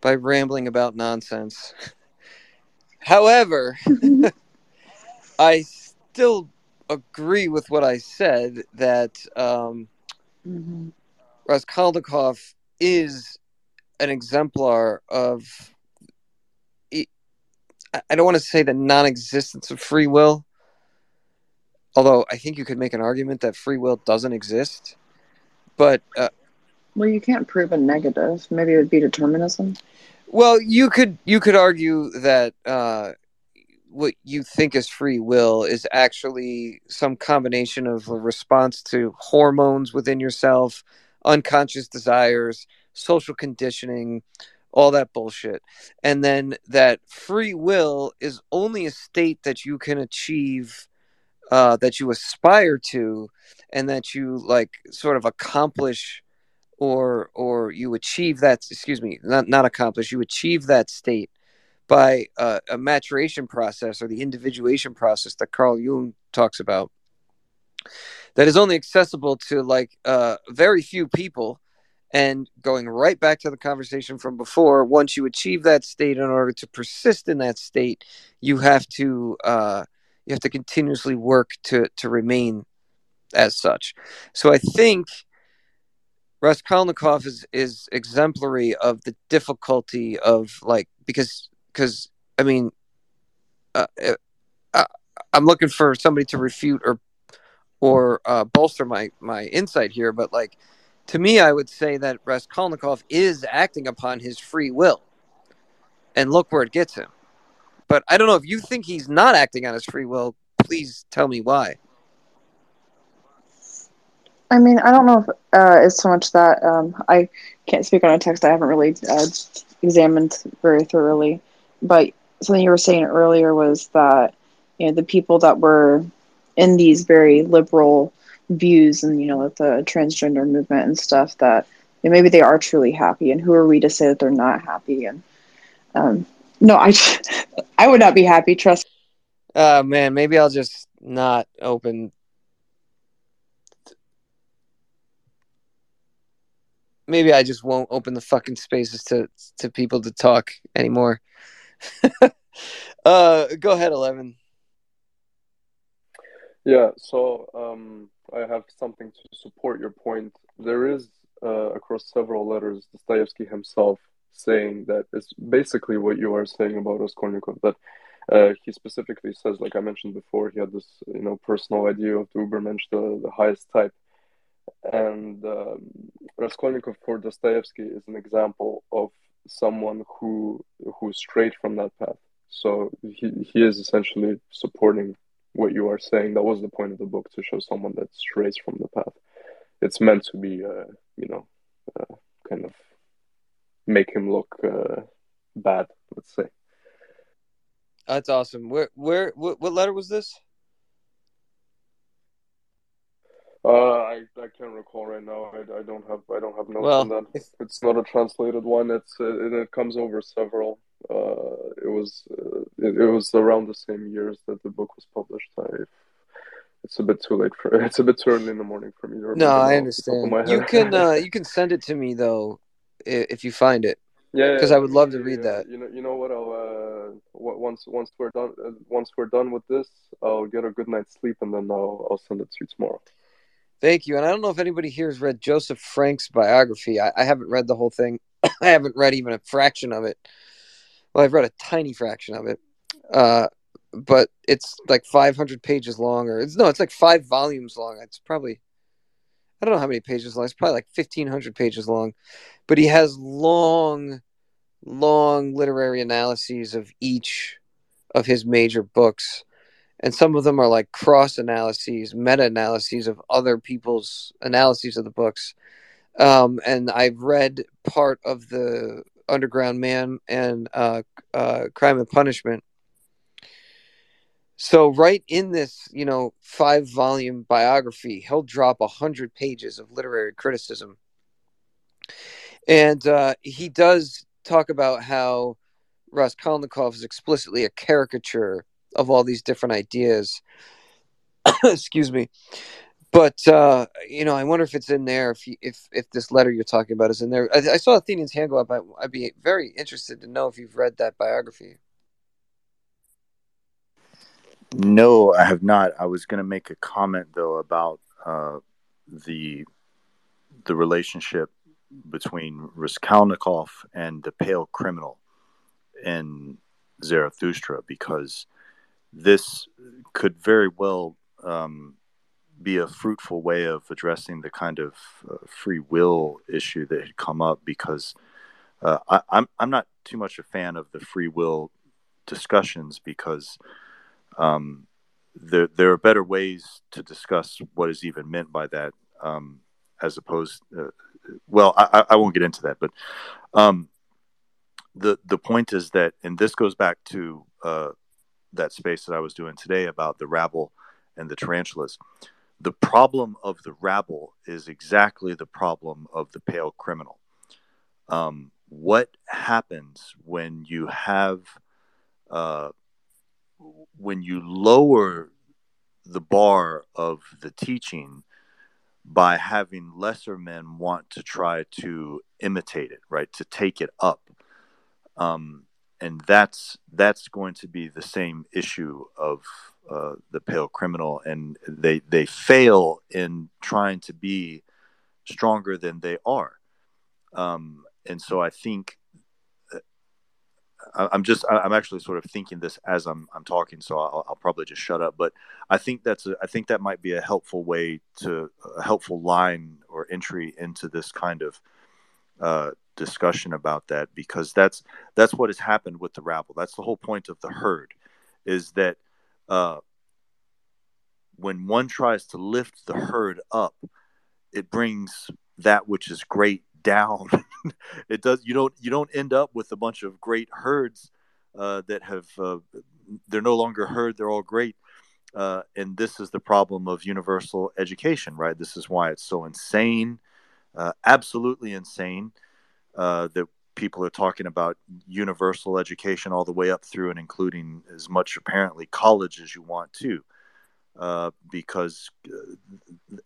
Speaker 1: by rambling about nonsense. However, I still agree with what I said that um, mm-hmm. Raskolnikov is an exemplar of. I don't want to say the non-existence of free will, although I think you could make an argument that free will doesn't exist. But uh,
Speaker 5: well, you can't prove a negative. Maybe it would be determinism.
Speaker 1: Well, you could you could argue that uh, what you think is free will is actually some combination of a response to hormones within yourself, unconscious desires, social conditioning, all that bullshit. And then that free will is only a state that you can achieve uh, that you aspire to and that you like sort of accomplish or or you achieve that excuse me not not accomplish you achieve that state by uh, a maturation process or the individuation process that Carl Jung talks about that is only accessible to like uh, very few people and going right back to the conversation from before once you achieve that state in order to persist in that state you have to uh, you have to continuously work to to remain as such. So I think Raskolnikov is is exemplary of the difficulty of like because because I mean, uh, uh, I'm looking for somebody to refute or or uh, bolster my my insight here, but like to me, I would say that Raskolnikov is acting upon his free will, and look where it gets him. But I don't know if you think he's not acting on his free will. Please tell me why.
Speaker 5: I mean, I don't know if uh, it's so much that um, I can't speak on a text I haven't really uh, examined very thoroughly. But something you were saying earlier was that you know the people that were in these very liberal views and you know with the transgender movement and stuff that you know, maybe they are truly happy, and who are we to say that they're not happy? And um, no, I I would not be happy. Trust.
Speaker 1: Uh man, maybe I'll just not open maybe I just won't open the fucking spaces to to people to talk anymore. uh, go ahead, eleven.
Speaker 2: Yeah, so um, I have something to support your point. There is uh, across several letters Dostoevsky himself saying that it's basically what you are saying about Raskolnikov. That uh, he specifically says, like I mentioned before, he had this you know personal idea of the Ubermensch, the, the highest type and um, Raskolnikov for Dostoevsky is an example of someone who who strayed from that path. So he, he is essentially supporting what you are saying. That was the point of the book to show someone that strays from the path. It's meant to be, uh, you know, uh, kind of make him look uh, bad. Let's say.
Speaker 1: That's awesome. Where where what, what letter was this?
Speaker 2: Uh, I, I can't recall right now. I, I don't have I don't have notes well, on that. It's not a translated one. It's it, it comes over several. Uh, it was uh, it, it, was around the same years that the book was published. I, it's a bit too late for it's a bit too early in the morning for me. to.
Speaker 1: no, I understand. You can uh, you can send it to me though, if you find it.
Speaker 2: Yeah,
Speaker 1: because
Speaker 2: yeah,
Speaker 1: I would love to
Speaker 2: yeah,
Speaker 1: read that.
Speaker 2: You know, you know what? I'll uh, once once we're done uh, once we're done with this, I'll get a good night's sleep and then I'll I'll send it to you tomorrow.
Speaker 1: Thank you. And I don't know if anybody here has read Joseph Frank's biography. I, I haven't read the whole thing. I haven't read even a fraction of it. Well, I've read a tiny fraction of it. Uh, but it's like 500 pages long, or it's no, it's like five volumes long. It's probably, I don't know how many pages long. It's probably like 1500 pages long. But he has long, long literary analyses of each of his major books and some of them are like cross analyses, meta analyses of other people's analyses of the books. Um, and I've read part of the Underground Man and uh, uh, Crime and Punishment. So right in this, you know, five volume biography, he'll drop a hundred pages of literary criticism, and uh, he does talk about how Raskolnikov is explicitly a caricature of all these different ideas. Excuse me. But uh, you know, I wonder if it's in there. If you, if if this letter you're talking about is in there, I, I saw Athenian's hand go up. I, I'd be very interested to know if you've read that biography.
Speaker 3: No, I have not. I was going to make a comment though about uh, the the relationship between Raskolnikov and the Pale Criminal in Zarathustra because this could very well um, be a fruitful way of addressing the kind of uh, free will issue that had come up because uh, I, am I'm, I'm not too much a fan of the free will discussions because um, there there are better ways to discuss what is even meant by that um, as opposed uh, well I, I won't get into that but um, the the point is that and this goes back to uh, that space that I was doing today about the rabble and the tarantulas. The problem of the rabble is exactly the problem of the pale criminal. Um, what happens when you have uh, when you lower the bar of the teaching by having lesser men want to try to imitate it, right? To take it up. Um, and that's that's going to be the same issue of uh, the pale criminal, and they they fail in trying to be stronger than they are, um, and so I think I'm just I'm actually sort of thinking this as I'm I'm talking, so I'll, I'll, probably just shut up. But I think that's a, I think that might be a helpful way to a helpful line or entry into this kind of uh, discussion about that because that's that's what has happened with the rabble. That's the whole point of the herd, is that uh, when one tries to lift the herd up, it brings that which is great down. it does. You don't. You don't end up with a bunch of great herds uh, that have. Uh, they're no longer herd. They're all great. Uh, and this is the problem of universal education, right? This is why it's so insane, uh, absolutely insane, uh, that people are talking about universal education all the way up through and including as much apparently college as you want to, uh, because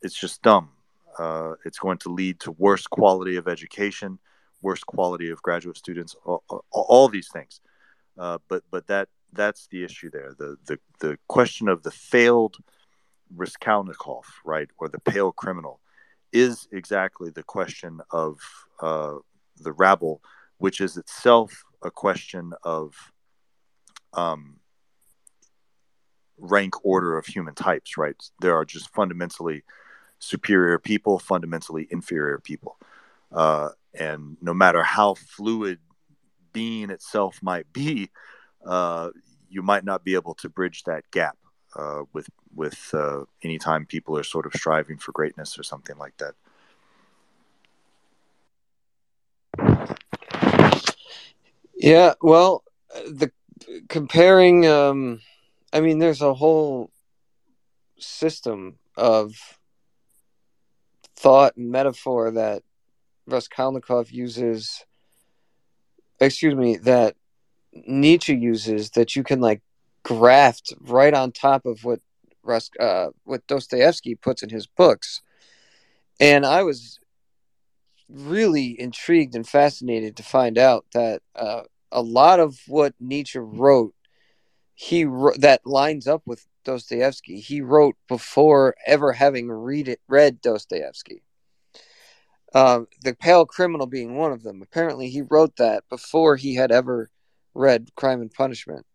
Speaker 3: it's just dumb. Uh, it's going to lead to worse quality of education, worse quality of graduate students, all, all, all these things. Uh, but but that that's the issue there. The the the question of the failed Raskolnikov, right, or the pale criminal, is exactly the question of uh, the rabble, which is itself a question of um, rank order of human types, right? There are just fundamentally superior people, fundamentally inferior people. Uh, and no matter how fluid being itself might be, uh, you might not be able to bridge that gap uh, with with uh, anytime people are sort of striving for greatness or something like that.
Speaker 1: Yeah, well, the comparing, um, I mean, there's a whole system of thought and metaphor that Raskolnikov uses, excuse me, that Nietzsche uses that you can like graft right on top of what Rus- uh, what Dostoevsky puts in his books. And I was really intrigued and fascinated to find out that uh, a lot of what Nietzsche wrote, he that lines up with Dostoevsky. He wrote before ever having read it, read Dostoevsky. Um, the Pale Criminal being one of them. Apparently, he wrote that before he had ever read Crime and Punishment.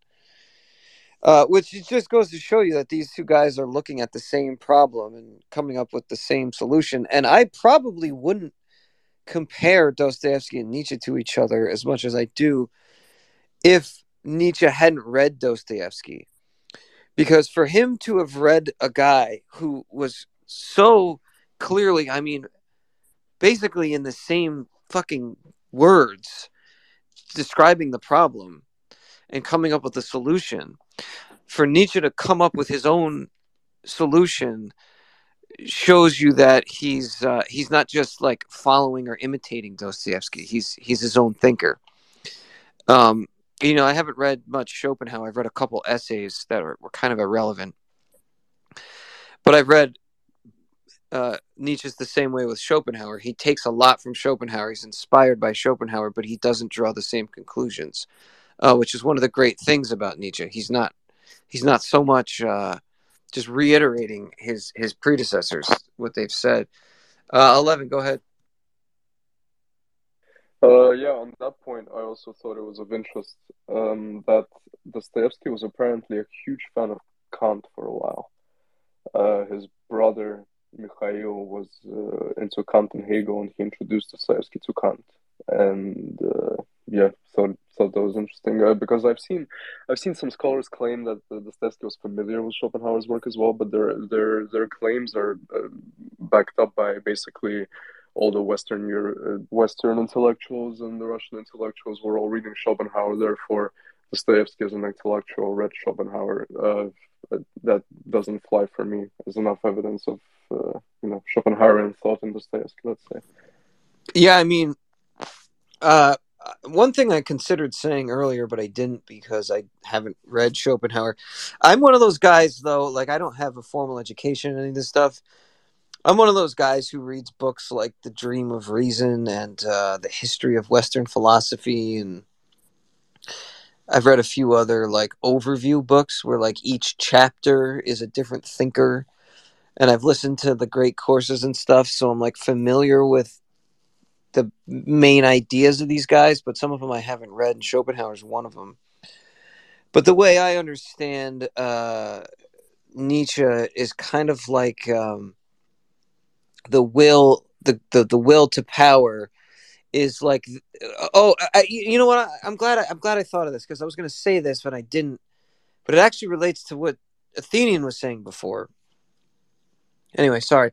Speaker 1: Uh, which just goes to show you that these two guys are looking at the same problem and coming up with the same solution. And I probably wouldn't compare Dostoevsky and Nietzsche to each other as much as I do if Nietzsche hadn't read Dostoevsky because for him to have read a guy who was so clearly, I mean, basically in the same fucking words describing the problem and coming up with a solution, for Nietzsche to come up with his own solution shows you that he's uh, he's not just like following or imitating Dostoevsky. He's he's his own thinker. Um, you know, I haven't read much Schopenhauer. I've read a couple essays that are, were kind of irrelevant, but I've read uh, Nietzsche's the same way with Schopenhauer. He takes a lot from Schopenhauer. He's inspired by Schopenhauer, but he doesn't draw the same conclusions, uh, which is one of the great things about Nietzsche. He's not he's not so much uh, just reiterating his his predecessors what they've said. Uh, Eleven, go ahead.
Speaker 2: Uh, yeah, on that point, I also thought it was of interest um, that Dostoevsky was apparently a huge fan of Kant for a while. Uh, his brother Mikhail was uh, into Kant and Hegel, and he introduced Dostoevsky to Kant. And uh, yeah, thought thought that was interesting uh, because I've seen I've seen some scholars claim that uh, Dostoevsky was familiar with Schopenhauer's work as well, but their their their claims are backed up by basically all the Western Euro- uh, Western intellectuals and the Russian intellectuals were all reading Schopenhauer. Therefore, Dostoevsky as an intellectual read Schopenhauer. Uh, that doesn't fly for me as enough evidence of uh, you know Schopenhauerian thought in Dostoevsky. Let's say.
Speaker 1: Yeah, I mean, uh, one thing I considered saying earlier, but I didn't because I haven't read Schopenhauer. I'm one of those guys, though. Like, I don't have a formal education in any of this stuff. I'm one of those guys who reads books like The Dream of Reason and uh, The History of Western Philosophy, and I've read a few other like overview books where like each chapter is a different thinker, and I've listened to the great courses and stuff, so I'm like familiar with the main ideas of these guys, but some of them I haven't read, and Schopenhauer's one of them. But the way I understand uh, Nietzsche is kind of like um, the will, the, the the will to power is like, oh, I, you know what? I, am glad I, I'm glad I thought of this because I was going to say this, but I didn't. But it actually relates to what Athenian was saying before. Anyway, sorry.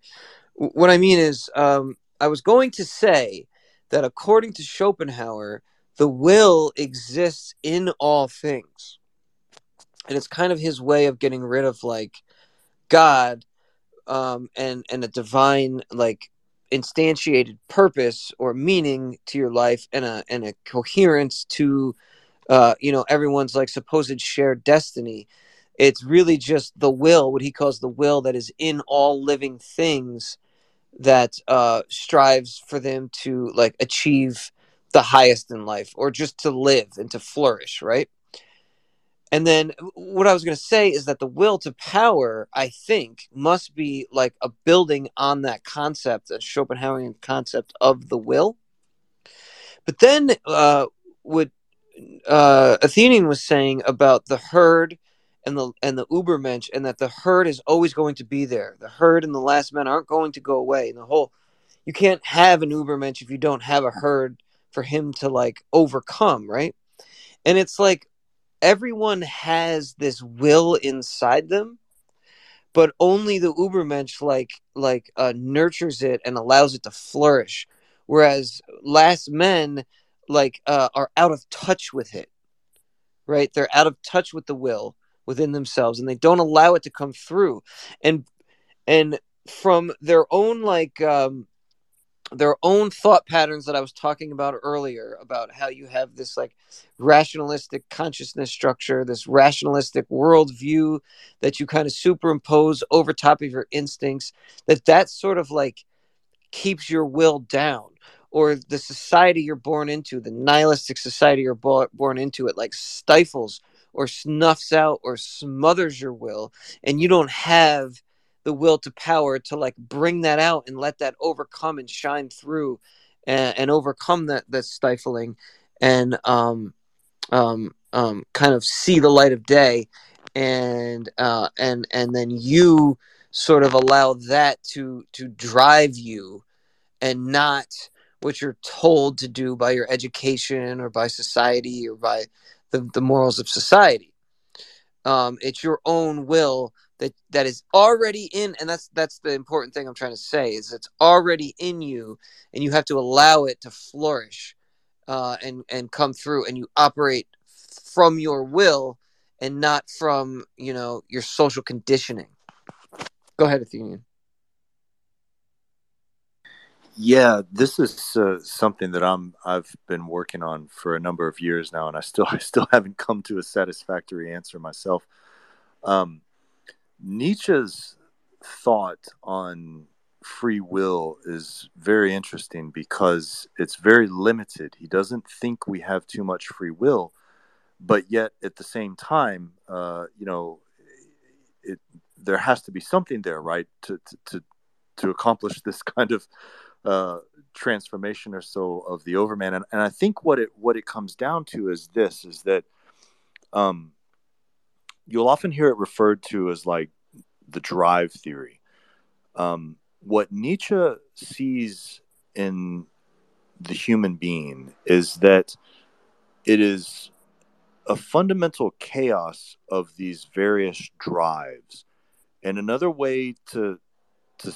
Speaker 1: What I mean is, um, I was going to say that according to Schopenhauer, the will exists in all things. And it's kind of his way of getting rid of like God um, and and a divine like instantiated purpose or meaning to your life and a and a coherence to uh, you know everyone's like supposed shared destiny. It's really just the will, what he calls the will that is in all living things that uh, strives for them to like achieve the highest in life or just to live and to flourish, right? And then what I was going to say is that the will to power, I think, must be like a building on that concept, a Schopenhauerian concept of the will. But then uh, what uh, Athenian was saying about the herd and the and the Ubermensch, and that the herd is always going to be there. The herd and the last men aren't going to go away. And the whole, you can't have an Ubermensch if you don't have a herd for him to like overcome, right? And it's like everyone has this will inside them, but only the Ubermensch like like uh, nurtures it and allows it to flourish, whereas last men like uh, are out of touch with it right? They're out of touch with the will within themselves and they don't allow it to come through. And and from their own like um their own thought patterns that I was talking about earlier about how you have this like rationalistic consciousness structure, this rationalistic worldview that you kind of superimpose over top of your instincts, that that sort of like keeps your will down or the society you're born into, the nihilistic society you're bo- born into, it like stifles or snuffs out or smothers your will and you don't have the will to power to like bring that out and let that overcome and shine through and, and overcome that that stifling and um um um kind of see the light of day and uh and and then you sort of allow that to to drive you and not what you're told to do by your education or by society or by the, the morals of society. Um, it's your own will that that is already in, and that's that's the important thing I'm trying to say is it's already in you, and you have to allow it to flourish uh, and and come through, and you operate from your will and not from you know your social conditioning. Go ahead, Athenian.
Speaker 3: Yeah, this is uh, something that I'm I've been working on for a number of years now, and I still I still haven't come to a satisfactory answer myself. Um, Nietzsche's thought on free will is very interesting because it's very limited. He doesn't think we have too much free will, but yet at the same time, uh, you know, it there has to be something there, right, to to to, accomplish this kind of uh, transformation or so of the Overman, and, and I think what it what it comes down to is this: is that um, you'll often hear it referred to as like the drive theory. Um, what Nietzsche sees in the human being is that it is a fundamental chaos of these various drives. And another way to to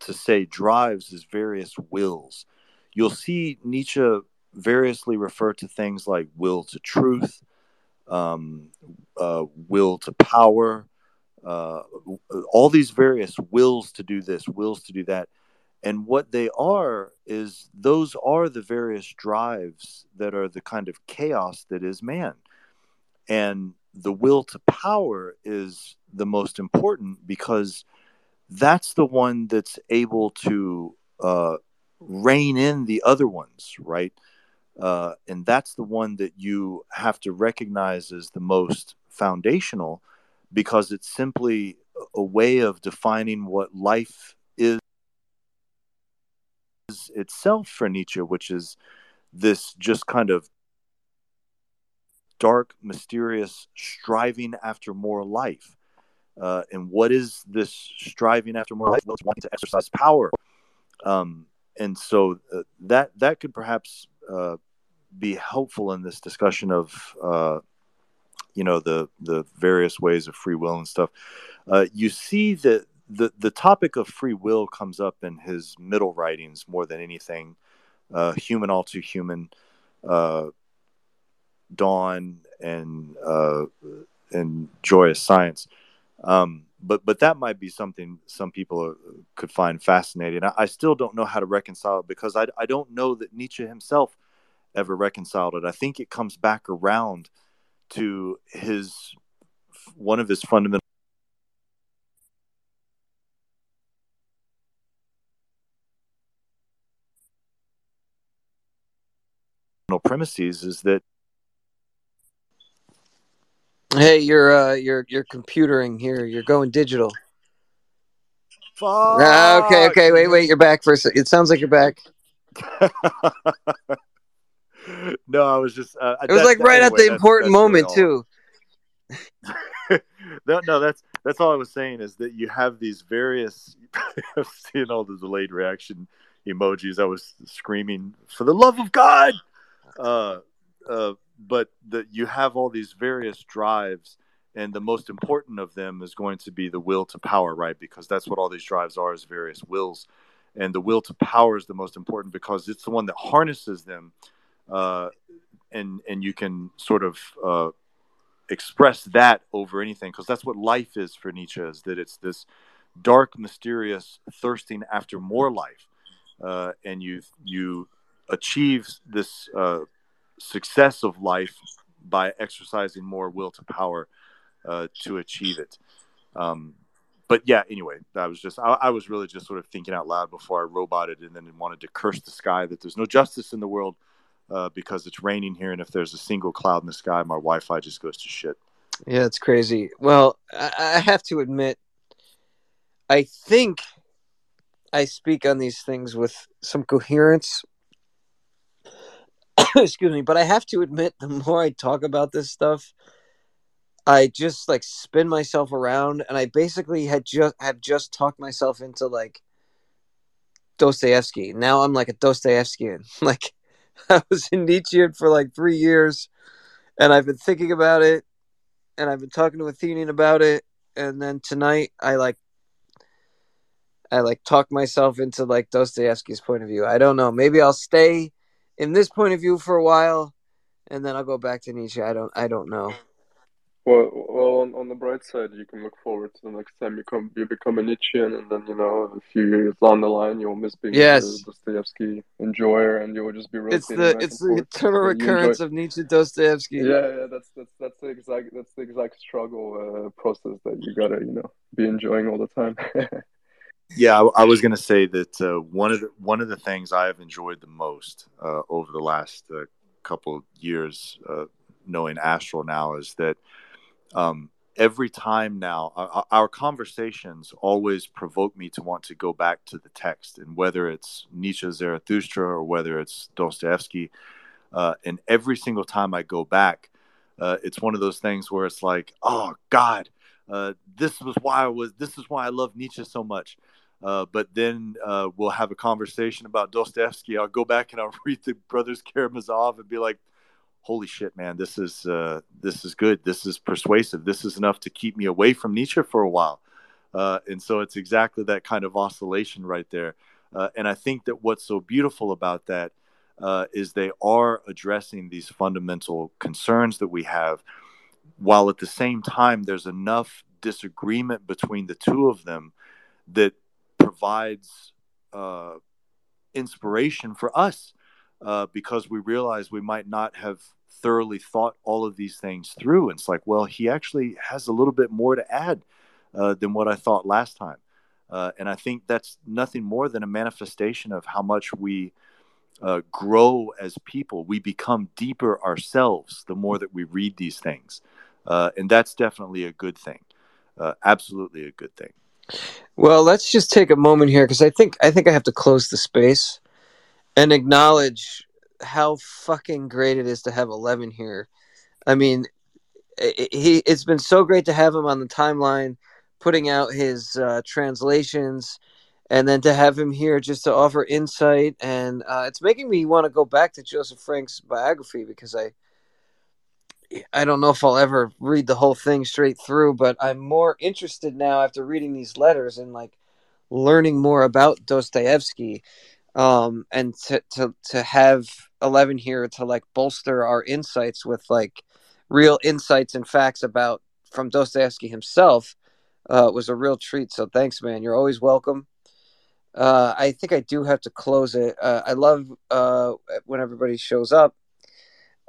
Speaker 3: to say drives is various wills. You'll see Nietzsche variously refer to things like will to truth, um, uh, will to power, uh, all these various wills to do this, wills to do that. And what they are is those are the various drives that are the kind of chaos that is man. And the will to power is the most important because that's the one that's able to uh, rein in the other ones, right? Uh, and that's the one that you have to recognize as the most foundational because it's simply a way of defining what life is itself for Nietzsche, which is this just kind of dark, mysterious striving after more life. Uh, and what is this striving after more life? Well, it's wanting to exercise power. Um, and so uh, that that could perhaps uh, be helpful in this discussion of uh, you know the the various ways of free will and stuff. Uh, you see that the the topic of free will comes up in his middle writings more than anything. Uh, human, all too human, uh, Dawn, and and joyous science. Um, but but that might be something some people could find fascinating. I, I, still don't know how to reconcile it because I, I don't know that Nietzsche himself ever reconciled it. I think it comes back around to his one of his fundamental premises is that
Speaker 1: Hey, you're uh, you're you're computering here. You're going digital.
Speaker 3: Fuck.
Speaker 1: Ah, okay, okay. Wait, wait. You're back for a second. It sounds like you're back.
Speaker 3: no, I was just. Uh,
Speaker 1: it was like right anyway, at the important moment too.
Speaker 3: no, no, that's that's all I was saying is that you have these various. seeing all the delayed reaction emojis. I was screaming for the love of God. Uh, uh, but that you have all these various drives and the most important of them is going to be the will to power right because that's what all these drives are is various wills and the will to power is the most important because it's the one that harnesses them uh, and and you can sort of uh, express that over anything because that's what life is for Nietzsche is that it's this dark mysterious thirsting after more life uh, and you you achieve this uh, success of life by exercising more will to power uh, to achieve it. Um, but yeah, anyway, that was just I, I, was really just sort of thinking out loud before I roboted and then wanted to curse the sky that there's no justice in the world uh, because it's raining here and if there's a single cloud in the sky, my Wi-Fi just goes to shit.
Speaker 1: Yeah, it's crazy. Well, I, I have to admit, I think I speak on these things with some coherence excuse me but i have to admit the more i talk about this stuff i just like spin myself around and i basically had just have just talked myself into like dostoevsky now i'm like a dostoevskian like i was in nietzschean for like three years and i've been thinking about it and i've been talking to athenian about it and then tonight i like i like talk myself into like dostoevsky's point of view i don't know maybe i'll stay in this point of view for a while, and then I'll go back to Nietzsche. I don't I don't know.
Speaker 2: Well, well, on, on the bright side, you can look forward to the next time you come you become a Nietzschean, and then you know a few years down the line, you'll miss being yes. a Dostoevsky enjoyer, and you'll just be rotating.
Speaker 1: It's the it's the eternal recurrence of Nietzsche Dostoevsky.
Speaker 2: Yeah, yeah, that's that's that's the exact that's the exact struggle uh, process that you gotta you know be enjoying all the time.
Speaker 3: Yeah, I, I was going to say that uh, one of the one of the things I have enjoyed the most uh, over the last uh, couple years, uh, knowing Astral now, is that um, every time now our, our, conversations always provoke me to want to go back to the text, and whether it's Nietzsche, Zarathustra, or whether it's Dostoevsky, uh, and every single time I go back, uh, it's one of those things where it's like, oh God. this was why I was. This is why I love Nietzsche so much uh, but then uh, we'll have a conversation about Dostoevsky. I'll go back and I'll read the Brothers Karamazov and be like, "Holy shit, man! This is uh, this is good. This is persuasive. This is enough to keep me away from Nietzsche for a while." Uh, and so it's exactly that kind of oscillation right there. Uh, and I think that what's so beautiful about that is they are addressing these fundamental concerns that we have, while at the same time there's enough disagreement between the two of them that provides uh, inspiration for us uh, because we realize we might not have thoroughly thought all of these things through. And it's like, well, he actually has a little bit more to add uh, than what I thought last time. Uh, and I think that's nothing more than a manifestation of how much we uh, grow as people. We become deeper ourselves the more that we read these things. Uh, and that's definitely a good thing. absolutely a good thing.
Speaker 1: Well, let's just take a moment here because I think I think I have to close the space. and acknowledge how fucking great it is to have Eleven here. I mean, it, he it's been so great to have him on the timeline, putting out his uh, translations, and then to have him here just to offer insight. And uh, it's making me want to go back to Joseph Frank's biography because I. I don't know if I'll ever read the whole thing straight through, but I'm more interested now after reading these letters and like learning more about Dostoevsky um, and to, to to have 11 here to like bolster our insights with like real insights and facts about from Dostoevsky himself uh, was a real treat. So thanks, man. You're always welcome. Uh, I think I do have to close it. Uh, I love uh, when everybody shows up.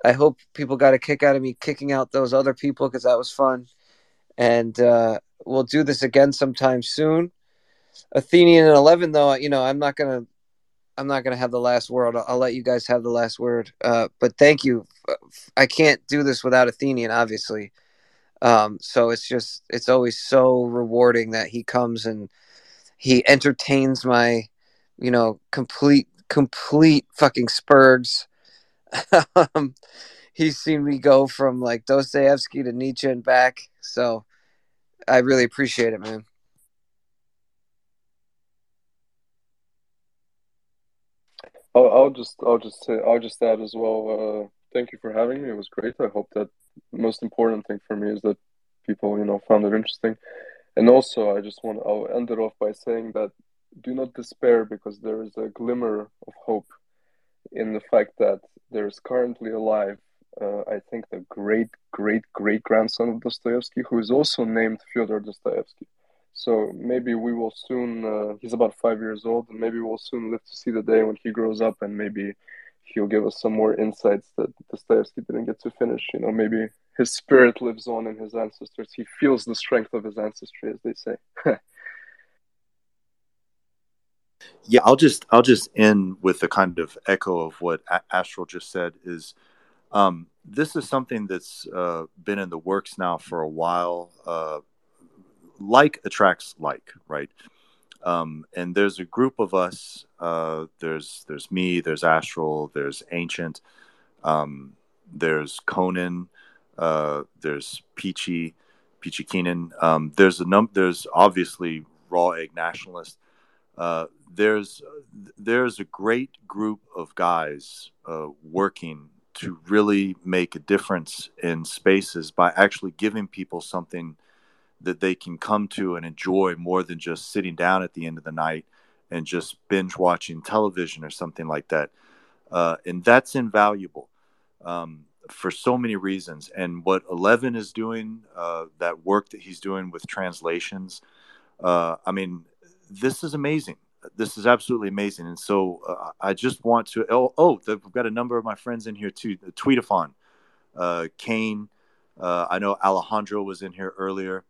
Speaker 1: I hope people got a kick out of me kicking out those other people because that was fun. And uh, we'll do this again sometime soon. Athenian and Eleven, though, you know, I'm not gonna, I'm not gonna have the last word. I'll, I'll let you guys have the last word. Uh, but thank you. I can't do this without Athenian, obviously. Um, so it's just, it's always so rewarding that he comes and he entertains my, you know, complete, complete fucking spurgs. um, he's seen me go from like Dostoevsky to Nietzsche and back. So I really appreciate it, man.
Speaker 2: I'll, I'll just I'll just say I'll just add as well. Uh, thank you for having me. It was great. I hope that the most important thing for me is that people you know found it interesting, and also I just want I'll end it off by saying that do not despair because there is a glimmer of hope in the fact that there is currently alive. Uh, I think the great great great grandson of Dostoevsky, who is also named Fyodor Dostoevsky. So maybe we will soon. Uh, he's about five years old, and maybe we'll soon live to see the day when he grows up, and maybe he'll give us some more insights that Dostoevsky didn't get to finish. You know, maybe his spirit lives on in his ancestors. He feels the strength of his ancestry, as they say.
Speaker 3: yeah, I'll just I'll just end with a kind of echo of what Astral just said. Is um, this is something that's uh, been in the works now for a while. Uh, like attracts like, right? Um, and there's a group of us. Uh, there's there's me. There's Astral. There's Ancient. Um, there's Conan. Uh, there's Peachy, Peachy Keenan. Um, there's a num. There's obviously raw egg nationalist. Uh, there's there's a great group of guys uh, working to really make a difference in spaces by actually giving people something that they can come to and enjoy more than just sitting down at the end of the night and just binge watching television or something like that. Uh, and that's invaluable um, for so many reasons. And what Eleven is doing, uh, that work that he's doing with translations, uh, I mean, this is amazing. This is absolutely amazing. And so uh, I just want to. Oh, oh, we've got a number of my friends in here too. Tweetathon, uh, Kane. Uh, I know Alejandro was in here earlier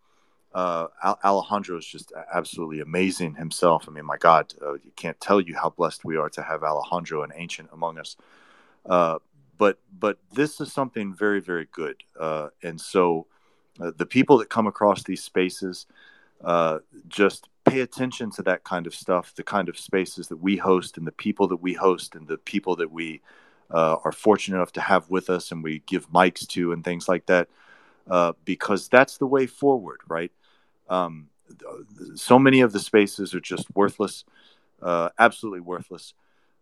Speaker 3: uh, Alejandro is just absolutely amazing himself. I mean, my God, uh, you can't tell you how blessed we are to have Alejandro an Ancient among us. Uh, but but this is something very very good, uh, and so uh, the people that come across these spaces uh, just pay attention to that kind of stuff, the kind of spaces that we host, and the people that we host, and the people that we are fortunate enough to have with us, and we give mics to, and things like that. because that's the way forward, right? Um, so many of the spaces are just worthless, uh, absolutely worthless.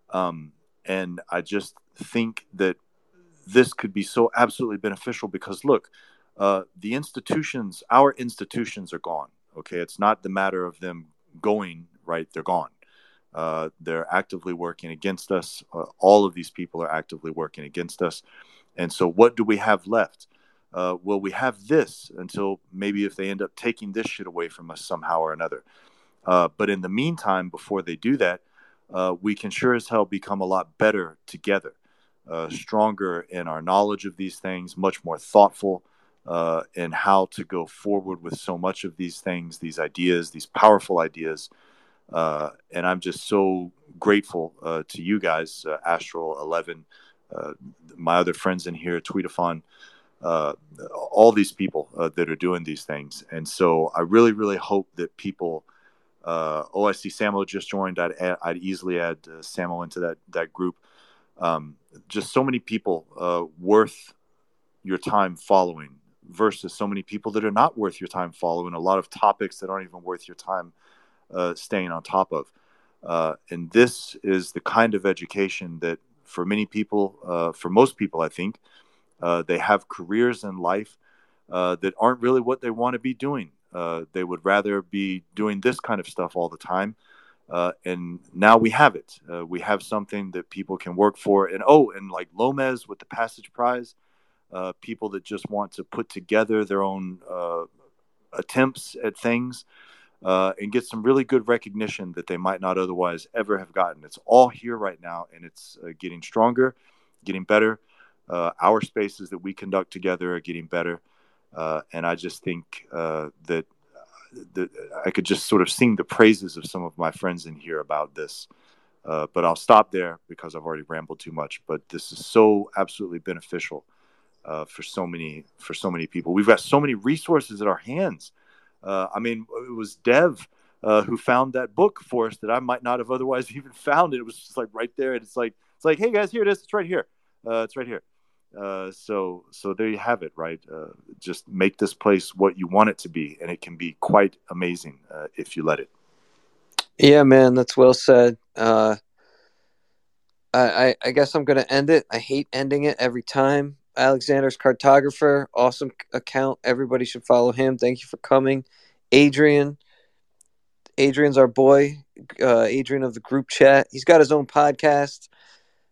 Speaker 3: Um, and I just think that this could be so absolutely beneficial because look, uh, the institutions, our institutions are gone. Okay, it's not the matter of them going right; they're gone. Uh, they're actively working against us. Uh, all of these people are actively working against us. And so, what do we have left? Uh, will we have this until maybe if they end up taking this shit away from us somehow or another. Uh, but in the meantime, before they do that, uh, we can sure as hell become a lot better together, uh, stronger in our knowledge of these things, much more thoughtful uh, in how to go forward with so much of these things, these ideas, these powerful ideas. Uh, and I'm just so grateful to you guys, Astral 11, my other friends in here, Tweetathon uh, all these people uh, that are doing these things. And so I really, really hope that people Uh, oh, I see Samo just joined. I'd, add, I'd easily add uh, Samo into that that group. Um, just so many people uh, worth your time following versus so many people that are not worth your time following. A lot of topics that aren't even worth your time uh, staying on top of. Uh, and this is the kind of education that, for many people, uh, for most people, I think, uh, they have careers in life uh, that aren't really what they want to be doing. Uh, they would rather be doing this kind of stuff all the time. and now we have it. we have something that people can work for. And oh, and like Lomez with the Passage Prize, people that just want to put together their own attempts at things uh, and get some really good recognition that they might not otherwise ever have gotten. It's all here right now, and it's uh, getting stronger, getting better. Uh, our spaces that we conduct together are getting better, uh, and I just think uh, that that I could just sort of sing the praises of some of my friends in here about this. Uh, but I'll stop there because I've already rambled too much. But this is so absolutely beneficial for so many for so many people. We've got so many resources at our hands uh, I mean, it was Dev uh, who found that book for us that I might not have otherwise even found. It, it was just like right there, and it's like it's like, hey guys, here it is. It's right here. Uh, it's right here. Uh, so so there you have it. Right. Uh, just make this place what you want it to be, and it can be quite amazing uh, if you let it.
Speaker 1: Yeah, man, that's well said. I, I, I guess I'm going to end it. I hate ending it every time. Alexander's cartographer, awesome account. Everybody should follow him. Thank you for coming, Adrian. Adrian's our boy, uh, Adrian of the group chat. He's got his own podcast.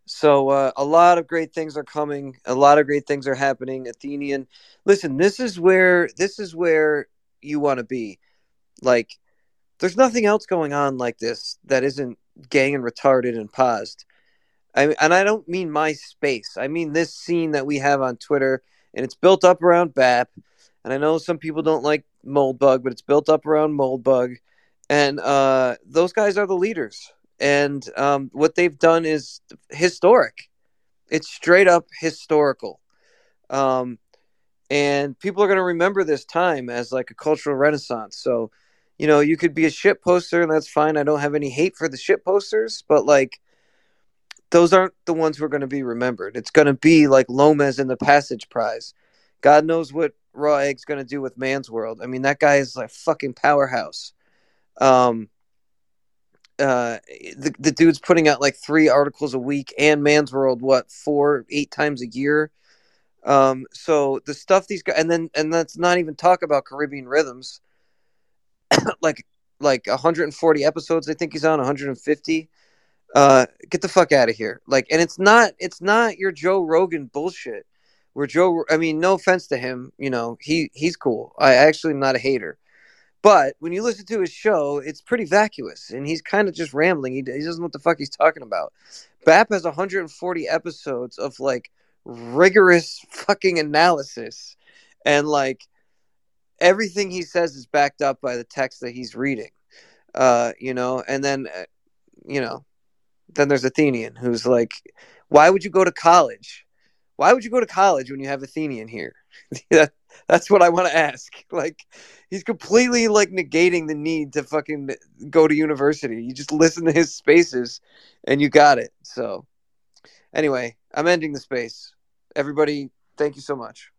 Speaker 1: So uh, a lot of great things are coming. A lot of great things are happening. Athenian, listen, this is where this is where you want to be. Like, there's nothing else going on like this that isn't gang and retarded and paused. I, and I don't mean my space. I mean this scene that we have on Twitter, and it's built up around BAP. And I know some people don't like Moldbug, but it's built up around Moldbug. And uh, those guys are the leaders. And um, what they've done is historic. It's straight up historical. Um, and people are going to remember this time as like a cultural renaissance. So, you know, you could be a shit poster, and that's fine. I don't have any hate for the shit posters, but like, those aren't the ones who are going to be remembered. It's going to be like Lomez in the Passage Prize. God knows what Raw Egg's going to do with Man's World. I mean, that guy is like fucking powerhouse. Um, uh, the the dude's putting out like three articles a week, and Man's World, what four, eight times a year. Um, so the stuff these guys, and then and let's not even talk about Caribbean rhythms. like like 140 episodes, I think he's on 150 uh, get the fuck out of here. Like, and it's not, it's not your Joe Rogan bullshit. Where Joe, I mean, no offense to him, you know, he he's cool. I actually am not a hater, but when you listen to his show, it's pretty vacuous, and he's kind of just rambling. He, he doesn't know what the fuck he's talking about. BAP has 140 episodes of like rigorous fucking analysis, and like everything he says is backed up by the text that he's reading. Uh, you know, and then, uh, you know, then there's Athenian who's like, why would you go to college? Why would you go to college when you have Athenian here? that, that's what I want to ask. Like, he's completely like negating the need to fucking go to university. You just listen to his spaces and you got it. So, anyway, I'm ending the space. Everybody, thank you so much.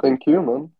Speaker 2: Thank you, man.